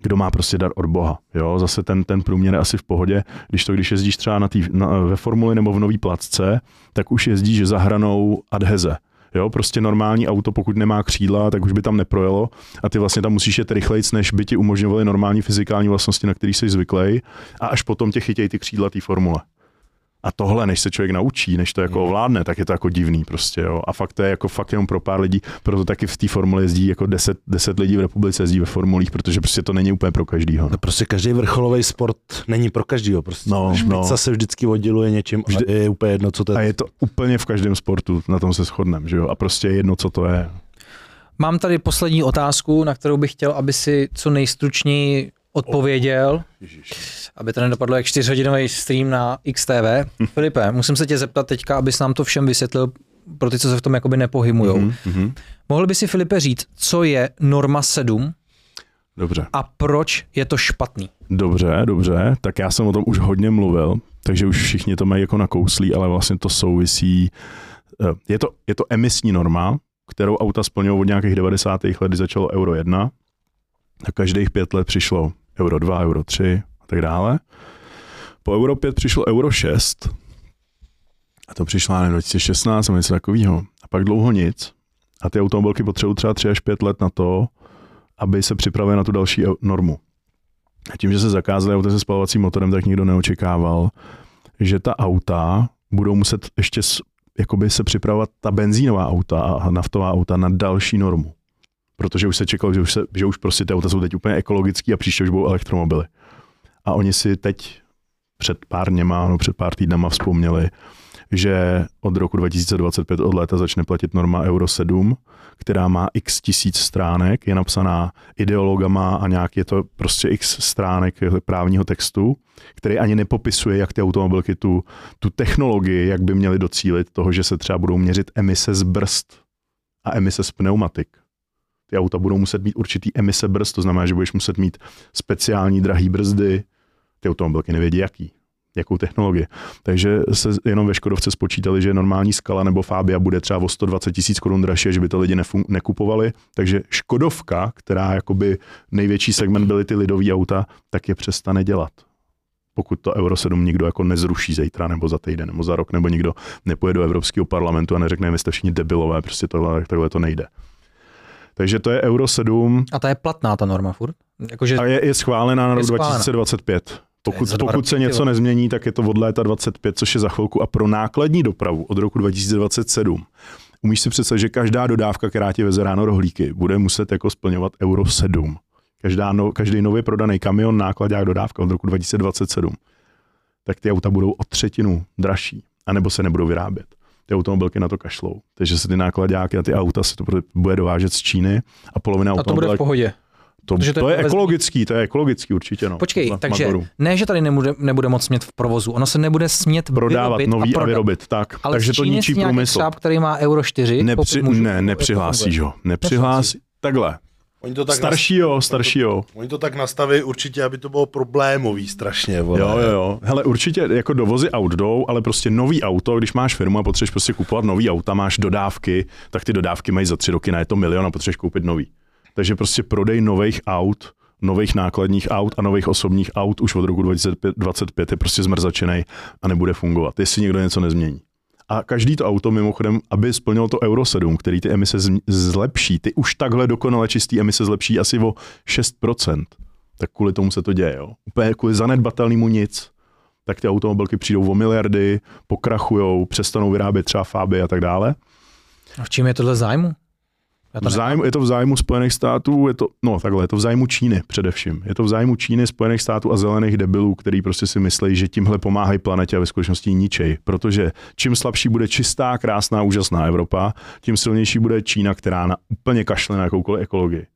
kdo má prostě dar od Boha. Jo? Zase ten, ten průměr je asi v pohodě. Když to, když jezdíš třeba na tý, na, ve formuli nebo v nový placce, tak už jezdíš za hranou adheze. Jo, prostě normální auto, pokud nemá křídla, tak už by tam neprojelo a ty vlastně tam musíš jet rychlejc, než by ti umožňovaly normální fyzikální vlastnosti, na který jsi zvyklý a až potom tě chytějí ty křídla té formule. A tohle, než se člověk naučí, než to jako ovládne, tak je to jako divný prostě, jo. A fakt to je jako fakt jenom pro pár lidí, proto taky v té formule jezdí jako 10, 10 lidí v republice jezdí ve formulích, protože prostě to není úplně pro každýho. No prostě každý vrcholový sport není pro každýho. Prostě No, no. se vždycky odděluje něčím Vždy- a je úplně jedno, co to A je. je to úplně v každém sportu, na tom se shodneme, že jo. A prostě je jedno, co to je. Mám tady poslední otázku, na kterou bych chtěl, aby si co nejstručněji odpověděl, aby to nedopadlo jak čtyřhodinový stream na XTV. Filipe, musím se tě zeptat teďka, abys nám to všem vysvětlil, pro ty, co se v tom jakoby nepohymujou. Mhm, mhm. Mohl by si Filipe říct, co je norma 7 Dobře. a proč je to špatný? Dobře, dobře, tak já jsem o tom už hodně mluvil, takže už všichni to mají jako nakouslí, ale vlastně to souvisí. eh, Je to, je to emisní norma, kterou auta splňují od nějakých 90. let, kdy začalo Euro 1. A každých pět let přišlo Euro 2, Euro 3 a tak dále. Po Euro 5 přišlo Euro 6 a to přišlo na 2016 nebo něco takového. A pak dlouho nic. A ty automobilky potřebují třeba 3 až 5 let na to, aby se připravili na tu další eu- normu. A tím, že se zakázaly auta se spalovacím motorem, tak nikdo neočekával, že ta auta budou muset ještě jakoby se připravovat ta benzínová auta a naftová auta na další normu. Protože už se čekalo, že už, se, že už prostě ty auta jsou teď úplně ekologický a příště už budou elektromobily. A oni si teď před pár dněma, no před pár týdnama vzpomněli, že od roku 2025 od léta začne platit norma Euro 7, která má x tisíc stránek, je napsaná ideologama a nějak je to prostě x stránek právního textu, který ani nepopisuje, jak ty automobilky tu, tu technologii, jak by měly docílit toho, že se třeba budou měřit emise z brzd a emise z pneumatik. Ty auta budou muset mít určitý emise brzd, to znamená, že budeš muset mít speciální drahý brzdy, ty automobilky nevědí jaký, jakou technologii. Takže se jenom ve Škodovce spočítali, že normální skala nebo Fabia bude třeba o 120 tisíc korun dražší, že by to lidi nekupovali. Takže Škodovka, která jakoby největší segment byly ty lidové auta, tak je přestane dělat. Pokud to Euro 7 nikdo jako nezruší zítra nebo za týden nebo za rok, nebo nikdo nepojede do Evropského parlamentu a neřekne, vy jste všichni debilové, prostě tohle, takhle to nejde. Takže to je Euro 7 A ta je platná, ta norma furt? Jakože, a je, je schválená na rok schválená. 2025. Pokud, pokud se něco nezmění, tak je to od léta 25, což je za chvilku. A pro nákladní dopravu od roku 2027 umíš si představit, že každá dodávka, která ti veze ráno rohlíky, bude muset jako splňovat Euro 7. Každá no, každý nově prodaný kamion, nákladák, dodávka od roku 2027. Tak ty auta budou o třetinu dražší, anebo se nebudou vyrábět. Ty automobilky na to kašlou. Takže se ty nákladáky a ty auta se to bude dovážet z Číny a polovina a to bude v pohodě. To, Protože to to, je vůbec- ekologický, to je ekologický určitě. No. Počkej, Na takže Magoru. ne, že tady nebude, nebude moc smět v provozu, ono se nebude smět Prodávat nový a, prodat. vyrobit, tak. Ale takže to ničí průmysl. Štáb, který má Euro 4, Nepři, ne, nepřihlásíš ho. Nepřihlásí. Takhle. Oni to tak, Staršího, staršího. Oni to tak nastaví určitě, aby to bylo problémový strašně. Vole. Jo, jo, jo. Hele, určitě jako dovozy aut jdou, ale prostě nový auto, když máš firmu a potřebuješ prostě kupovat nový auta, máš dodávky, tak ty dodávky mají za tři roky na je to milion a potřebuješ koupit nový. Takže prostě prodej nových aut, nových nákladních aut a nových osobních aut už od roku 2025 je prostě zmrzačený a nebude fungovat, jestli někdo něco nezmění. A každý to auto mimochodem, aby splnilo to Euro 7, který ty emise zlepší, ty už takhle dokonale čistý emise zlepší asi o 6%, tak kvůli tomu se to děje. Jo. Úplně kvůli zanedbatelnému nic, tak ty automobilky přijdou o miliardy, pokrachujou, přestanou vyrábět třeba fáby a tak dále. A v čím je tohle zájmu? V zájmu, je to v zájmu Spojených států, je to, no takhle, je to v zájmu Číny především. Je to v zájmu Číny, Spojených států a zelených debilů, který prostě si myslí, že tímhle pomáhají planetě a ve skutečnosti ničej. Protože čím slabší bude čistá, krásná, úžasná Evropa, tím silnější bude Čína, která na úplně kašle na jakoukoliv ekologii.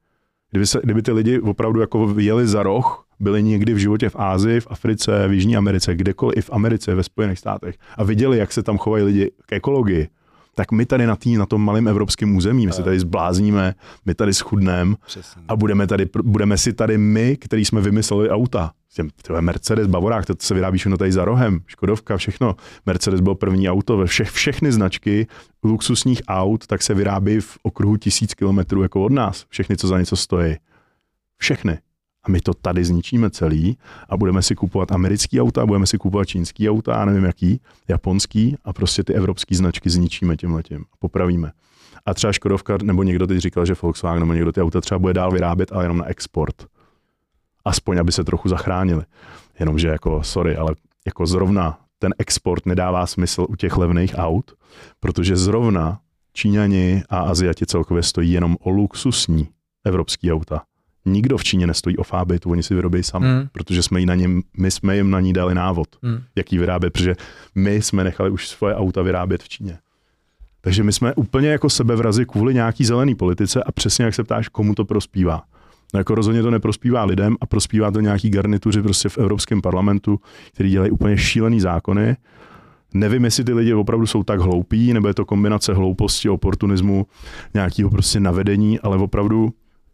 Kdyby, se, kdyby ty lidi opravdu jako jeli za roh, byli někdy v životě v Ázii, v Africe, v Jižní Americe, kdekoliv, i v Americe, ve Spojených státech a viděli, jak se tam chovají lidi k ekologii, tak my tady na, tý, na tom malém evropském území, my se tady zblázníme, my tady schudneme a budeme, tady, budeme si tady my, který jsme vymysleli auta. Těm- To je Mercedes, Bavorák, to se vyrábí všechno tady za rohem, Škodovka, všechno. Mercedes byl první auto, ve všech, všechny značky luxusních aut, tak se vyrábí v okruhu tisíc kilometrů jako od nás. Všechny, co za něco stojí. Všechny. A my to tady zničíme celý a budeme si kupovat americký auta, budeme si kupovat čínský auta, já nevím jaký, japonský a prostě ty evropské značky zničíme tím letím a popravíme. A třeba Škodovka, nebo někdo teď říkal, že Volkswagen nebo někdo ty auta třeba bude dál vyrábět, ale jenom na export. Aspoň, aby se trochu zachránili. Jenomže jako, sorry, ale jako zrovna ten export nedává smysl u těch levných aut, protože zrovna Číňani a Aziati celkově stojí jenom o luxusní evropský auta. Nikdo v Číně nestojí o fáby, to oni si vyrobí sami, Hmm. protože jsme, jí na něm, my jsme jim na ní dali návod, Hmm. jak ji vyrábět, protože my jsme nechali už svoje auta vyrábět v Číně. Takže my jsme úplně jako sebevrazi kvůli nějaký zelený politice a přesně jak se ptáš, komu to prospívá. No jako rozhodně to neprospívá lidem a prospívá to nějaký garnituři prostě v Evropském parlamentu, který dělají úplně šílený zákony. Nevím, jestli ty lidi opravdu jsou tak hloupí, nebo je to kombinace hlouposti, oportunismu, nějakého prostě navedení, ale opravdu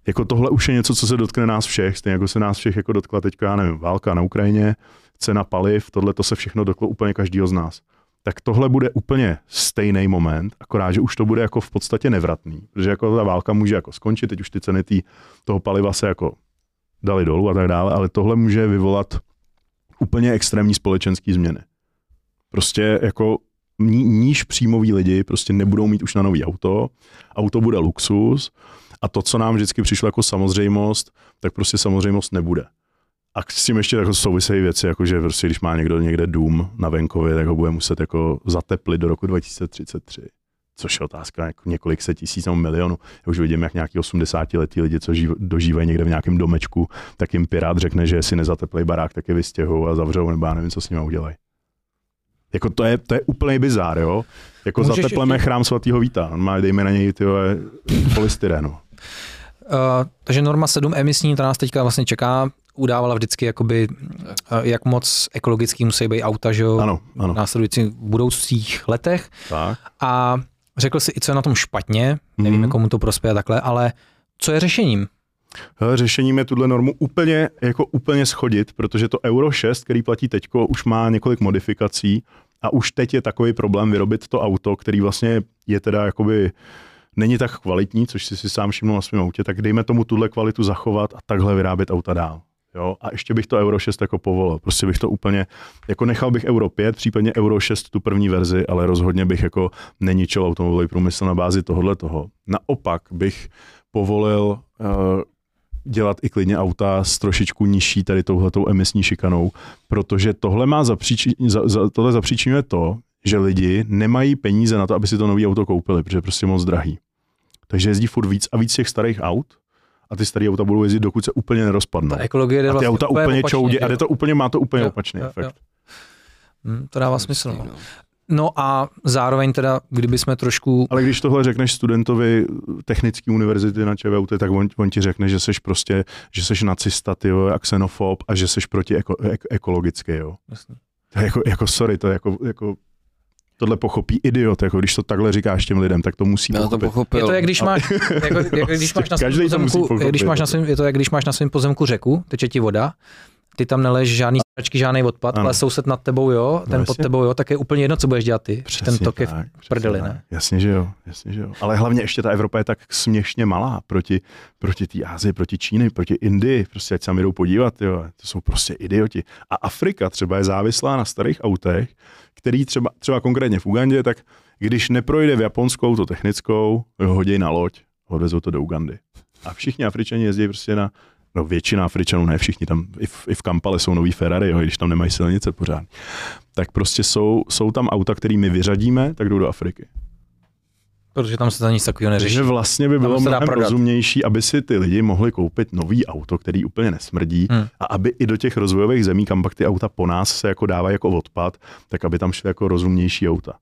jako tohle už je něco, co se dotkne nás všech, stejně jako se nás všech jako dotkla teďka, já nevím, válka na Ukrajině, cena paliv, tohle to se všechno dotklo úplně každýho z nás. Tak tohle bude úplně stejný moment, akorát, že už to bude jako v podstatě nevratný, protože jako ta válka může jako skončit, teď už ty ceny tý, toho paliva se jako dali dolů a tak dále, ale tohle může vyvolat úplně extrémní společenský změny. Prostě jako ní, níž příjmoví lidi prostě nebudou mít už na nový auto, auto bude luxus a to, co nám vždycky přišlo jako samozřejmost, tak prostě samozřejmost nebude. A s tím ještě jako souvisejí věci, jako že prostě, když má někdo někde dům na venkově, tak ho bude muset jako zateplit do roku 2033. Což je otázka jako několik set tisíc nebo milionů. Já už vidím, jak nějaký 80 letí lidi, co živ, dožívají někde v nějakém domečku, tak jim pirát řekne, že jestli nezateplej barák, tak je vystěhou a zavřou, nebo já nevím, co s nimi udělají. Jako to je, to je úplný bizár, jo? Jako Můžeš zatepleme ještě- chrám svatého Víta, normálně dejme na něj ty polystyrenu. Uh, takže norma 7 emisní, ta nás teďka vlastně čeká, udávala vždycky, jakoby, uh, jak moc ekologický musí být auta, že jo, Ano, v ano. následujících budoucích letech. Tak. A řekl si i, co je na tom špatně, nevíme, Mhm. komu to prospěje takhle, ale co je řešením? Hele, řešením je tuhle normu úplně, jako úplně schodit, protože to Euro 6, který platí teďko, už má několik modifikací a už teď je takový problém vyrobit to auto, který vlastně je teda jakoby není tak kvalitní, což si si sám všiml na svém autě, tak dejme tomu tuhle kvalitu zachovat a takhle vyrábět auta dál. Jo? A ještě bych to Euro 6 jako povolil. Prostě bych to úplně, jako nechal bych Euro 5, případně Euro 6 tu první verzi, ale rozhodně bych jako neničil automobilový průmysl na bázi tohohle toho. Naopak bych povolil uh, dělat i klidně auta s trošičku nižší tady touhletou emisní šikanou, protože tohle má zapříči, za, za, tohle to, že lidi nemají peníze na to, aby si to nový auto koupili, protože je prostě moc drahý. Takže jezdí furt víc a víc těch starých aut a ty staré auta budou jezdit, dokud se úplně nerozpadnou. Ta ekologie jde a ty vlastně auta úplně opačně, čoudě a jo? jde to úplně, má to úplně Jo, opačný jo, jo. efekt. Hm, to dává smysl. No. No a zároveň teda, kdyby jsme trošku... Ale když tohle řekneš studentovi technické univerzity na ČVUT, tak on, on ti řekne, že seš prostě, že seš nacista, ty jo, a xenofob a že seš proti eko, ek, ekologicky, jo. Jasně. To je jako, jako sorry, to je jako, jako tohle pochopí idiot, jako když to takhle říkáš těm lidem, tak to musí Já to pochopit. pochopil. Je to jak když máš, jako, jako když máš na svém Každý to musí pozemku, pochopit, když máš na no. svém, je to jak když máš na svém pozemku řeku, teče ti voda, ty tam neleješ žádný stračky, žádný odpad, Ano. ale soused nad tebou jo, ten No pod tebou jo, tak je úplně jedno, co budeš dělat ty. Přesně ten tok je v tak, prdeli, tak. ne? Jasně, že jo, jasně, že jo. Ale hlavně ještě ta Evropa je tak směšně malá proti, proti té Asii, proti Číny, proti Indii. Prostě ať se tam jdou podívat, jo. To jsou prostě idioti. A Afrika třeba je závislá na starých autech, který třeba, třeba konkrétně v Ugandě, tak když neprojde v japonskou to technickou, ho hodí na loď, odvezou to do Ugandy. A všichni Afričani jezdí prostě na, no většina Afričanů, ne všichni, tam i v, i v Kampale jsou nový Ferrari, jo, i když tam nemají silnice pořád. Tak prostě jsou, jsou tam auta, které my vyřadíme, tak jdou do Afriky. Protože tam se to nic takového neřeší. Takže vlastně by bylo mnohem rozumnější, aby si ty lidi mohli koupit nový auto, který úplně nesmrdí Hmm. a aby i do těch rozvojových zemí, kam pak ty auta po nás se jako dávají jako odpad, tak aby tam šly jako rozumnější auta.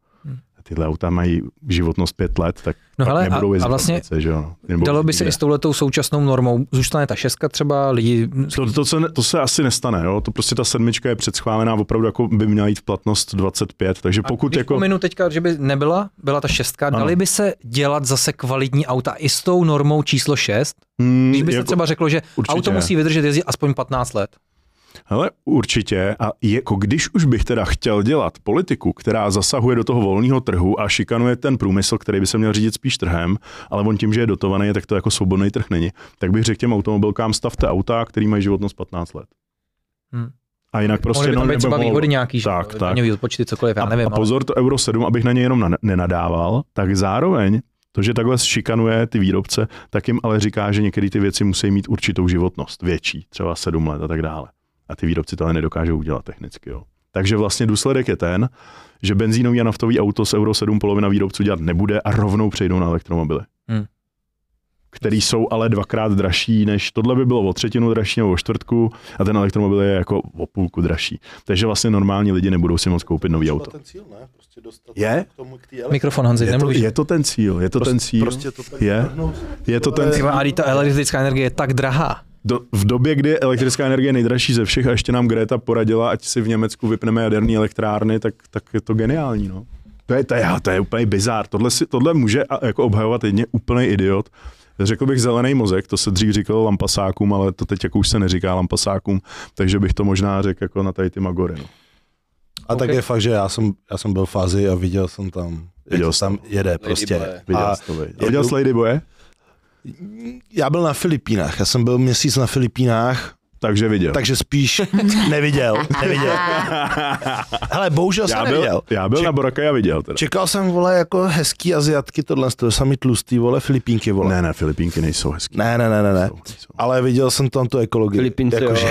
A tyhle auta mají životnost pět let, tak No hele, nebudou a, jezdit a vlastně v Africe, že jo? Nebo dalo by se nikde. i s touhletou současnou normou, zůstane ta šestka třeba, lidi To, to, se, to se asi nestane, jo? to prostě ta sedmička je předschválená, opravdu jako by měla jít v platnost 25, takže pokud Když jako... pominu teďka, že by nebyla, byla ta šestka, Ano. dali by se dělat zase kvalitní auta i s tou normou číslo 6? Hmm, Když by se jako- třeba řeklo, že určitě. auto musí vydržet jezdit aspoň 15 let. Hele, určitě. A jako když už bych teda chtěl dělat politiku, která zasahuje do toho volného trhu a šikanuje ten průmysl, který by se měl řídit spíš trhem, ale on tím, že je dotovaný, tak to jako svobodný trh není, tak bych řekl těm automobilkám, stavte auta, který mají životnost 15 let. Hmm. A jinak prostě no, být třeba výhody nějaký, že Tak, jo, tak. odpočty, cokoliv, já a, nevím. a pozor, to Euro 7, abych na ně jenom na, nenadával, tak zároveň to, že takhle šikanuje ty výrobce, tak jim ale říká, že některé ty věci musí mít určitou životnost, větší, třeba 7 let a tak dále. A ty výrobci to ale nedokážou udělat technicky. Jo. Takže vlastně důsledek je ten, že benzínový a naftový auto s Euro 7 polovina výrobců dělat nebude a rovnou přejdou na elektromobily. Hmm. Který jsou ale dvakrát dražší, než tohle by bylo o třetinu dražší nebo o čtvrtku a ten elektromobil je jako o půlku dražší. Takže vlastně normální lidi nebudou si moc koupit nový auto. ten cíl, ne? Prostě dostat Je? k tomu, k té Mikrofon Honzi, Je to, nemluvíš. je to ten cíl, je to ten cíl. Prostě to tak Je. Je to ten vole, A ta elektrická energie je tak drahá. Do, v době, kdy je elektrická energie nejdražší ze všech a ještě nám Greta poradila, ať si v Německu vypneme jaderné elektrárny, tak, tak je to geniální. No. To, je, to, je, to je úplně bizár. Tohle, si, tohle může jako obhajovat jedně úplný idiot. Řekl bych zelený mozek, to se dřív říkalo lampasákům, ale to teď jako už se neříká lampasákům, takže bych to možná řekl jako na tady ty magory. No. A tak Ok. je fakt, že já jsem, já jsem byl v fázi a viděl jsem tam, jak Viděl to tam jede prostě. Viděl A jsi to, viď? A je viděl jsi Ladyboye? Já byl na Filipínách, já jsem byl měsíc na Filipínách, Takže viděl. takže spíš neviděl, neviděl. Hele, bohužel jsem já, byl, neviděl. já byl Ček- na Boracay a viděl teda. Čekal jsem, vole, jako hezký Aziatky, tohle, to sami tlustý, vole, Filipínky, vole. Ne, ne, Filipínky nejsou hezký. Ne, ne, ne, ne, ne. Nejsou. Ale viděl jsem tam tu ekologii. Filipínci, jako, jo,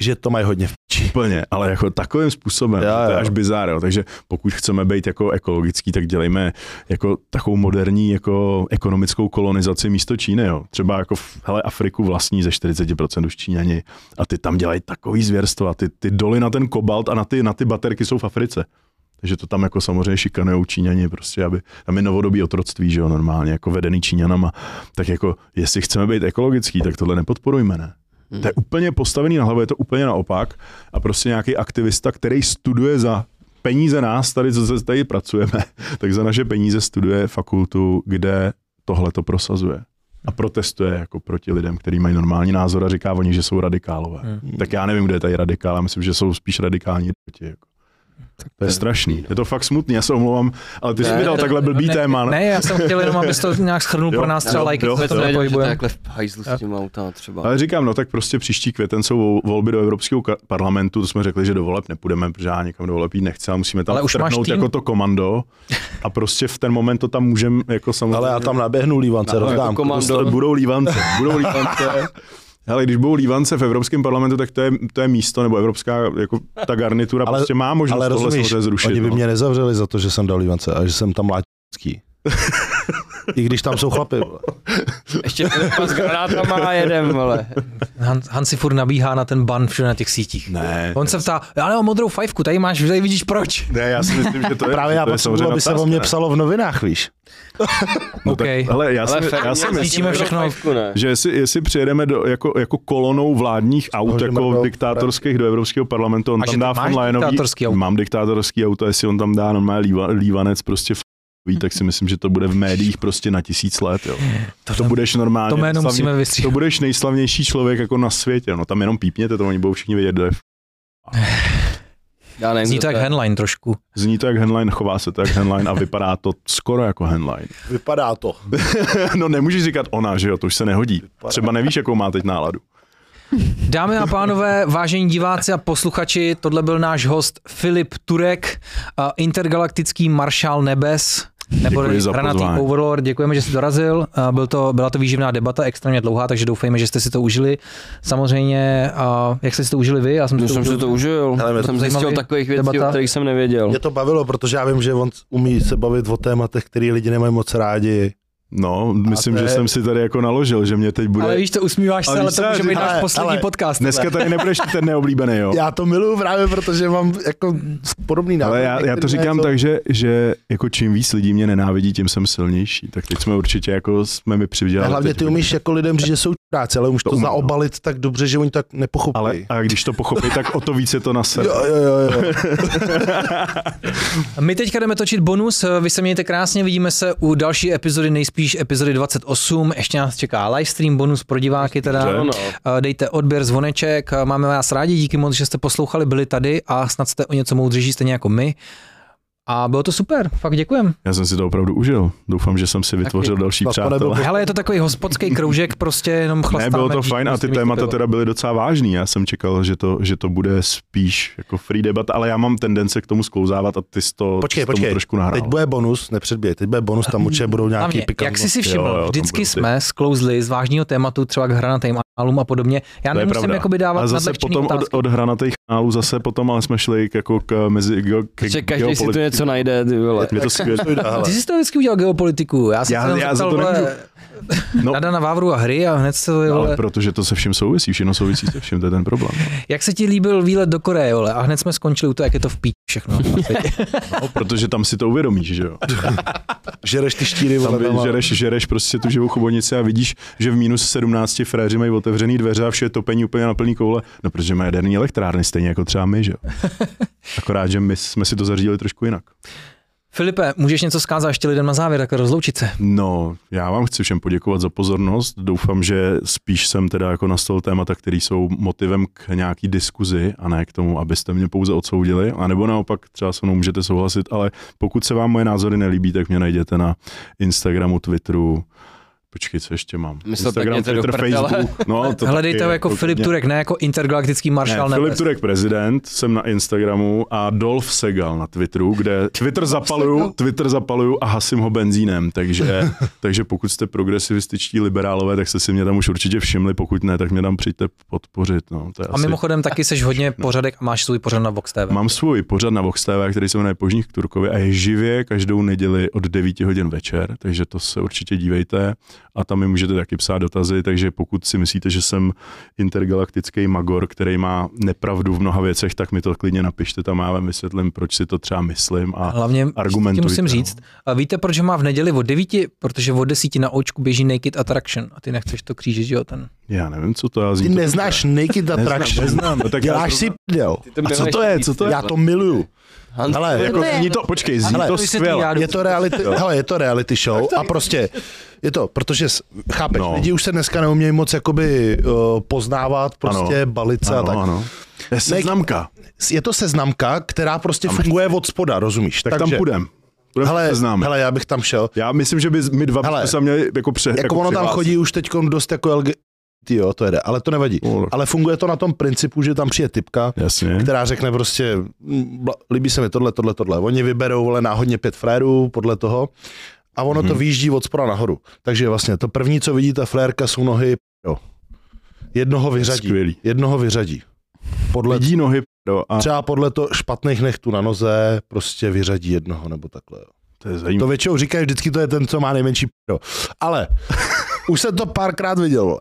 že, to mají hodně v piči. Úplně, ale jako takovým způsobem, jo, to je až bizár, jo. takže pokud chceme být jako ekologický, tak dělejme jako takovou moderní jako ekonomickou kolonizaci místo Číny, jo. Třeba jako v, hele, Afriku vlastní ze 40% už Číňani a ty tam dělají takový zvěrstvo a ty, ty doly na ten kobalt a na ty, na ty baterky jsou v Africe. Takže to tam jako samozřejmě šikanujou Číňani, prostě, aby tam je novodobí otroctví, že jo, normálně, jako vedený Číňanama. Tak jako, jestli chceme být ekologický, tak tohle nepodporujme, ne? Hmm. To je úplně postavený na hlavu, je to úplně naopak. A prostě nějaký aktivista, který studuje za peníze nás, tady, co se tady pracujeme, tak za naše peníze studuje fakultu, kde tohle to prosazuje. A protestuje jako proti lidem, kteří mají normální názor a říká o nich, že jsou radikálové. Hmm. Tak já nevím, kde je tady radikál, já myslím, že jsou spíš radikální Jako. To je strašný. Je to fakt smutný, já se omlouvám, ale ty jsi Ne, mi dal to- takhle blbý ne, téma. Ne, já jsem chtěl jenom, abys to nějak schrnul Jo, pro nás třeba lajky, jo. to že to je pohybuje. takhle v hajzlu s tím auta třeba. Ale říkám, no tak prostě příští květen jsou vol- volby do Evropského parlamentu, to jsme řekli, že do voleb nepůjdeme, protože já nikam do voleb jít nechci, ale musíme tam Ale už máš jako to komando a prostě v ten moment to tam můžeme jako samozřejmě... Ale já tam naběhnu lívance, No, rozdám. jako komando. Budou lívance, budou lívance. Ale když budou lívance v Evropském parlamentu, tak to je, to je místo, nebo evropská, jako ta garnitura Ale- prostě má možnost Ale tohle rozumíš, zrušit. oni by no. mě nezavřeli za to, že jsem dal lívance a že jsem tam láčský. I když tam jsou chlapy. vole. Ještě s granátama a jedem, vole. Han, Han si furt nabíhá na ten ban všude na těch sítích. Ne, On se ptá, já nemám modrou fajfku, tady máš, tady vidíš proč. ne, já si myslím, že to je, Právě já potřebuji, samozřejmě aby se o mě psalo v novinách, víš. No OK. tak, ale já, Ale si, fakt já si myslím, všechno. fajfku, ne? že jestli, jestli přijedeme do, jako, jako kolonou vládních aut, Můžeme jako do- diktátorských do Evropského parlamentu, on A že tam dá diktátorský auto? mám diktátorský auto, jestli on tam dá normální líva, lívanec prostě f***ý, tak si myslím, že to bude v médiích prostě na tisíc let, jo. To, to budeš normálně, To jméno slavně- musíme vystříhat. to budeš nejslavnější člověk jako na světě, no tam jenom pípněte, to oni budou všichni vědět, kdo je f- Já nevím, Zní to jak je. headline trošku. Zní to jak Henline, chová se to jak Henline a vypadá to skoro jako Henline. Vypadá to. no nemůžeš říkat ona, že jo, to už se nehodí. Třeba nevíš, jakou má teď náladu. Dámy a pánové, vážení diváci a posluchači, tohle byl náš host Filip Turek, intergalaktický maršál nebes. Nebo hranatý. Overlord, děkujeme, že jsi dorazil. A Byl to, byla to výživná debata, extrémně dlouhá, takže doufejme, že jste si to užili. Samozřejmě, a jak jste si to užili vy? Já jsem to jsem užil. si to užil. Hele, to jsem zjistil takových věcí, debata. o kterých jsem nevěděl. Mě to bavilo, protože já vím, že on umí se bavit o tématech, které lidi nemají moc rádi. No, myslím, že jsem si tady jako naložil, že mě teď bude... Ale víš, to usmíváš Ale se, ale to může že- být náš poslední ale- podcast. Dneska tady nebudeš ty ten neoblíbený, jo? Já to miluju právě, protože mám jako podobný názor. Ale já, já to říkám tak, že, že jako čím víc lidí mě nenávidí, tím jsem silnější. Tak teď jsme určitě jako jsme mi A přivydělali. hlavně ty umíš jako lidem říct, že jsou práce, ale umíš to, To no. zaobalit tak dobře, že oni tak nepochopí. Ale a když to pochopí, tak o to víc je to na sebe. Jo, jo, jo, jo. My teďka jdeme točit bonus, vy se mějte krásně, vidíme se u další epizody, nejspíš epizody 28, ještě nás čeká livestream, bonus pro diváky teda. Eh, Dejte odběr, zvoneček, eh, máme vás rádi, díky moc, že jste poslouchali, byli tady a snad jste o něco moudřejší stejně jako my. A bylo to super, fakt děkujem. Já jsem si to opravdu užil. Doufám, že jsem si vytvořil Taky. další přátelé. Hele, je to takový hospodský kroužek, prostě jenom Ne, chlastáme. bylo to fajn a ty témata pivo. teda byly docela vážný. Já jsem čekal, že to, že to bude spíš jako free debata, ale já mám tendence k tomu sklouzávat a ty jsi to, Počkej, ty počkej. trošku nahrál. Teď bude bonus, nepředběj, teď bude bonus, tam určitě budou nějaký Hlavně, jak pikantnosti. jsi si všiml, Jo, jo, vždycky budou ty- jsme sklouzli z vážného tématu, třeba k hranatým álům a podobně. Já To nemusím jakoby dávat Ale zase potom od, otázky. od hranatých kanálů zase potom, ale jsme šli k, jako k, mezi geo, k Protože si něco najde, ty vole. Je to skvělé. Ty jsi to vždycky udělal geopolitiku. Já jsem Já- se já zeptal, za to vole, nemůžu. No. na Dana Vávru a hry a hned se to, Ale vole, protože to se vším souvisí, všechno souvisí se vším, to je ten problém. jak se ti líbil výlet do Koreje, vole, a hned jsme skončili u toho, jak je to v píči všechno. na. No, protože tam si to uvědomíš, že jo. Žereš ty štíry, vole, tam žereš, žereš prostě tu živou chobotnici a vidíš, že v minus 17 fréři mají otevřený dveře a vše je topení úplně na plný koule. No, protože mají jaderní elektrárny, stejně jako třeba my, že jo. Akorát, že my jsme si to zařídili trošku jinak. Filipe, můžeš něco zkázat ještě lidem na závěr, tak rozloučit se. No, já vám chci všem poděkovat za pozornost. Doufám, že spíš jsem teda jako nastol témata, které jsou motivem k nějaký diskuzi a ne k tomu, abyste mě pouze odsoudili. A nebo naopak třeba se mnou můžete souhlasit, ale pokud se vám moje názory nelíbí, tak mě najděte na Instagramu, Twitteru, Počkej, co ještě mám? My Instagram, do Twitter. Facebook. No, to Hledejte taky, ho jako Filip. Turek, ne jako intergalaktický maršál Ne. Filip Turek prezident, jsem na Instagramu a Dolph Segal na Twitteru, kde Twitter zapaluju, Twitter zapaluju a hasím ho benzínem, takže, takže pokud jste progresivističtí liberálové, tak jste si mě tam už určitě všimli, pokud ne, tak mě tam přijďte podpořit. No, to je A asi... mimochodem taky seš hodně pořadek a máš svůj pořad na Vox TV. Mám svůj pořad na Vox TV, který se jmenuje Požních k Turkovi a je živě každou neděli od 9 hodin večer, takže to se určitě dívejte a tam mi můžete taky psát dotazy, takže pokud si myslíte, že jsem intergalaktický magor, který má nepravdu v mnoha věcech, tak mi to klidně napište, tam já vám vysvětlím, proč si to třeba myslím a Hlavně ti argumentujte. musím no. říct, a víte, proč ho má v neděli od 9? Protože od 10 na očku běží Naked Attraction a ty nechceš to křížit, že jo, ten. Já nevím, co to já Ty to- neznáš Naked Attraction. neznám, no tak já Děláš to- si prdel. A co to je, co to je? Já to miluju. Hans, Hele, Jako to je? zní to, počkej, zní Hele, to skvěle. Je to reality, hele, je to reality show a prostě je to, protože chápeš, No. lidi už se dneska neumějí moc jakoby uh, poznávat, prostě Ano. balit se a tak. ano. Je seznamka, Je to seznamka, která prostě funguje od spoda, rozumíš? tak tam půjdem. Půjdem Hele, seznámit. hele, já bych tam šel. Já myslím, že by my dva Hele, bychom se měli jako pře... Jako, ono tam chodí už teď dost jako LG... Jo, to jede, ale to nevadí. Tak- Ale funguje to na tom principu, že tam přijde typka, Jasně. která řekne prostě, mm, bla- líbí se mi tohle, tohle, tohle. Oni vyberou vole náhodně pět frérů podle toho a ono Mhm. to výjíždí od spora nahoru. Takže vlastně to první, co vidí ta flérka, jsou nohy, jo. Jednoho vyřadí. Skvělý. Jednoho vyřadí. Podle, Vidí nohy, jo, a třeba podle to špatných nechtů na noze prostě vyřadí jednoho nebo takhle. Jo. To je To zajímavé. většinou říkají, vždycky to je ten, co má nejmenší p***o. Ale už jsem to párkrát viděl.